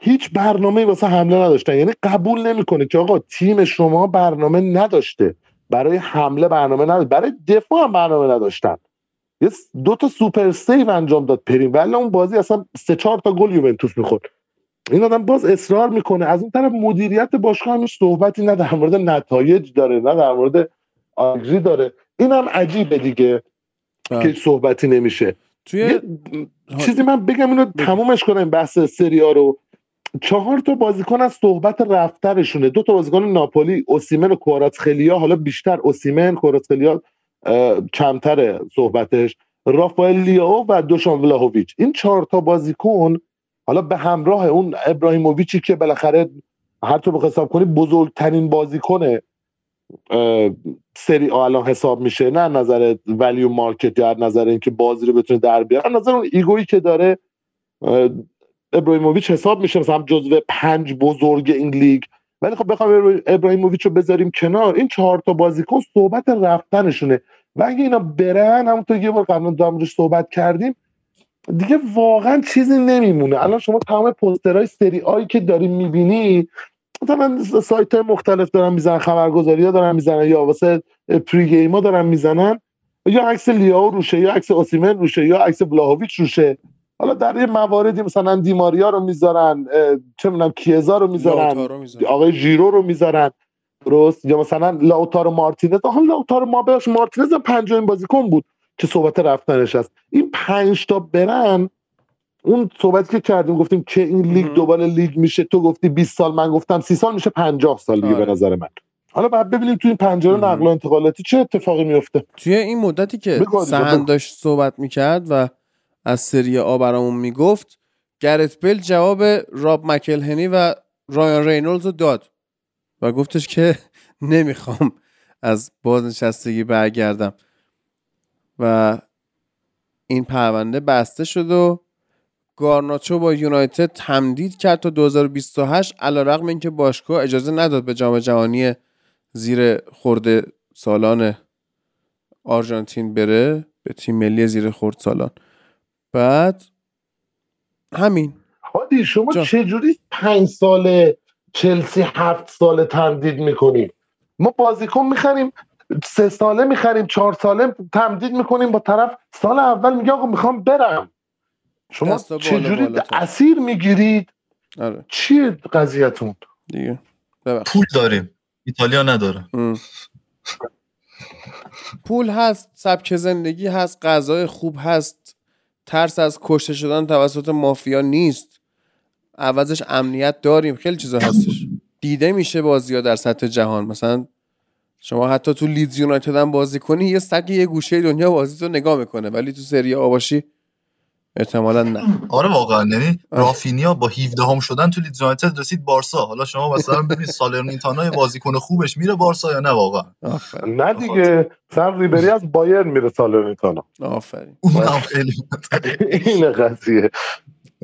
هیچ برنامه واسه حمله نداشتن. یعنی قبول نمی‌کنه که آقا تیم شما برنامه نداشته. برای حمله برنامه نداشته برای دفاع هم برنامه نداشتن. یه دو تا super save انجام داد پرین. ولی اون بازی اصلا سه چهار تا گل یوونتوس می‌خورد. این آدم باز اصرار می‌کنه. از اون طرف مدیریت باشگاه هم صحبتی نه در مورد نتایج داره نه در مورد آلگری داره. این هم عجیبه دیگه. که صحبتی نمیشه. توی چیزی من بگم اینو تمومش کنم بحث سریا رو. چهار تا بازیکن از صحبت رفترشونه دو تا بازیکن ناپولی اوسیمن و خلیا حالا بیشتر اوسیمن خلیا کمتر صحبتش. رافائل لیاو و دوشان ولاهویچ این چهار تا بازیکن حالا به همراه اون ابراهیموویچی که بالاخره هر تو حساب کنی بزرگترین بازیکن سری آ الان حساب میشه. نه نظر value market یا نظر اینکه بازی رو بتونه در بیاره. نظر اون ego یی که داره ابراهیموویچ حساب میشه. مثلا جزو پنج بزرگ این لیگ. ولی خب بخوام ابراهیموویچ رو بذاریم کنار. این چهار تا بازیکن صحبت رفتنشونه. و اگه اینا برن همونطور یه بار قبلا دام صحبت کردیم دیگه واقعا چیزی نمیمونه. الان شما تمام پوسترهای سری آی که داریم می‌بینی مثلا سایت های مختلف دارن می‌زنن خبرگزاری ها دارن می‌زنن یا واسه پری گیم ها دارن می‌زنن یا عکس لیاو روشه یا عکس اوسیمن روشه یا عکس بلاهویچ روشه. حالا در یه مواردی مثلا دیماریا رو می‌ذارن چه می‌دونم کیزا رو می‌ذارن آقای ژیرو رو می‌ذارن درست؟ یا مثلا لاوتارو مارتینز. آها لاوتارو مابش مارتینز پنجمین بازیکن بود که صحبت رفتنش هست. این پنج تا برن اون صحبتی که کردیم گفتیم که این لیگ دوباره لیگ میشه تو گفتی 20 سال من گفتم 30 سال میشه 50 سال دیگه به آره. نظر من. حالا بعد ببینیم تو این پنجره نقل و انتقالاتی چه اتفاقی میفته. توی این مدتی که سهن داشت صحبت می‌کرد و از سری آ برامون می‌گفت گرت بل جواب راب مکلهنی و رایان رینولز رو داد و گفتش که (laughs) نمی‌خوام از بازنشستگی برگردم. و این پرونده بسته شد و گارناچو با یونایتد تمدید کرد تا 2028 علیرغم اینکه باشگاه اجازه نداد به جام جهانی زیر خورده سالان آرژانتین بره به تیم ملی زیر خورد سالان. بعد همین. هادی شما جا. چجوری پنج ساله چلسی هفت ساله تمدید می‌کنیم؟ ما بازیکن می‌خریم سه ساله می‌خریم چهار ساله تمدید می‌کنیم با طرف سال اول میگه آقا می‌خوام برم. شما چجوری اسیر می‌گیرید؟ آره. چیه قضیهتون؟ دیگه. پول داریم. ایتالیا نداره. پول هست سبک زندگی هست غذای خوب هست. ترس از کشته شدن توسط مافیا نیست. عوضش امنیت داریم. خیلی چیزا هستش. دیده میشه بازی ها در سطح جهان. مثلا شما حتی تو لیدز یونایتد هم بازی کنی یه سگ یه گوشه دنیا بازی تو نگاه می‌کنه. ولی تو سری آ باشی احتمالا نه. آره واقعا. یعنی رافینیا با 17 هم شدن تو لیدز یونایتد رسید بارسا. حالا شما مثلا ببینید سالرنیتانا بازیکن خوبش میره بارسا یا نه واقعا. نه دیگه. سر ریبری از بایر میره سالرنیتانا آفرین. اونم خیلی این قضیه.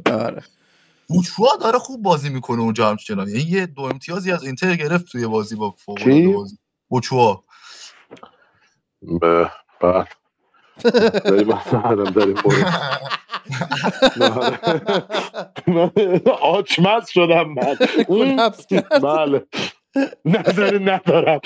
آره. اوچوا داره خوب بازی می‌کنه اونجا همچنان یعنی یه دو امتیازی از اینتر گرفت توی بازی با فوق بازی. اوچوا به بعد داریم داریم (laughs) آچمز شدم من. بله. نظری ندارم.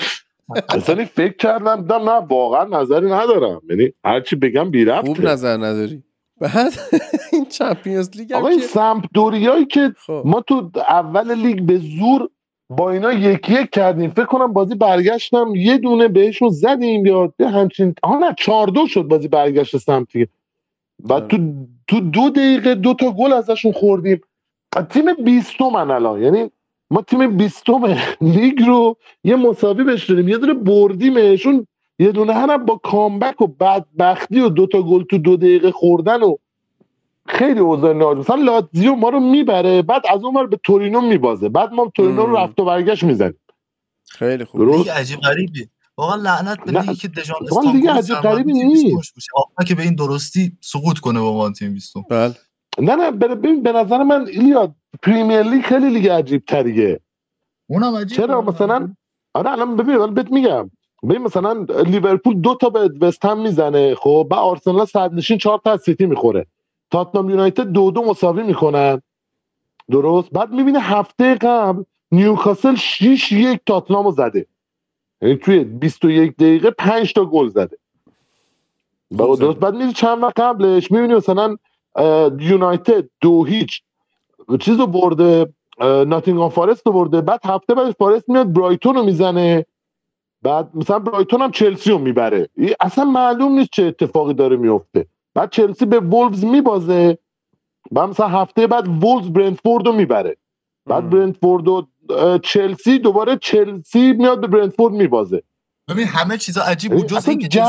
اصلا فکر کردم دم نه واقعا نظری ندارم. یعنی هرچی بگم بی خوب نظر نداری. بعد (laughs) این چمپیونز لیگ آقا این سمپدوریایی که خب. ما تو اول لیگ به زور با اینا یکی یک کردیم. فکر کنم بازی برگشتم یه دونه بهشون زدیم یا همچین آها نه چهار دو شد بازی برگشت سمتی بعد تو تو دو دقیقه دو تا گل ازشون خوردیم. تیم من الان. یعنی ما تیم بیستم لیگ رو یه مساوی بهش یه دونه بردیمشون. یه دونه هم با کامبک و بدبختی و دو تا گل تو دو دقیقه خوردن و خیلی اوضاع ناجور مثلا لاتزیو ما رو می‌بره بعد از اون به تورینو میبازه. بعد ما تورینو رو. رفت و برگشت می‌زنیم. خیلی خوب. درست. لیگ عجیب غریبی. واقعا لعنت به لیگی که دژان واقعا استانبول لیگ عجیب غریبی نیست. که به این درستی سقوط کنه با ما تیم بیستم. بله. نه نه بر- ببین به نظر من ایلیا پریمیر لیگ خیلی لیگ عجیب تریه اونم عجیب چرا؟ مثلا آره الان ببین الان بهت میگم. ببین مثلا لیورپول دو تا به وست هم می‌زنه خب؟ بعد آرسنال صد نشین چهار تا سیتی می‌خوره. تاتنام یونایتد دو دو مساوی می‌کنن. درست؟ بعد می‌بینه هفته قبل نیوکاسل 6 یک تاتنامو زده. یعنی توی 21 دقیقه 5 تا گل زده. درست. بعد میری چند وقت قبلش می‌بینی مثلا یونایتد دو هیچ. چیز رو برده ناتینگهام فارست رو برده. بعد هفته بعد فارست میاد برایتون رو می‌زنه. بعد مثلا برایتون هم چلسی رو می‌بره. اصلا معلوم نیست چه اتفاقی داره میفته بعد چلسی به وولفز میبازه. بعد مثلا هفته بعد وولفز برنتفورد رو می‌بره. بعد. برنتفورد و چلسی دوباره چلسی میاد به برنتفورد میبازه. ببین همه چیزا عجیب بود. جز اینکه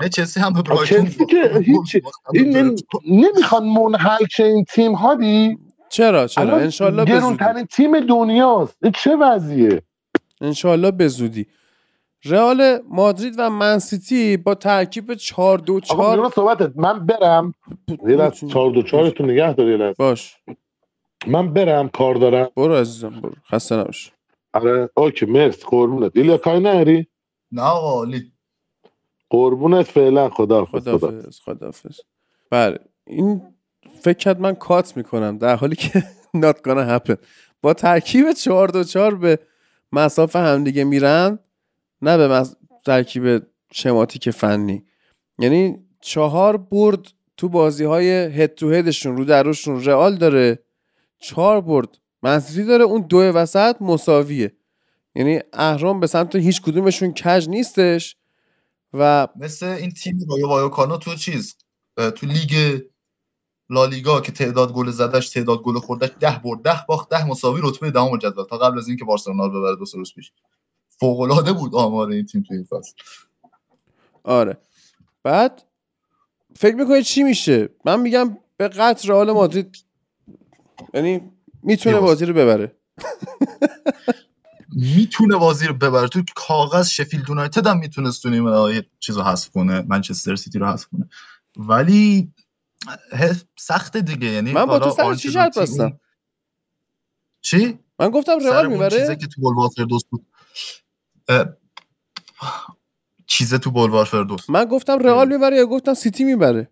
نه، چلسی هم به چلسی که. هیچ. این نمی- نمی‌خوان منحل چه این تیم هادی؟ چرا چرا؟ الان انشالله گرونترین تیم دنیاست. این چه وضعیه؟ انشالله به زودی. رئال مادرید و منسیتی با ترکیب 4 2 آقا میونه 4 صحبتت. من برم. یه لحظه چهار دو چهارتون نگه دار یه لحظه. باش. من برم کار دارم. برو عزیزم برو. خسته نباش. آره اوکی مرسی. قربونت. ایلیا کاری نری نه آقا قربونت فعلا. خدا خدا خدافظ خدافظ بله این فکر کرد من کات می‌کنم. در حالی که (laughs) not gonna happen. با ترکیب 4 2 4 به مسافه همدیگه میرن نه به مس... ترکیب شماتیک فنی. یعنی چهار برد تو بازی های هد تو هدشون رو دروشون رئال داره چهار برد منسیتی داره اون دو وسط مساویه. یعنی اهرام به سمت هیچ کدومشون کج نیستش و مثل این تیم رایو وایوکانو تو چیز تو لیگ لالیگا که تعداد گل زدش تعداد گل خوردش ده برد ده باخت ده مساوی رتبه دهم جدول تا قبل از اینکه بارسلونا رو ببره دو سه روز پیش. فوق العاده بود آمار این تیم تو این فصل. آره. بعد فکر می‌کنی چی میشه؟ من میگم به قطر رئال مادرید یعنی می‌تونه بازی. رو ببره. (laughs) می‌تونه بازی رو ببره. تو کاغذ شفیلد یونایتد هم می‌تونست تو نیمه چیزو حذف کنه منچستر سیتی رو حذف کنه. ولی سخته دیگه. یعنی من با تو سر چی شرط بستم؟ چی؟ من گفتم رئال می‌بره؟ چیزه که تو بولوار فردوس بود. اه، چیزه تو بولوار فردوس من گفتم رئال می‌بره یا گفتم سیتی می‌بره؟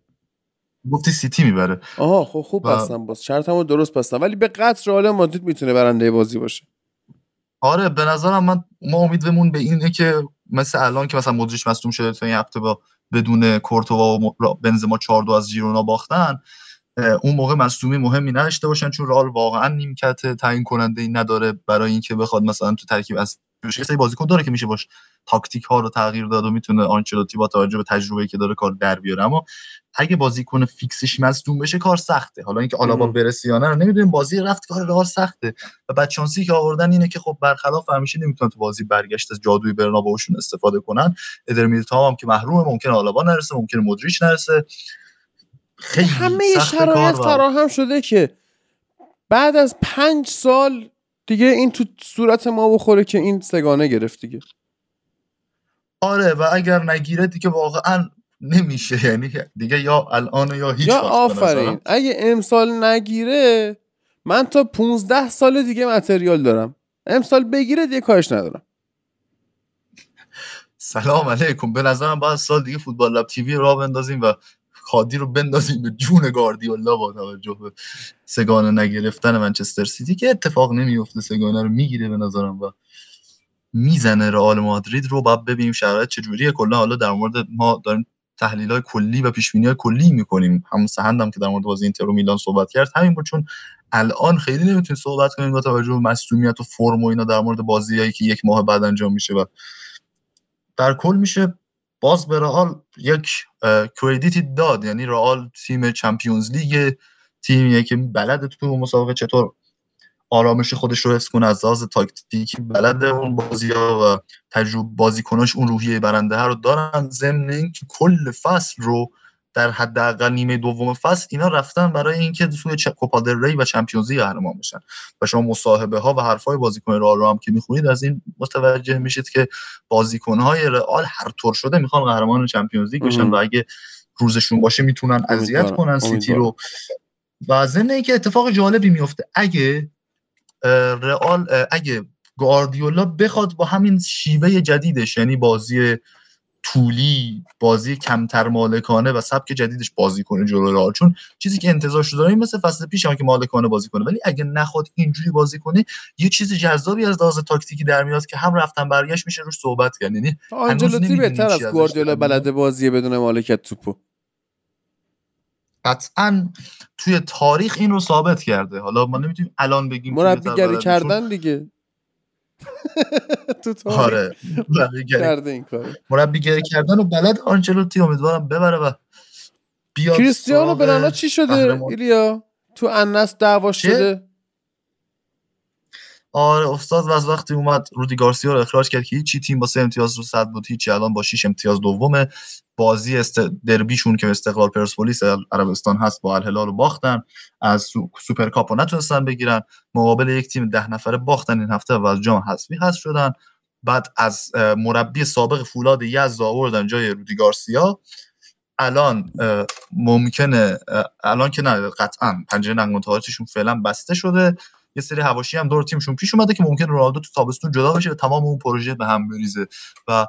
گفتی سیتی می‌بره. آها خب خوب و- بستم باز. شرطمو درست بستم. ولی به قطر رئال مادرید می‌تونه برنده بازی باشه. آره به نظرم من ما امیدمون به اینه که مثل الان که مثلا مدریش مصدوم شده تا این هفته با بدون کورتوا و بنزما 4 دو از ژیرونا باختن اون موقع مصدومی مهمی نداشته باشن چون رئال واقعا نیمکت تعیین کننده ای نداره برای اینکه بخواد مثلا تو ترکیب از یه سری بازیکن داره که میشه باش تاکتیک ها رو تغییر داد و می‌تونه آنچلوتی با توجه به تجربه‌ای که داره کار در بیاره. اما اگه بازیکن فیکسش مصدوم بشه کار سخته. حالا اینکه آلابا. برسی یا نه رو نمی‌دونیم. بازی رفت کار رئال سخته. و بعد شانسی که آوردن اینه که خب برخلاف همیشه نمی‌تونن تو بازی برگشت از جادوی برنابئوشون استفاده کنن. ادر میلیتائو هم که محرومه ممکنه آلابا نرسه ممکنه مودریچ نرسه. خیلی همه شرایط فراهم شده که بعد از پنج سال دیگه این تو صورت ما بخوره که این سگانه گرفت دیگه. آره و اگر نگیره دیگه واقعا نمیشه. یعنی دیگه یا الان یا هیچ یا آفرین. اگه امسال نگیره من تا 15 سال دیگه متریال دارم. امسال بگیره دیگه کارش ندارم. سلام علیکم. به نظرم باید سال دیگه فوتبال لب تیوی را بندازیم و خادی رو بندازیم به جون گاردیولا با توجه به سگانه نگرفتن منچستر سیتی که اتفاق نمیفته سگانه رو می‌گیره به نظرم و می‌زنه رئال مادرید رو. باید ببینیم شرایط چجوریه. کلا حالا در مورد ما داریم تحلیل های کلی و پیش های کلی می‌کنیم. هم سهندم که در مورد بازی اینتر و میلان صحبت کرد. همین بود چون الان خیلی نمی‌تونیم صحبت کنیم با توجه به مسئولیت و فرم و اینا در مورد بازیایی که یک ماه بعد انجام میشه و در کل میشه. باز به رئال یک کردیتی داد. یعنی رئال تیم چمپیونز لیگ تیمیه که بلد تو مسابقه. چطور آرامش خودش رو حس کنه از لحاظ تاکتیکی بلدن اون بازی ها و تجربه بازیکناش اون روحیه برنده ها رو دارن. ضمن اینکه کل فصل رو در حداقل نیمه دوم فصل اینا رفتن برای اینکه توی کوپا دل ری و Champions League قهرمان بشن. و شما مصاحبه ها و حرفای بازیکن رئال رو هم که می‌خونید از این متوجه میشید که بازیکن های رئال هر طور شده می‌خوان قهرمان Champions League بشن و اگه روزشون باشه می‌تونن اذیت کنن سیتی رو. و ضمن اینکه اتفاق جالبی میفته اگه رئال اگه گواردیولا بخواد با همین شیوه جدیدش یعنی بازی طولی بازی کمتر مالکانه و سبک جدیدش بازی کنه جلو رئال. چون چیزی که انتظار شده داریم مثل فصل پیش هم که مالکانه بازی کنه. ولی اگه نخواد اینجوری بازی کنه یه چیز جذابی از لحاظ تاکتیکی در میاد که هم رفتن برگشت میشه روش صحبت کرد. یعنی آنجلوتی بهتر از گواردیولا بلد بازی بدون مالکیت توپو قطعا توی تاریخ این رو ثابت کرده. حالا ما نمی‌تونیم الان بگیم مربیگری کردن دیگه. تو آره. کرده این کار مربیگری کردن و بلد آنچلوتی امیدوارم ببره و بیاد کریستیانو بنانا چی شده ایلیا؟ تو انس دعوا شده؟ آره استاد از وقتی اومد رودی گارسیا رو اخراج کرد که هیچی تیم با سه امتیاز رو صد بود هیچی. الان با 6 امتیاز دومه. بازی است دربیشون که استقلال پرسپولیس عربستان هست با الهلال رو باختن. از سوپرکاپ رو نتونستن بگیرن. مقابل یک تیم ده نفره باختن این هفته و از جام حذفی هست شدن. بعد از مربی سابق فولاد یزد آوردن جای رودی گارسیا. الان ممکنه الان که نه قطعا پنجره نقل فعلا بسته شده. یه سری هواشی هم دور تیمشون پیش اومده که ممکن رونالدو تو تابستون جدا بشه و تمام اون پروژه به هم بریزه. و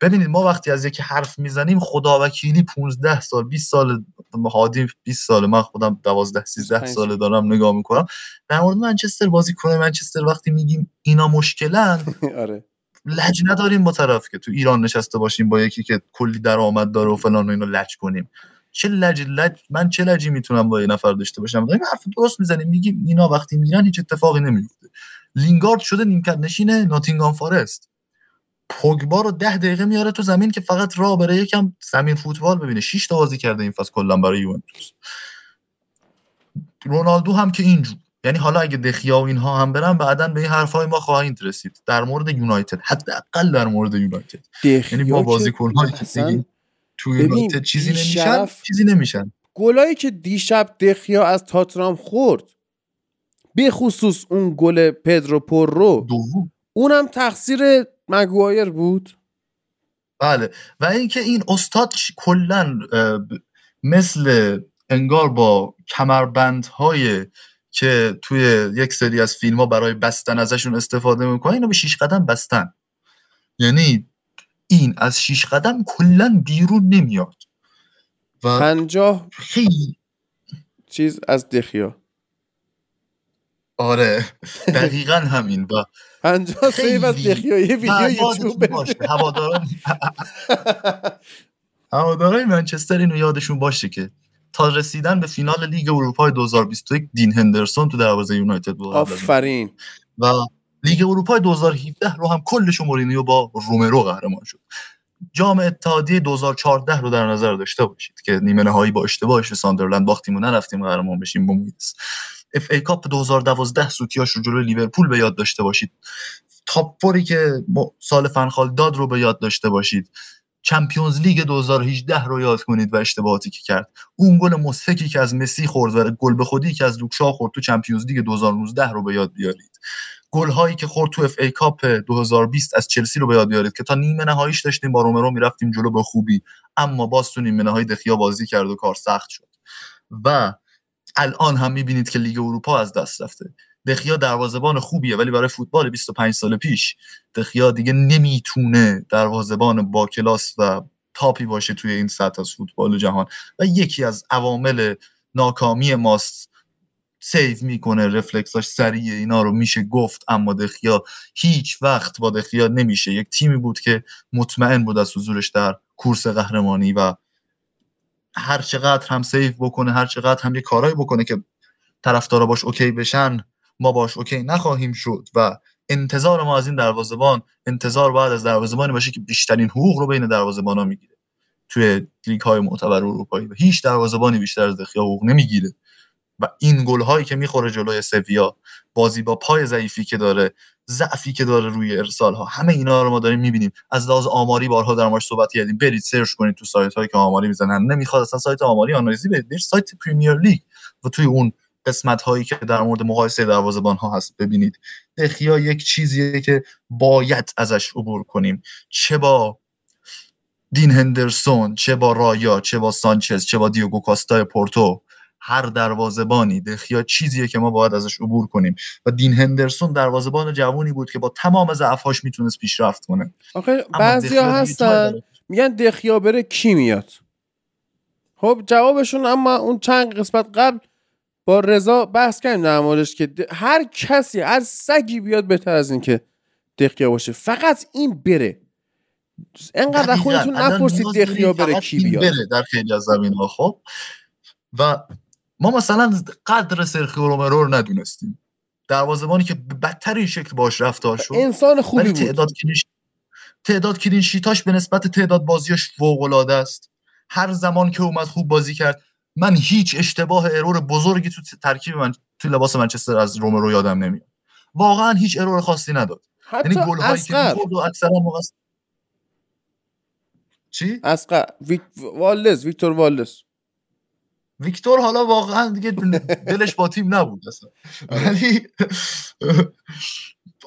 ببینید ما وقتی از یکی حرف می‌زنیم خدا وکیلی 15 سال 20 سال هادی 20 سال من خودم 12 13 ساله دارم نگاه می‌کنم. در مورد منچستر بازی کنه منچستر وقتی میگیم اینا مشکلن (laughs) آره. لج نداریم با طرف که تو ایران نشسته باشیم با یکی که کلی درآمد داره و فلان و اینو لج کنیم. چه لج لج من چه لجی می‌تونم با یه نفر داشته باشم؟ داریم حرف درست می‌زنیم میگیم اینا وقتی میرن هیچ اتفاقی نمیفته. لینگارد شده نیمکت نشین ناتینگام فارست. پوگبا رو ده دقیقه میاره تو زمین که فقط راه بره یکم زمین فوتبال ببینه. 6 تا بازی کرده این فصل کلا برای یوونتوس. رونالدو هم که اینجور. یعنی حالا اگه دخیا و اینها هم برن بعدا به این حرفای ما خواهید رسید. در مورد یونایتد. حداقل در مورد یونایتد. یعنی با بازیکن‌هایی که تو یونایتد چیزی نمیشن چیزی نمیشن. گلایی که دیشب دخیا از تاترام خورد به خصوص اون گل پدرو پررو دوم. اونم تقصیر مگوایر بود. بله. و اینکه این استاد کلا مثل انگار با کمربندهای که توی یک سری از فیلم ها برای بستن ازشون استفاده می‌کنه اینو به شیش قدم بستن. یعنی این از شیش قدم کلا بیرون نمیاد. و پنجاه خیلی چیز از دخیا. آره دقیقا همین و پنجاه save از دخیا. یه ویدیو یوتیوب هواداران هواداران منچستر اینو یادشون باشه که تا رسیدن به فینال لیگ اروپا 2021 دین هندرسون تو دروازه یونایتد بود آفرین. و لیگ اروپا 2017 رو هم کلش مورینیو با رومرو قهرمان شد. جام اتحادیه 2014 رو در نظر داشته باشید که نیمه نهایی با اشتباهش به ساندرلند باختیم و نرفتیم قهرمان بشیم با FA Cup 2012 سوتیاش رو جلوی لیورپول به یاد داشته باشید. top four ی که سال فن‌خال داد رو به یاد داشته باشید. Champions League 2018 رو یاد کنید و اشتباهاتی که کرد. اون گل مضحکی که از مسی خورد و گل به خودی که از لوک شا خورد تو Champions League 2019 رو به یاد بیارید. گل هایی که خورد تو FA Cup 2020 از چلسی رو به یاد بیارید که تا نیمه نهاییش داشتیم با رومرو می‌رفتیم جلو به خوبی. اما باز تو نیمه نهایی دخیا بازی کرد و کار سخت شد. و الان هم می‌بینید که لیگ اروپا از دست رفته. دخیا دروازبان خوبیه ولی برای فوتبال 25 سال پیش دخیا دیگه نمی‌تونه دروازبان با کلاس و تاپی باشه توی این سطح از فوتبال جهان. و یکی از عوامل ناکامی ماست save می‌کنه رفلکساش سریع اینا رو میشه گفت اما دخیا هیچ وقت با دخیا نمیشه. یک تیمی بود که مطمئن بود از حضورش در کورس قهرمانی و هر چقدر هم save بکنه هر چقدر هم یه کارایی بکنه که طرفدارا باش OK بشن ما باش OK نخواهیم شد و انتظار ما از این دروازه‌بان انتظار باید از دروازه‌بانی باشه که بیشترین حقوق رو بین دروازه‌بانا می‌گیره. توی لیگ های معتبر اروپایی و هیچ دروازه‌بانی بیشتر از دخیا حقوق نمی‌گیره. و این گل هایی که می‌خوره جلوی سویا بازی با پای ضعیفی که داره ضعفی که داره روی ارسال ها همه اینا رو ما داریم می‌بینیم. از لحاظ آماری بارها در موردش صحبت کردیم. برید search کنید تو سایت هایی که آماری می‌زنن. نمی‌خواد اصلا سایت آماری آنالیزی برید سایت پریمیر لیگ و توی اون قسمت هایی که در مورد مقایسه دروازه‌بان ها هست ببینید. دخیا یک چیزیه که باید ازش عبور کنیم. چه با دین هندرسون چه با رایا چه با سانچز چه با دیوگو کاستا پورتو. هر دروازبانی دخیا چیزیه که ما باید ازش عبور کنیم. و دین هندرسون دروازبان جوونی بود که با تمام ضعفاش می‌تونست پیشرفت کنه. آخه بعضیا هستن میگن دخیا بره کی میاد؟ خب جوابشون اما اون چند قسمت قبل با رضا بحث کردیم در موردش که هر کسی از سگی بیاد بهتر از این که دخیا باشه. فقط این بره. انقدر خودتون نپرسید دخیا بره کی بیاد. بره در خیلی از زمین ها خب؟ و ما مثلا قدر سرخیو رومرو رو ندونستیم. دروازه‌بانی که بدترین شکل باش رفتار شد. انسان خوبی بود. تعداد clean ش تعداد clean sheet اش به نسبت تعداد بازیاش فوق العاده است. هر زمان که اومد خوب بازی کرد. من هیچ اشتباه error بزرگی تو ترکیب من تو لباس منچستر از رومرو یادم نمیاد. واقعا هیچ error خاصی نداد. یعنی گل هایی که می‌خورد و اکثرا موقع چی؟ اسقر. ویک... والز ویکتور والز ویکتور حالا واقعا دیگه دلش با تیم نبود اصلا. ولی (laughs)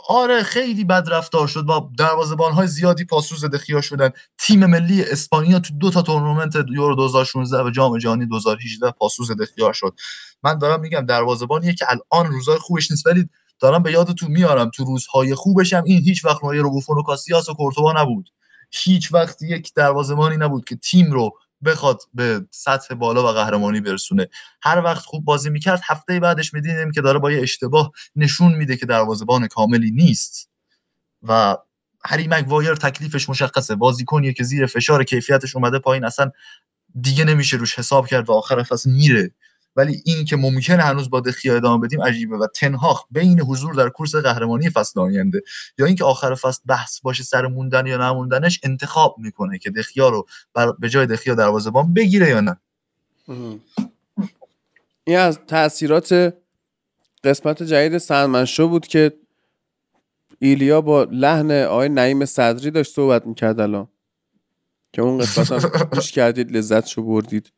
آره خیلی بد رفتار شد. با دروازه‌بان های زیادی پاسوز دخیا شدن. تیم ملی اسپانیا تو دو تا تورنمنت یورو 2016 و جام جهانی 2018 پاسوز دخیا شد. من دارم میگم دروازه‌بانیه که الان روزای خوبش نیست ولی دارم به یادتون میارم تو روزهای خوبش هم این هیچ وقت مایه روبوفون و کاسیاس و کورتوا نبود. هیچ وقت یک دروازه‌بانی نبود که تیم رو بخواد به سطح بالا و قهرمانی برسونه. هر وقت خوب بازی می‌کرد هفته بعدش می‌دیدیم که داره با یه اشتباه نشون میده که دروازه‌بان کاملی نیست. و هری مگوایر تکلیفش مشخصه. بازیکنیه که زیر فشار کیفیتش اومده پایین اصلا دیگه نمیشه روش حساب کرد و آخر فصل میره. ولی این که ممکنه هنوز با دخیا ادامه بدیم عجیبه و تنهاخ بین حضور در کورس قهرمانی فصل آینده یا اینکه آخر فصل بحث باشه سر موندن یا نموندنش انتخاب می‌کنه که دخیا رو بر به جای دخیا دروازه‌بان بگیره یا نه. این از تاثیرات قسمت جدید سندمنشو بود که ایلیا با لحن آقای نعیم صدری داشت صحبت می‌کرد الان. که اون قسمت هم (laughs) گوش کردید لذت شو بردید.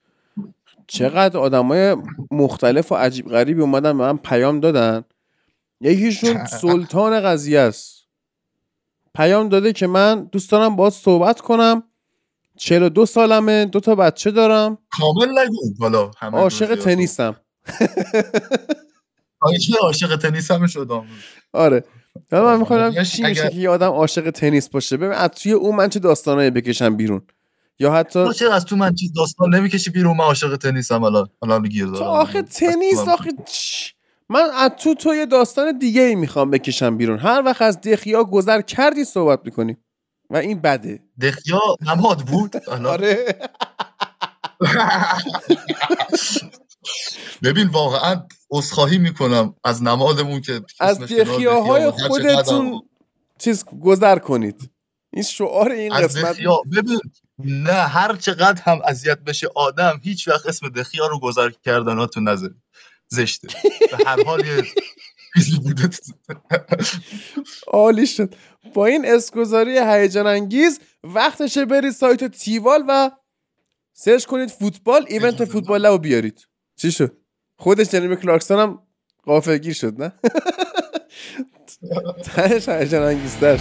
چقدر آدمای مختلف و عجیب غریبی اومدن به من پیام دادن. یکیشون (laughs) سلطان قضیه است. پیام داده که من دوست دارم باید صحبت کنم. 42 سالمه دو تا بچه دارم. کامل نگو حالا عاشق تنیسم. (laughs) عاشق تنیس هم شدم آره. حالا من می‌خوام یعنی چی میشه که یه آدم عاشق تنیس باشه. ببین از توی اون من چه داستانایی بکشم بیرون؟ یا حتی تو چرا از تو من چیز داستان نمی‌کشی بیرون؟ من عاشق تنیسم الان. الان گیر دارم تو آخه تنیس آخه من از تو تو یه داستان دیگه ای می‌خوام بکشم بیرون. هر وقت از دخیا گذر کردی صحبت می‌کنیم و این بده. دخیا نماد بود؟ آره. (laughs) ببین واقعا عذرخواهی می‌کنم از نمادمون که از دخیاهای خودتون چیز گذر کنید. این شعار این قسمت ببین نه هر چقدر هم اذیت بشه آدم هیچ وقت اسم دخیا رو گذر کردناتون نذارید. زشته. به هر حال یه چیزی بوده. عالی شد. با این اسگذاری هیجان انگیز وقتشه برید سایت تیوال و سرچ کنید فوتبال ایونت فوتبال رو بیارید. چی شد؟ خودش جنیمی کلارکسون هم غافلگیر شد نه؟ (laughs) تهش هیجان انگیزتر